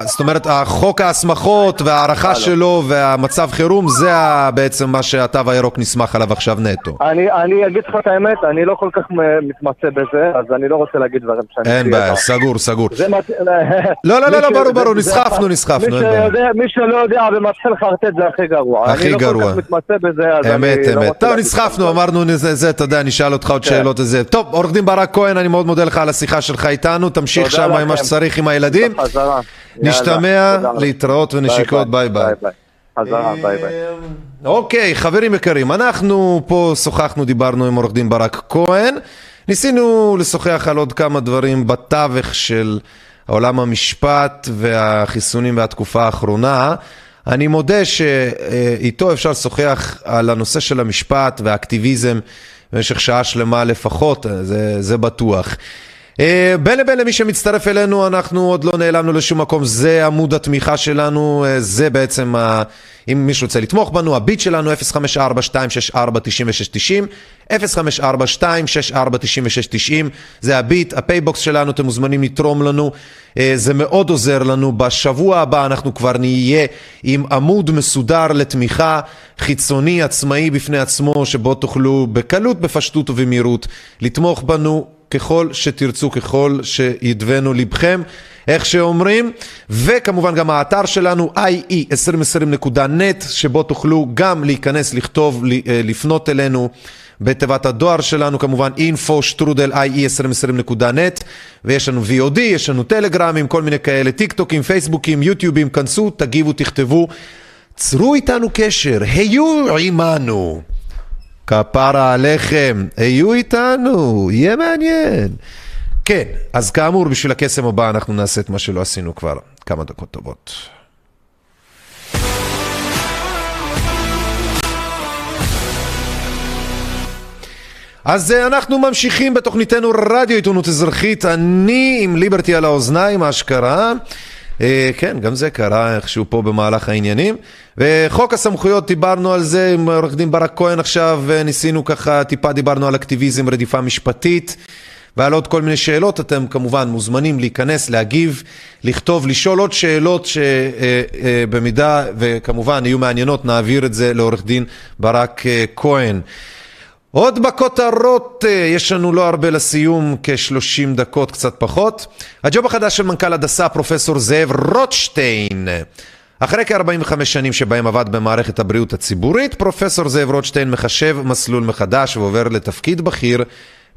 זאת החוק ההסמכות וההערכה שלו והמצב חירום זה בעצם מה שהתו הירוק נסמך עליו עכשיו נטו. אני, אני אגיד לך את האמת, אני לא כל כך מתמצא בזה, אז אני לא רוצה להגיד דברים שאני... אין בעיה, סגור, סגור. מת... (laughs) לא, לא, לא, לא, ברור, ברור, נסחפנו, נסחפנו, אין בעיה. מי שלא יודע ומתחיל לחרטט זה הכי גרוע. הכי אני לא גרוע. כל כך מתמצא בזה, אז אמת, אני לא אמת. טוב, נסחפנו. אמרנו, זה, זה, אתה יודע, אני אשאל אותך עוד כן. שאלות וזה. טוב, עורך דין ברק כהן, אני מאוד מודה לך על השיחה שלך איתנו, תמשיך שם עם מה לכם. שצריך עם הילדים. חזרה. נשתמע. להתראות ונשיקות, ביי ביי. חזרה, ביי ביי. אוקיי, חברים יקרים, אנחנו פה שוחחנו, דיברנו עם עורך דין ברק כהן. ניסינו לשוחח על עוד כמה דברים בתווך של עולם המשפט והחיסונים והתקופה האחרונה. אני מודה שאיתו אפשר לשוחח על הנושא של המשפט והאקטיביזם במשך שעה שלמה לפחות, זה, זה בטוח. אה, בין לבין למי שמצטרף אלינו, אנחנו עוד לא נעלמנו לשום מקום, זה עמוד התמיכה שלנו, אה, זה בעצם, ה... אם מישהו רוצה לתמוך בנו, הביט שלנו 054-264-9690, 054-264-9690, זה הביט, הפייבוקס שלנו, אתם מוזמנים לתרום לנו, אה, זה מאוד עוזר לנו, בשבוע הבא אנחנו כבר נהיה עם עמוד מסודר לתמיכה, חיצוני, עצמאי בפני עצמו, שבו תוכלו בקלות, בפשטות ובמהירות לתמוך בנו. ככל שתרצו, ככל שידבנו לבכם, איך שאומרים, וכמובן גם האתר שלנו ie2020.net, שבו תוכלו גם להיכנס, לכתוב, לפנות אלינו. בתיבת הדואר שלנו כמובן info שטרודל ie2020.net ויש לנו VOD, יש לנו טלגרמים, כל מיני כאלה, טיק טוקים, פייסבוקים, יוטיובים, כנסו, תגיבו, תכתבו, צרו איתנו קשר, היו עימנו. כפרה עליכם, היו איתנו, יהיה מעניין. כן, אז כאמור, בשביל הקסם הבא אנחנו נעשה את מה שלא עשינו כבר כמה דקות טובות. אז אנחנו ממשיכים בתוכניתנו רדיו עיתונות אזרחית, אני עם ליברטי על האוזניים, אשכרה. כן, גם זה קרה איכשהו פה במהלך העניינים. וחוק הסמכויות, דיברנו על זה עם עורך דין ברק כהן עכשיו, ניסינו ככה, טיפה דיברנו על אקטיביזם, רדיפה משפטית, ועל עוד כל מיני שאלות. אתם כמובן מוזמנים להיכנס, להגיב, לכתוב, לשאול עוד שאלות שבמידה וכמובן יהיו מעניינות, נעביר את זה לעורך דין ברק כהן. עוד בכותרות, יש לנו לא הרבה לסיום, כ-30 דקות, קצת פחות. הג'וב החדש של מנכ"ל הדסה, פרופסור זאב רוטשטיין. אחרי כ-45 שנים שבהם עבד במערכת הבריאות הציבורית, פרופסור זאב רוטשטיין מחשב מסלול מחדש ועובר לתפקיד בכיר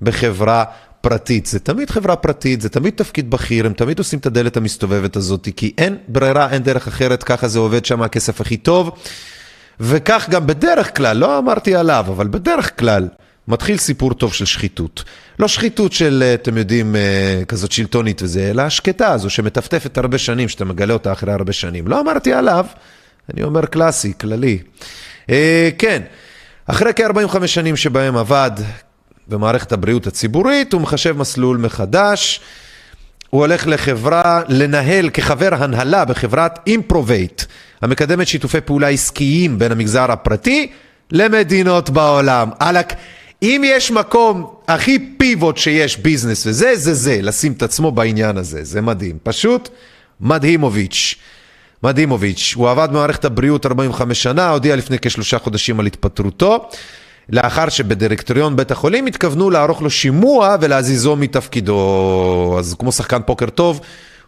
בחברה פרטית. זה תמיד חברה פרטית, זה תמיד תפקיד בכיר, הם תמיד עושים את הדלת המסתובבת הזאת, כי אין ברירה, אין דרך אחרת, ככה זה עובד שם הכסף הכי טוב. וכך גם בדרך כלל, לא אמרתי עליו, אבל בדרך כלל מתחיל סיפור טוב של שחיתות. לא שחיתות של, אתם יודעים, כזאת שלטונית וזה, אלא השקטה הזו שמטפטפת הרבה שנים, שאתה מגלה אותה אחרי הרבה שנים. לא אמרתי עליו, אני אומר קלאסי, כללי. אה, כן, אחרי כ-45 שנים שבהם עבד במערכת הבריאות הציבורית, הוא מחשב מסלול מחדש. הוא הולך לחברה, לנהל כחבר הנהלה בחברת אימפרובייט, המקדמת שיתופי פעולה עסקיים בין המגזר הפרטי למדינות בעולם. על הק... אם יש מקום הכי פיבוט שיש ביזנס וזה, זה זה, לשים את עצמו בעניין הזה, זה מדהים. פשוט מדהימוביץ'. מדהימוביץ', הוא עבד במערכת הבריאות 45 שנה, הודיע לפני כשלושה חודשים על התפטרותו, לאחר שבדירקטוריון בית החולים התכוונו לערוך לו שימוע ולהזיזו מתפקידו. אז כמו שחקן פוקר טוב,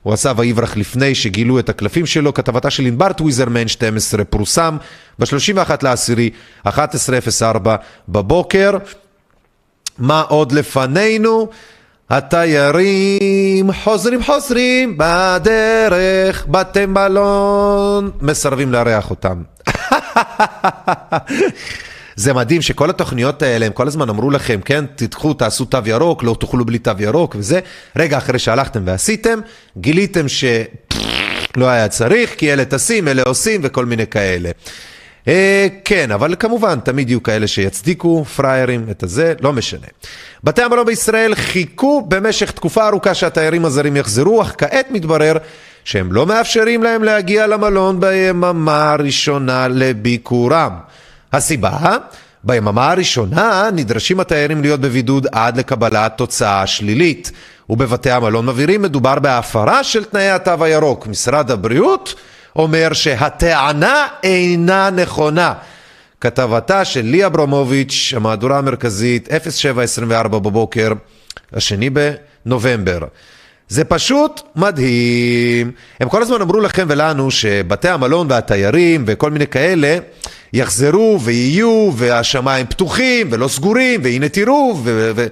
הוא עשה ויברח לפני שגילו את הקלפים שלו. כתבתה של ענבר טוויזרמן 12 פורסם ב-31 לעשירי, 11:04 בבוקר. מה עוד לפנינו? התיירים חוזרים חוזרים בדרך, בתי מלון, מסרבים לארח אותם. (laughs) זה מדהים שכל התוכניות האלה, הם כל הזמן אמרו לכם, כן, תדחו, תעשו תו ירוק, לא תאכלו בלי תו ירוק וזה. רגע אחרי שהלכתם ועשיתם, גיליתם שלא היה צריך, כי אלה טסים, אלה עושים וכל מיני כאלה. אה, כן, אבל כמובן, תמיד יהיו כאלה שיצדיקו פראיירים את הזה, לא משנה. בתי המלון בישראל חיכו במשך תקופה ארוכה שהתיירים הזרים יחזרו, אך כעת מתברר שהם לא מאפשרים להם להגיע למלון ביממה הראשונה לביקורם. הסיבה? ביממה הראשונה נדרשים התיירים להיות בבידוד עד לקבלת תוצאה שלילית. ובבתי המלון מבהירים מדובר בהפרה של תנאי התו הירוק. משרד הבריאות אומר שהטענה אינה נכונה. כתבתה של לי אברמוביץ', המהדורה המרכזית, 0724 בבוקר, השני בנובמבר. זה פשוט מדהים. הם כל הזמן אמרו לכם ולנו שבתי המלון והתיירים וכל מיני כאלה יחזרו ויהיו והשמיים פתוחים ולא סגורים והנה תראו ו... ו...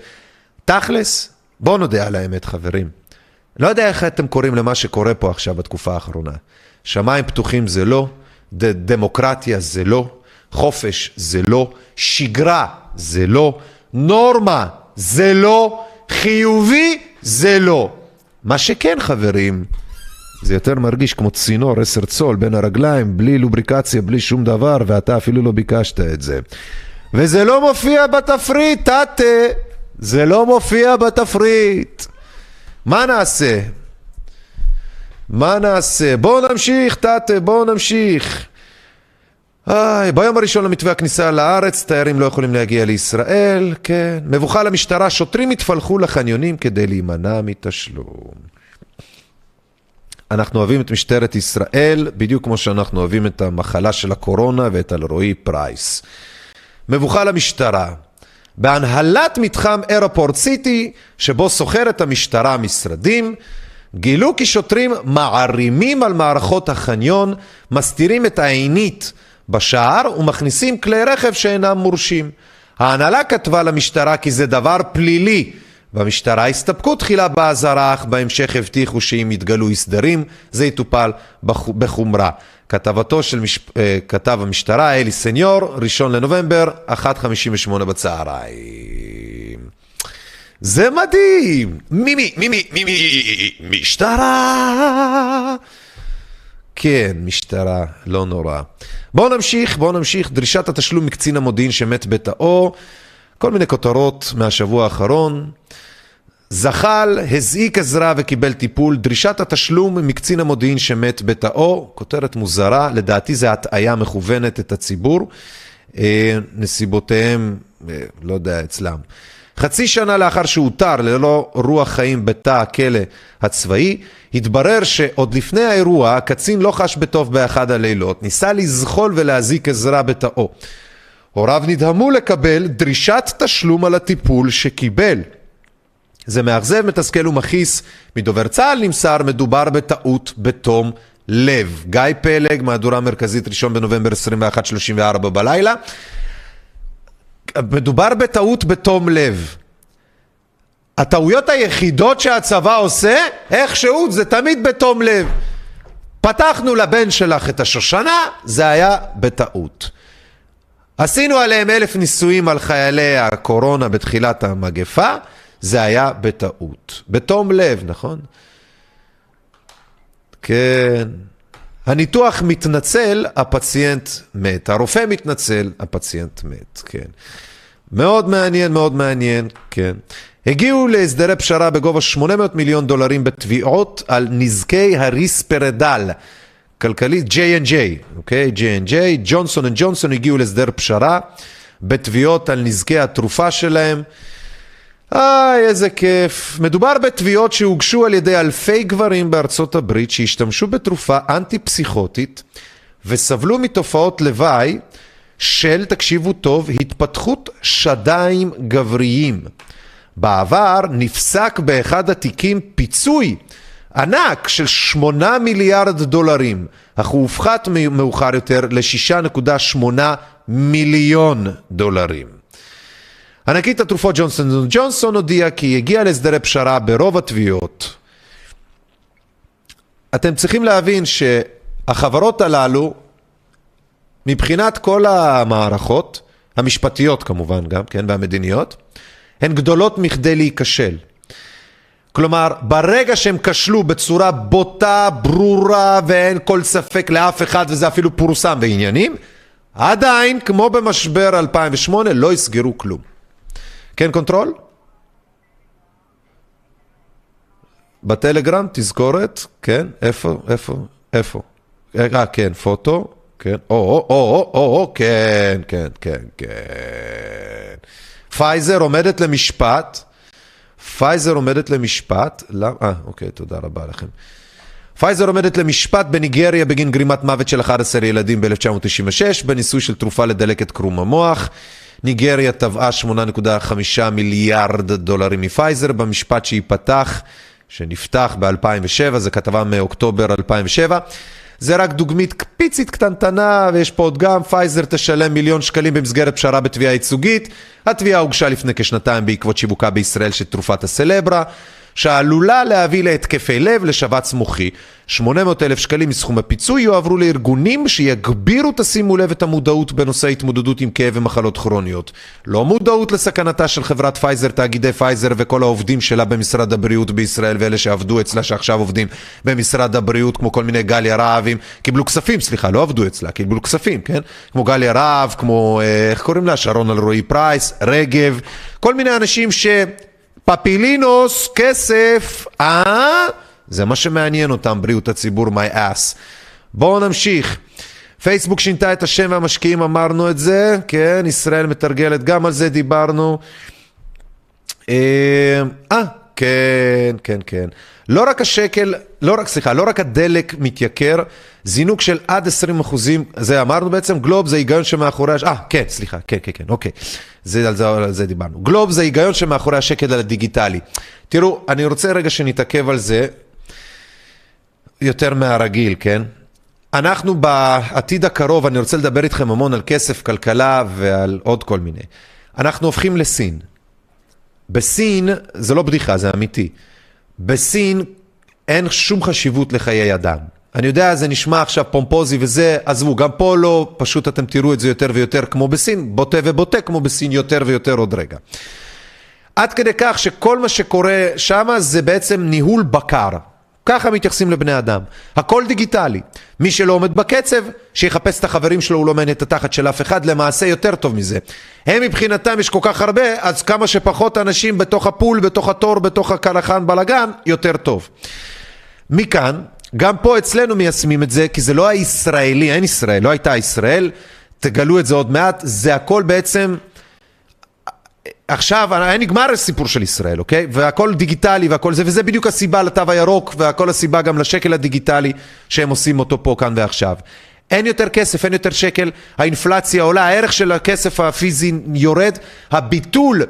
תכלס, בואו נודה על האמת חברים. לא יודע איך אתם קוראים למה שקורה פה עכשיו בתקופה האחרונה. שמיים פתוחים זה לא, ד- דמוקרטיה זה לא, חופש זה לא, שגרה זה לא, נורמה זה לא, חיובי זה לא. מה שכן חברים, זה יותר מרגיש כמו צינור עשר צול בין הרגליים, בלי לובריקציה, בלי שום דבר, ואתה אפילו לא ביקשת את זה. וזה לא מופיע בתפריט, תתה. זה לא מופיע בתפריט. מה נעשה? מה נעשה? בואו נמשיך, תתה, בואו נמשיך. איי, ביום הראשון למתווה הכניסה לארץ, תיירים לא יכולים להגיע לישראל, כן. מבוכה למשטרה, שוטרים התפלחו לחניונים כדי להימנע מתשלום. אנחנו אוהבים את משטרת ישראל, בדיוק כמו שאנחנו אוהבים את המחלה של הקורונה ואת אלרועי פרייס. מבוכה למשטרה. בהנהלת מתחם אירופורט סיטי, שבו סוחרת המשטרה משרדים, גילו כי שוטרים מערימים על מערכות החניון, מסתירים את העינית בשער ומכניסים כלי רכב שאינם מורשים. ההנהלה כתבה למשטרה כי זה דבר פלילי, והמשטרה הסתפקו תחילה באזהרה, אך בהמשך הבטיחו שאם יתגלו אי סדרים, זה יטופל בח... בחומרה. כתבתו של מש... אה, כתב המשטרה, אלי סניור, ראשון לנובמבר, 1.58 בצהריים. זה מדהים! מי מי מי מי מי מי משטרה! כן, משטרה, לא נורא. בואו נמשיך, בואו נמשיך. דרישת התשלום מקצין המודיעין שמת בתאו, כל מיני כותרות מהשבוע האחרון. זחל, הזעיק עזרה וקיבל טיפול, דרישת התשלום מקצין המודיעין שמת בתאו, כותרת מוזרה, לדעתי זה הטעיה מכוונת את הציבור, אה, נסיבותיהם, אה, לא יודע, אצלם. חצי שנה לאחר שאותר ללא רוח חיים בתא הכלא הצבאי, התברר שעוד לפני האירוע הקצין לא חש בטוב באחד הלילות, ניסה לזחול ולהזיק עזרה בתאו. הוריו נדהמו לקבל דרישת תשלום על הטיפול שקיבל. זה מאכזב, מתסכל ומכעיס. מדובר צה"ל נמסר, מדובר בטעות בתום לב. גיא פלג, מהדורה מרכזית, ראשון בנובמבר 21:34 בלילה. מדובר בטעות בתום לב. הטעויות היחידות שהצבא עושה, איכשהו, זה תמיד בתום לב. פתחנו לבן שלך את השושנה, זה היה בטעות. עשינו עליהם אלף ניסויים על חיילי הקורונה בתחילת המגפה, זה היה בטעות. בתום לב, נכון? כן. הניתוח מתנצל, הפציינט מת. הרופא מתנצל, הפציינט מת, כן. מאוד מעניין, מאוד מעניין, כן. הגיעו להסדרי פשרה בגובה 800 מיליון דולרים בתביעות על נזקי הריספרדל. כלכליסט, J&J, אוקיי? J&J, ג'ונסון אנד ג'ונסון הגיעו להסדר פשרה בתביעות על נזקי התרופה שלהם. איי, איזה כיף. מדובר בתביעות שהוגשו על ידי אלפי גברים בארצות הברית שהשתמשו בתרופה אנטי-פסיכוטית וסבלו מתופעות לוואי של, תקשיבו טוב, התפתחות שדיים גבריים. בעבר נפסק באחד התיקים פיצוי ענק של 8 מיליארד דולרים, אך הוא הופחת מאוחר יותר ל-6.8 מיליון דולרים. ענקית התרופות ג'ונסון ג'ונסון הודיע כי הגיע להסדרי פשרה ברוב התביעות. אתם צריכים להבין שהחברות הללו, מבחינת כל המערכות, המשפטיות כמובן גם, כן, והמדיניות, הן גדולות מכדי להיכשל. כלומר, ברגע שהם כשלו בצורה בוטה, ברורה ואין כל ספק לאף אחד וזה אפילו פורסם בעניינים, עדיין, כמו במשבר 2008, לא יסגרו כלום. כן, control? בטלגרם, תזכורת, כן, איפה, איפה, איפה? אה, כן, פוטו, כן, או, או, או, או, כן, כן, כן, כן. פייזר עומדת למשפט, פייזר עומדת למשפט, למה? אה, אוקיי, תודה רבה לכם. פייזר עומדת למשפט בניגריה בגין גרימת מוות של 11 ילדים ב-1996 בניסוי של תרופה לדלקת קרום המוח. ניגריה תבעה 8.5 מיליארד דולרים מפייזר במשפט שייפתח, שנפתח ב-2007, זו כתבה מאוקטובר 2007. זה רק דוגמית פיצית קטנטנה, ויש פה עוד גם, פייזר תשלם מיליון שקלים במסגרת פשרה בתביעה ייצוגית. התביעה הוגשה לפני כשנתיים בעקבות שיווקה בישראל של תרופת הסלברה. שעלולה להביא להתקפי לב, לשבץ מוחי. 800 אלף שקלים מסכום הפיצוי יועברו לארגונים שיגבירו, תשימו לב, את המודעות בנושא התמודדות עם כאב ומחלות כרוניות. לא מודעות לסכנתה של חברת פייזר, תאגידי פייזר וכל העובדים שלה במשרד הבריאות בישראל ואלה שעבדו אצלה שעכשיו עובדים במשרד הבריאות כמו כל מיני גליה רהבים, קיבלו כספים, סליחה, לא עבדו אצלה, קיבלו כספים, כן? כמו גליה רהב, כמו, אה, איך קוראים לה? שרון אלרועי פרייס, רגב, כל מיני אנשים ש... פפילינוס, כסף, אה? זה מה שמעניין אותם, בריאות הציבור, my ass. בואו נמשיך. פייסבוק שינתה את השם והמשקיעים, אמרנו את זה, כן, ישראל מתרגלת, גם על זה דיברנו. אה, אה כן, כן, כן. לא רק השקל, לא רק, סליחה, לא רק הדלק מתייקר, זינוק של עד 20 אחוזים, זה אמרנו בעצם, גלוב זה היגיון שמאחורי, אה, כן, סליחה, כן, כן, כן, אוקיי. זה, על, זה, על זה דיברנו. גלוב זה היגיון שמאחורי השקל על הדיגיטלי. תראו, אני רוצה רגע שנתעכב על זה יותר מהרגיל, כן? אנחנו בעתיד הקרוב, אני רוצה לדבר איתכם המון על כסף, כלכלה ועל עוד כל מיני. אנחנו הופכים לסין. בסין, זה לא בדיחה, זה אמיתי. בסין אין שום חשיבות לחיי אדם. אני יודע, זה נשמע עכשיו פומפוזי וזה, עזבו, גם פה לא, פשוט אתם תראו את זה יותר ויותר כמו בסין, בוטה ובוטה כמו בסין יותר ויותר עוד רגע. עד כדי כך שכל מה שקורה שם זה בעצם ניהול בקר. ככה מתייחסים לבני אדם. הכל דיגיטלי. מי שלא עומד בקצב, שיחפש את החברים שלו, הוא לא מעניין את התחת של אף אחד, למעשה יותר טוב מזה. הם מבחינתם יש כל כך הרבה, אז כמה שפחות אנשים בתוך הפול, בתוך התור, בתוך הקרחן בלאגן, יותר טוב. מכאן, גם פה אצלנו מיישמים את זה, כי זה לא הישראלי, אין ישראל, לא הייתה ישראל, תגלו את זה עוד מעט, זה הכל בעצם... עכשיו, היה נגמר הסיפור של ישראל, אוקיי? והכל דיגיטלי והכל זה, וזה בדיוק הסיבה לתו הירוק, והכל הסיבה גם לשקל הדיגיטלי שהם עושים אותו פה, כאן ועכשיו. אין יותר כסף, אין יותר שקל, האינפלציה עולה, הערך של הכסף הפיזי יורד, הביטול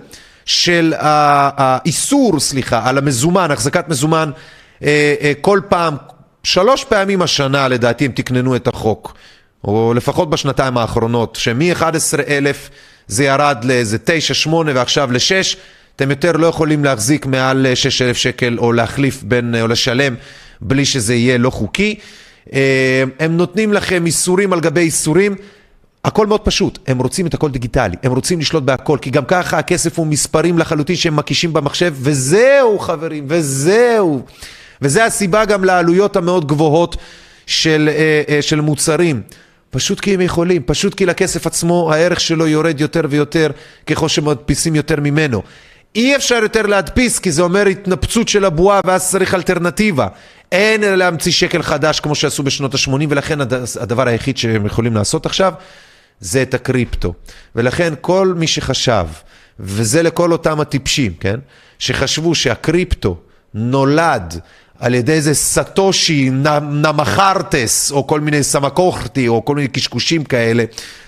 של האיסור, סליחה, על המזומן, החזקת מזומן, אה, אה, כל פעם, שלוש פעמים השנה לדעתי הם תקננו את החוק, או לפחות בשנתיים האחרונות, שמ-11,000 זה ירד לאיזה 9-8 ועכשיו ל-6, אתם יותר לא יכולים להחזיק מעל 6,000 שקל או להחליף בין, או לשלם בלי שזה יהיה לא חוקי. אה, הם נותנים לכם איסורים על גבי איסורים. הכל מאוד פשוט, הם רוצים את הכל דיגיטלי, הם רוצים לשלוט בהכל, כי גם ככה הכסף הוא מספרים לחלוטין שהם מקישים במחשב, וזהו חברים, וזהו. וזה הסיבה גם לעלויות המאוד גבוהות של, אה, אה, של מוצרים. פשוט כי הם יכולים, פשוט כי לכסף עצמו הערך שלו יורד יותר ויותר ככל שמדפיסים יותר ממנו. אי אפשר יותר להדפיס כי זה אומר התנפצות של הבועה ואז צריך אלטרנטיבה. אין אלא להמציא שקל חדש כמו שעשו בשנות ה-80 ולכן הד- הדבר היחיד שהם יכולים לעשות עכשיו זה את הקריפטו. ולכן כל מי שחשב, וזה לכל אותם הטיפשים, כן? שחשבו שהקריפטו נולד על ידי איזה סטושי נמחרטס, או כל מיני סמקוכרטי, או כל מיני קשקושים כאלה,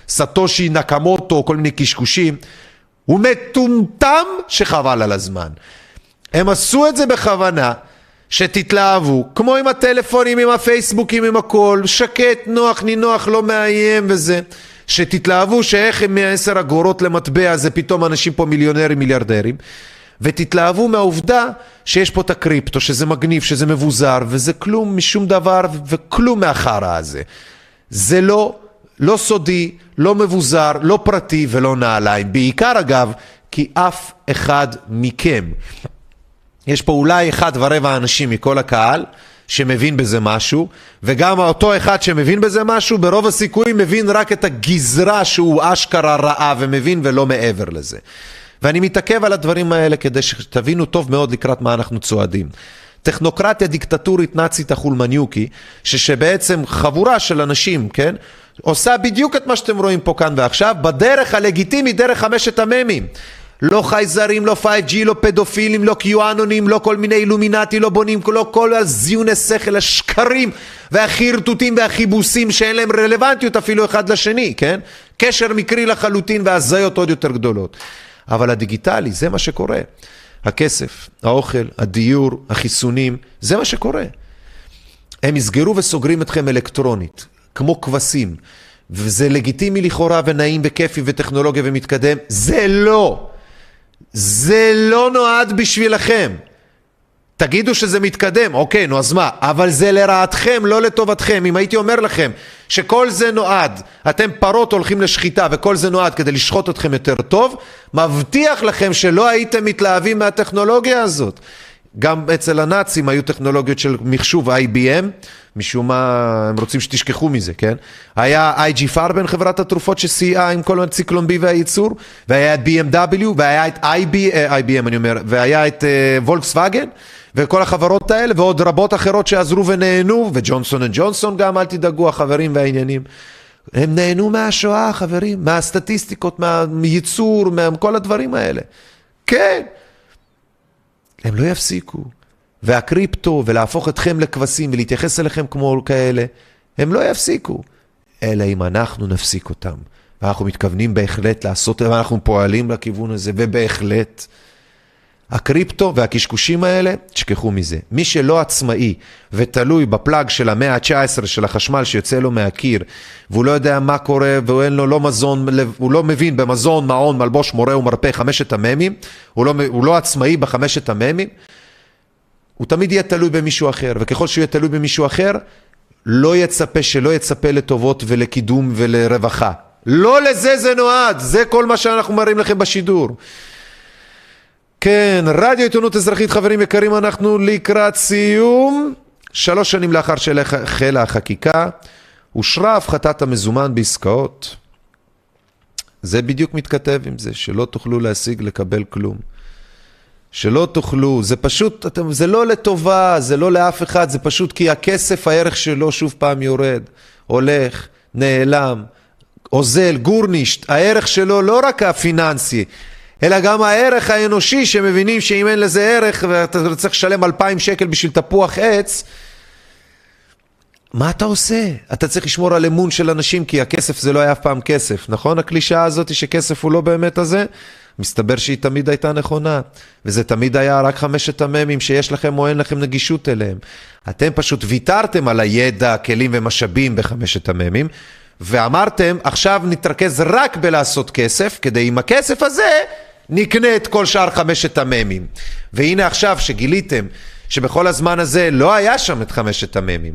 סטושי נקמוטו, או כל מיני קשקושים, הוא מטומטם שחבל על הזמן. הם עשו את זה בכוונה, שתתלהבו, כמו עם הטלפונים, עם הפייסבוקים, עם הכל, שקט, נוח, נינוח, לא מאיים וזה. שתתלהבו שאיך הם מעשר אגורות למטבע זה פתאום אנשים פה מיליונרים, מיליארדרים. ותתלהבו מהעובדה שיש פה את הקריפטו, שזה מגניב, שזה מבוזר, וזה כלום משום דבר וכלום מהחרא הזה. זה לא, לא סודי, לא מבוזר, לא פרטי ולא נעליים. בעיקר אגב, כי אף אחד מכם יש פה אולי אחד ורבע אנשים מכל הקהל שמבין בזה משהו, וגם אותו אחד שמבין בזה משהו, ברוב הסיכויים מבין רק את הגזרה שהוא אשכרה רעה ומבין ולא מעבר לזה. ואני מתעכב על הדברים האלה כדי שתבינו טוב מאוד לקראת מה אנחנו צועדים. טכנוקרטיה דיקטטורית נאצית החולמניוקי, ששבעצם חבורה של אנשים, כן, עושה בדיוק את מה שאתם רואים פה כאן ועכשיו, בדרך הלגיטימית, דרך חמשת המ"מים. לא חייזרים, לא 5G, לא פדופילים, לא קיואנונים, לא כל מיני אילומינטי, לא בונים, לא כל הזיוני שכל, השקרים והחרטוטים והחיבוסים שאין להם רלוונטיות אפילו אחד לשני, כן? קשר מקרי לחלוטין והזיות עוד יותר גדולות. אבל הדיגיטלי, זה מה שקורה. הכסף, האוכל, הדיור, החיסונים, זה מה שקורה. הם יסגרו וסוגרים אתכם אלקטרונית, כמו כבשים, וזה לגיטימי לכאורה ונעים וכיפי וטכנולוגיה ומתקדם, זה לא. זה לא נועד בשבילכם. תגידו שזה מתקדם, אוקיי, נו אז מה? אבל זה לרעתכם, לא לטובתכם. אם הייתי אומר לכם שכל זה נועד, אתם פרות הולכים לשחיטה וכל זה נועד כדי לשחוט אתכם יותר טוב, מבטיח לכם שלא הייתם מתלהבים מהטכנולוגיה הזאת. גם אצל הנאצים היו טכנולוגיות של מחשוב IBM, משום מה הם רוצים שתשכחו מזה, כן? היה IG פרבן, חברת התרופות שסייעה עם כל הציקלון B והייצור, והיה את BMW, והיה את IB, אה, IBM אני אומר, והיה את וולקסווגן, וכל החברות האלה, ועוד רבות אחרות שעזרו ונהנו, וג'ונסון אנד ג'ונסון גם, אל תדאגו, החברים והעניינים. הם נהנו מהשואה, חברים, מהסטטיסטיקות, מהייצור, מכל הדברים האלה. כן. הם לא יפסיקו. והקריפטו, ולהפוך אתכם לכבשים ולהתייחס אליכם כמו כאלה, הם לא יפסיקו. אלא אם אנחנו נפסיק אותם. ואנחנו מתכוונים בהחלט לעשות, ואנחנו פועלים לכיוון הזה, ובהחלט. הקריפטו והקשקושים האלה, תשכחו מזה. מי שלא עצמאי ותלוי בפלאג של המאה ה-19 של החשמל שיוצא לו מהקיר, והוא לא יודע מה קורה, ואין לו לא מזון, הוא לא מבין במזון, מעון, מלבוש, מורה ומרפא, חמשת המ"מים, הוא לא, הוא לא עצמאי בחמשת המ"מים, הוא תמיד יהיה תלוי במישהו אחר, וככל שהוא יהיה תלוי במישהו אחר, לא יצפה, שלא יצפה לטובות ולקידום ולרווחה. לא לזה זה נועד, זה כל מה שאנחנו מראים לכם בשידור. כן, רדיו עיתונות אזרחית, חברים יקרים, אנחנו לקראת סיום. שלוש שנים לאחר שהחלה החקיקה, אושרה הפחתת המזומן בעסקאות. זה בדיוק מתכתב עם זה, שלא תוכלו להשיג לקבל כלום. שלא תוכלו, זה פשוט, אתם, זה לא לטובה, זה לא לאף אחד, זה פשוט כי הכסף, הערך שלו שוב פעם יורד, הולך, נעלם, אוזל, גורנישט, הערך שלו לא רק הפיננסי, אלא גם הערך האנושי שמבינים שאם אין לזה ערך ואתה צריך לשלם אלפיים שקל בשביל תפוח עץ, מה אתה עושה? אתה צריך לשמור על אמון של אנשים כי הכסף זה לא היה אף פעם כסף, נכון? הקלישאה הזאת שכסף הוא לא באמת הזה? מסתבר שהיא תמיד הייתה נכונה, וזה תמיד היה רק חמשת המ"מים שיש לכם או אין לכם נגישות אליהם. אתם פשוט ויתרתם על הידע, כלים ומשאבים בחמשת המ"מים, ואמרתם, עכשיו נתרכז רק בלעשות כסף, כדי עם הכסף הזה נקנה את כל שאר חמשת המ"מים. והנה עכשיו שגיליתם שבכל הזמן הזה לא היה שם את חמשת המ"מים.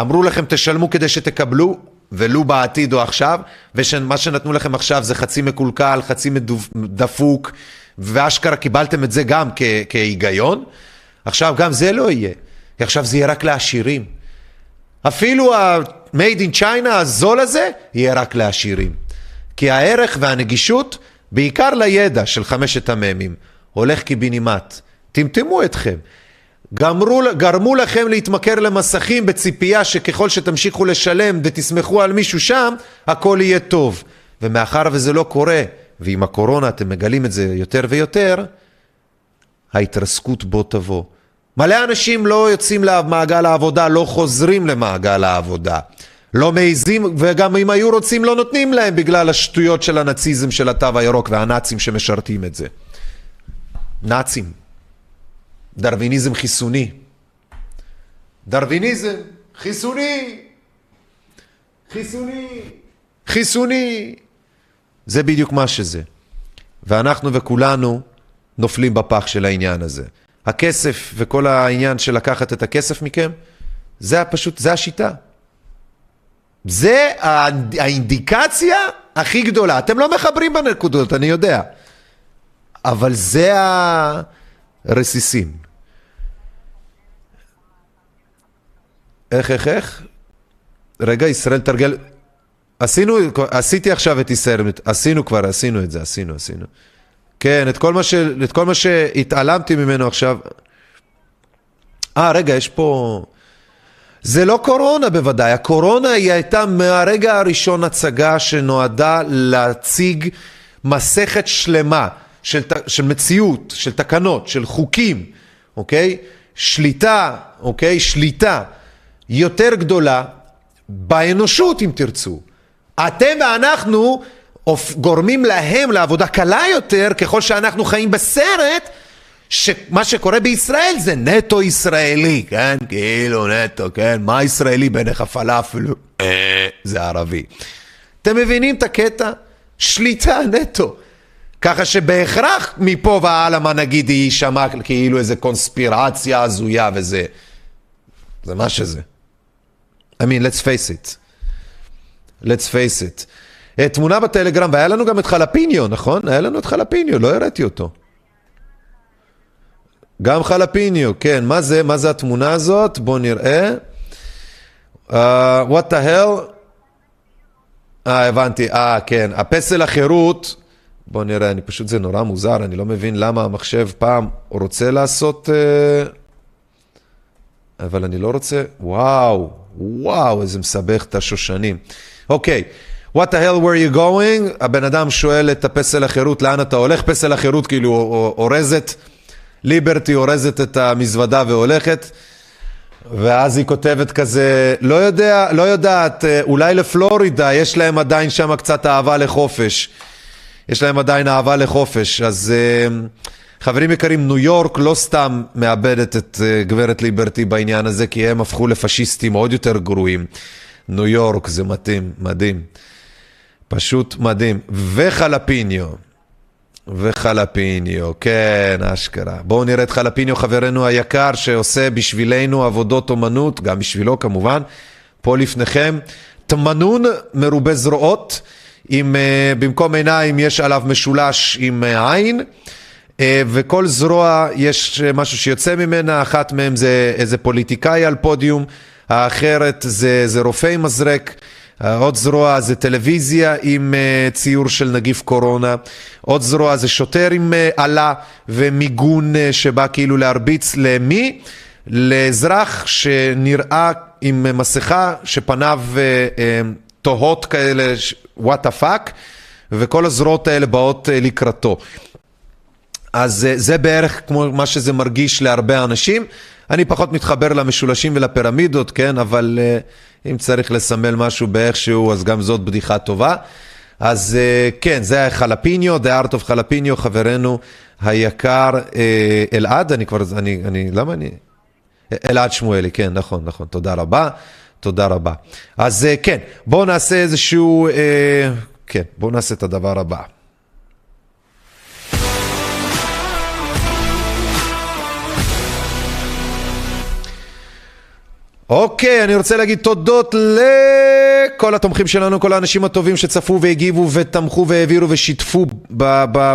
אמרו לכם תשלמו כדי שתקבלו, ולו בעתיד או עכשיו, ומה שנתנו לכם עכשיו זה חצי מקולקל, חצי דפוק, ואשכרה קיבלתם את זה גם כ- כהיגיון. עכשיו גם זה לא יהיה, כי עכשיו זה יהיה רק לעשירים. אפילו ה-made in China הזול הזה יהיה רק לעשירים. כי הערך והנגישות, בעיקר לידע של חמשת המ"מים, הולך קיבינימט. טמטמו אתכם. גמרו, גרמו לכם להתמכר למסכים בציפייה שככל שתמשיכו לשלם ותסמכו על מישהו שם, הכל יהיה טוב. ומאחר וזה לא קורה, ועם הקורונה אתם מגלים את זה יותר ויותר, ההתרסקות בו תבוא. מלא אנשים לא יוצאים למעגל העבודה, לא חוזרים למעגל העבודה. לא מעיזים, וגם אם היו רוצים לא נותנים להם בגלל השטויות של הנאציזם של התו הירוק והנאצים שמשרתים את זה. נאצים. דרוויניזם חיסוני. דרוויניזם חיסוני. חיסוני. חיסוני. זה בדיוק מה שזה. ואנחנו וכולנו נופלים בפח של העניין הזה. הכסף וכל העניין של לקחת את הכסף מכם, זה פשוט, זה השיטה. זה האינדיקציה הכי גדולה. אתם לא מחברים בנקודות, אני יודע. אבל זה הרסיסים. איך, איך, איך? רגע, ישראל תרגל... עשינו, עשיתי עכשיו את ישראל, עשינו כבר, עשינו את זה, עשינו, עשינו. כן, את כל מה, ש, את כל מה שהתעלמתי ממנו עכשיו. אה, רגע, יש פה... זה לא קורונה בוודאי, הקורונה היא הייתה מהרגע הראשון הצגה שנועדה להציג מסכת שלמה של, של מציאות, של תקנות, של חוקים, אוקיי? שליטה, אוקיי? שליטה יותר גדולה באנושות אם תרצו. אתם ואנחנו גורמים להם לעבודה קלה יותר ככל שאנחנו חיים בסרט שמה שקורה בישראל זה נטו ישראלי, כן? כאילו נטו, כן? מה ישראלי בעיניך פלאפל? אה, זה ערבי. אתם מבינים את הקטע? שליטה נטו. ככה שבהכרח מפה והלאה מה נגיד יישמע כאילו איזה קונספירציה הזויה וזה. זה מה שזה. I mean, let's face it. let's face it. אה, תמונה בטלגרם, והיה לנו גם את חלפיניו, נכון? היה לנו את חלפיניו, לא הראיתי אותו. גם חלפיניו, כן. מה זה? מה זה התמונה הזאת? בואו נראה. Uh, what the hell? אה, הבנתי. אה, כן. הפסל החירות, בואו נראה, אני פשוט, זה נורא מוזר, אני לא מבין למה המחשב פעם רוצה לעשות... Uh, אבל אני לא רוצה... וואו, וואו, איזה מסבך את השושנים. אוקיי. Okay. What the hell were you going? הבן אדם שואל את הפסל החירות, לאן אתה הולך? פסל החירות כאילו אורזת, ליברטי אורזת את המזוודה והולכת. ואז היא כותבת כזה, לא יודע, לא יודעת, אולי לפלורידה, יש להם עדיין שם קצת אהבה לחופש. יש להם עדיין אהבה לחופש. אז חברים יקרים, ניו יורק לא סתם מאבדת את גברת ליברטי בעניין הזה, כי הם הפכו לפשיסטים עוד יותר גרועים. ניו יורק זה מתאים, מדהים. פשוט מדהים. וחלפיניו. וחלפיניו, כן, אשכרה. בואו נראה את חלפיניו, חברנו היקר, שעושה בשבילנו עבודות אומנות, גם בשבילו כמובן. פה לפניכם, תמנון מרובה זרועות, עם, uh, במקום עיניים יש עליו משולש עם uh, עין, uh, וכל זרוע יש משהו שיוצא ממנה, אחת מהם זה איזה פוליטיקאי על פודיום, האחרת זה, זה רופא עם מזרק. עוד זרוע זה טלוויזיה עם uh, ציור של נגיף קורונה, עוד זרוע זה שוטר עם uh, עלה ומיגון uh, שבא כאילו להרביץ למי? לאזרח שנראה עם מסכה שפניו תוהות כאלה, what the fuck, וכל הזרועות האלה באות לקראתו. אז זה בערך כמו מה שזה מרגיש להרבה אנשים. אני פחות מתחבר למשולשים ולפירמידות, כן, אבל uh, אם צריך לסמל משהו באיכשהו, אז גם זאת בדיחה טובה. אז uh, כן, זה חלפיניו, The Art of חלפיניו, חברנו היקר uh, אלעד, אני כבר, אני, אני, למה אני? אלעד שמואלי, כן, נכון, נכון, תודה רבה, תודה רבה. אז כן, בואו נעשה איזשהו, כן, בואו נעשה את הדבר הבא. אוקיי, אני רוצה להגיד תודות לכל התומכים שלנו, כל האנשים הטובים שצפו והגיבו ותמכו והעבירו ושיתפו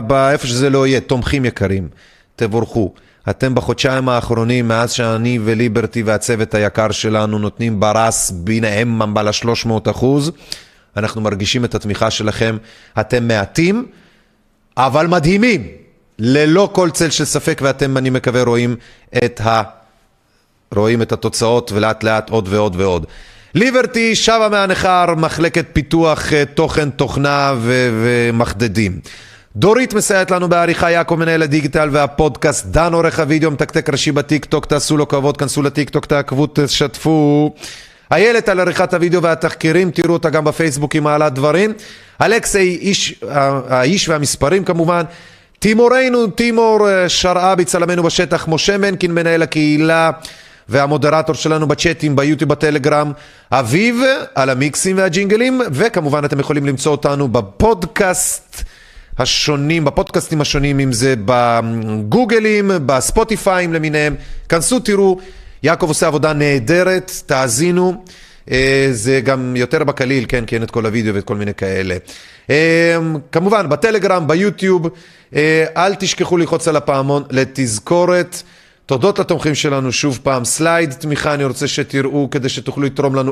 באיפה שזה לא יהיה, תומכים יקרים, תבורכו. אתם בחודשיים האחרונים, מאז שאני וליברטי והצוות היקר שלנו נותנים ברס ביניהם על ה-300 אחוז, אנחנו מרגישים את התמיכה שלכם. אתם מעטים, אבל מדהימים. ללא כל צל של ספק, ואתם, אני מקווה, רואים את ה... רואים את התוצאות ולאט לאט עוד ועוד ועוד. ליברטי שבה מהנכר, מחלקת פיתוח אה, תוכן, תוכנה ו- ומחדדים. דורית מסייעת לנו בעריכה, יעקב מנהל הדיגיטל והפודקאסט, דן עורך הוידאו, מתקתק ראשי בטיק טוק, תעשו לו כבוד, כנסו לטיק טוק, תעקבו, תשתפו. איילת על עריכת הוידאו והתחקירים, תראו אותה גם בפייסבוק, היא מעלה דברים. אלכסי, איש, האיש והמספרים כמובן. תימורנו, תימור אה, שרעבי, צלמנו בשטח, משה מנקין, מנהל הקהילה. והמודרטור שלנו בצ'אטים, ביוטיוב, בטלגרם, אביב, על המיקסים והג'ינגלים, וכמובן אתם יכולים למצוא אותנו בפודקאסט השונים, בפודקאסטים השונים, אם זה בגוגלים, בספוטיפיים למיניהם. כנסו, תראו, יעקב עושה עבודה נהדרת, תאזינו. אה, זה גם יותר בקליל, כן, כי אין את כל הוידאו ואת כל מיני כאלה. אה, כמובן, בטלגרם, ביוטיוב, אה, אל תשכחו ללחוץ על הפעמון לתזכורת. תודות לתומכים שלנו, שוב פעם, סלייד תמיכה, אני רוצה שתראו כדי שתוכלו לתרום לנו.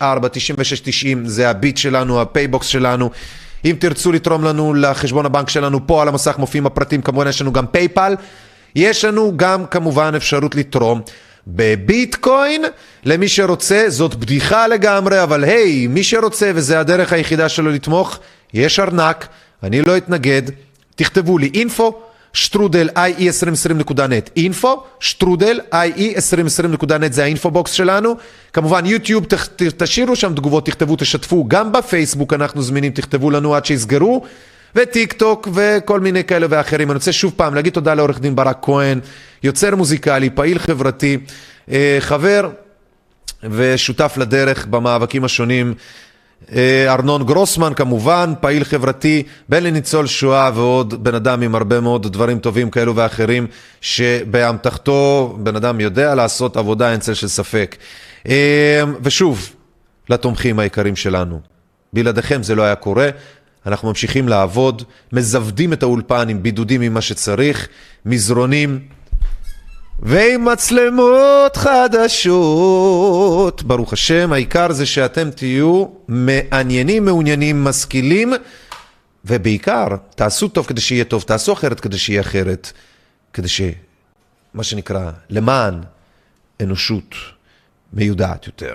054-264-9690, זה הביט שלנו, הפייבוקס שלנו. אם תרצו לתרום לנו לחשבון הבנק שלנו, פה על המסך מופיעים הפרטים, כמובן יש לנו גם פייפל. יש לנו גם כמובן אפשרות לתרום בביטקוין. למי שרוצה, זאת בדיחה לגמרי, אבל היי, מי שרוצה וזה הדרך היחידה שלו לתמוך, יש ארנק, אני לא אתנגד, תכתבו לי info שטרודל ie2020.net info, שטרודל ie2020.net זה ה info box שלנו. כמובן יוטיוב, תשאירו שם תגובות, תכתבו, תשתפו. גם בפייסבוק אנחנו זמינים, תכתבו לנו עד שיסגרו. וטיק טוק וכל מיני כאלה ואחרים. אני רוצה שוב פעם להגיד תודה לעורך דין ברק כהן, יוצר מוזיקלי, פעיל חברתי, אה, חבר ושותף לדרך במאבקים השונים ארנון גרוסמן כמובן, פעיל חברתי, בן לניצול שואה ועוד בן אדם עם הרבה מאוד דברים טובים כאלו ואחרים שבאמתחתו בן אדם יודע לעשות עבודה אין צל של ספק. אה, ושוב, לתומכים היקרים שלנו, בלעדיכם זה לא היה קורה, אנחנו ממשיכים לעבוד, מזוודים את האולפן עם בידודים ממה שצריך, מזרונים ועם מצלמות חדשות. ברוך השם, העיקר זה שאתם תהיו מעניינים, מעוניינים, משכילים, ובעיקר, תעשו טוב כדי שיהיה טוב, תעשו אחרת כדי שיהיה אחרת, כדי ש... מה שנקרא, למען אנושות מיודעת יותר.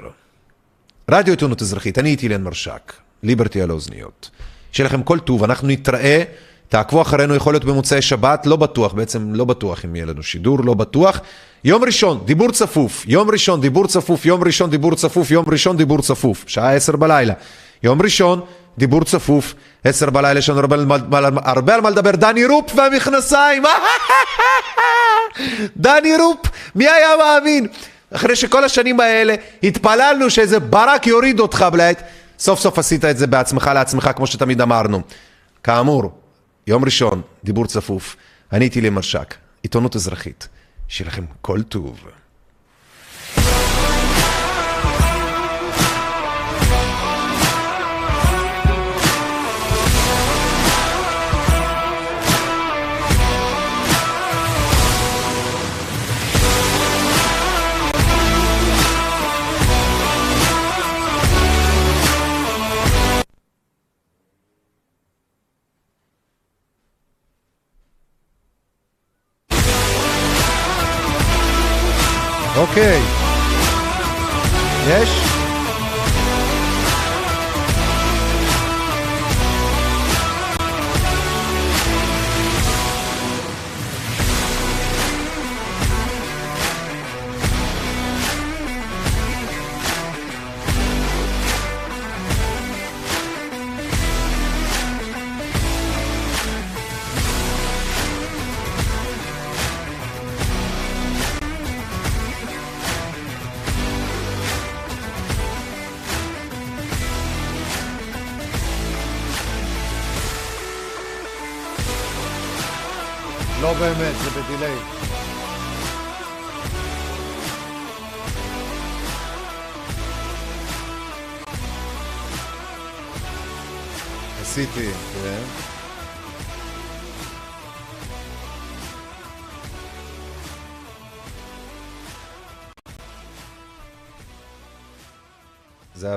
רדיו עיתונות אזרחית, אני איתי אילן מרשק, ליברטי על האוזניות. שיהיה לכם כל טוב, אנחנו נתראה. תעקבו אחרינו, יכול להיות במוצאי שבת, לא בטוח, בעצם לא בטוח אם יהיה לנו שידור, לא בטוח. יום ראשון, דיבור צפוף, יום ראשון, דיבור צפוף, יום ראשון, דיבור צפוף, יום ראשון, דיבור צפוף, שעה עשר בלילה. יום ראשון, דיבור צפוף, עשר בלילה, יש לנו הרבה, הרבה על מה לדבר. דני רופ והמכנסיים, (laughs) דני רופ, מי היה מאמין? אחרי שכל השנים האלה התפללנו שאיזה ברק יוריד אותך בלעת, סוף סוף עשית את זה בעצמך לעצמך, כמו שתמיד אמרנו. כאמור, יום ראשון, דיבור צפוף. אני איתי למרשק, עיתונות אזרחית. שיהיה לכם כל טוב. אוקיי. יש?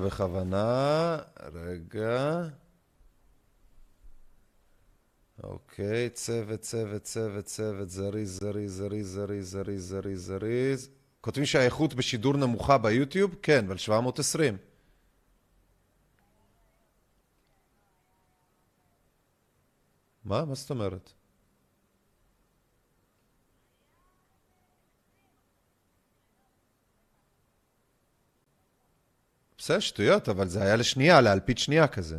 בכוונה, רגע. אוקיי, צוות, צוות, צוות, צוות, זריז, זריז, זריז, זריז, זריז, זריז, זריז. כותבים שהאיכות בשידור נמוכה ביוטיוב? כן, אבל 720. מה? מה זאת אומרת? בסדר, שטויות, אבל זה היה לשנייה, לאלפית שנייה כזה.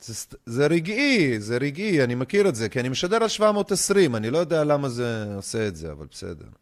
זה, זה רגעי, זה רגעי, אני מכיר את זה, כי אני משדר על 720, אני לא יודע למה זה עושה את זה, אבל בסדר.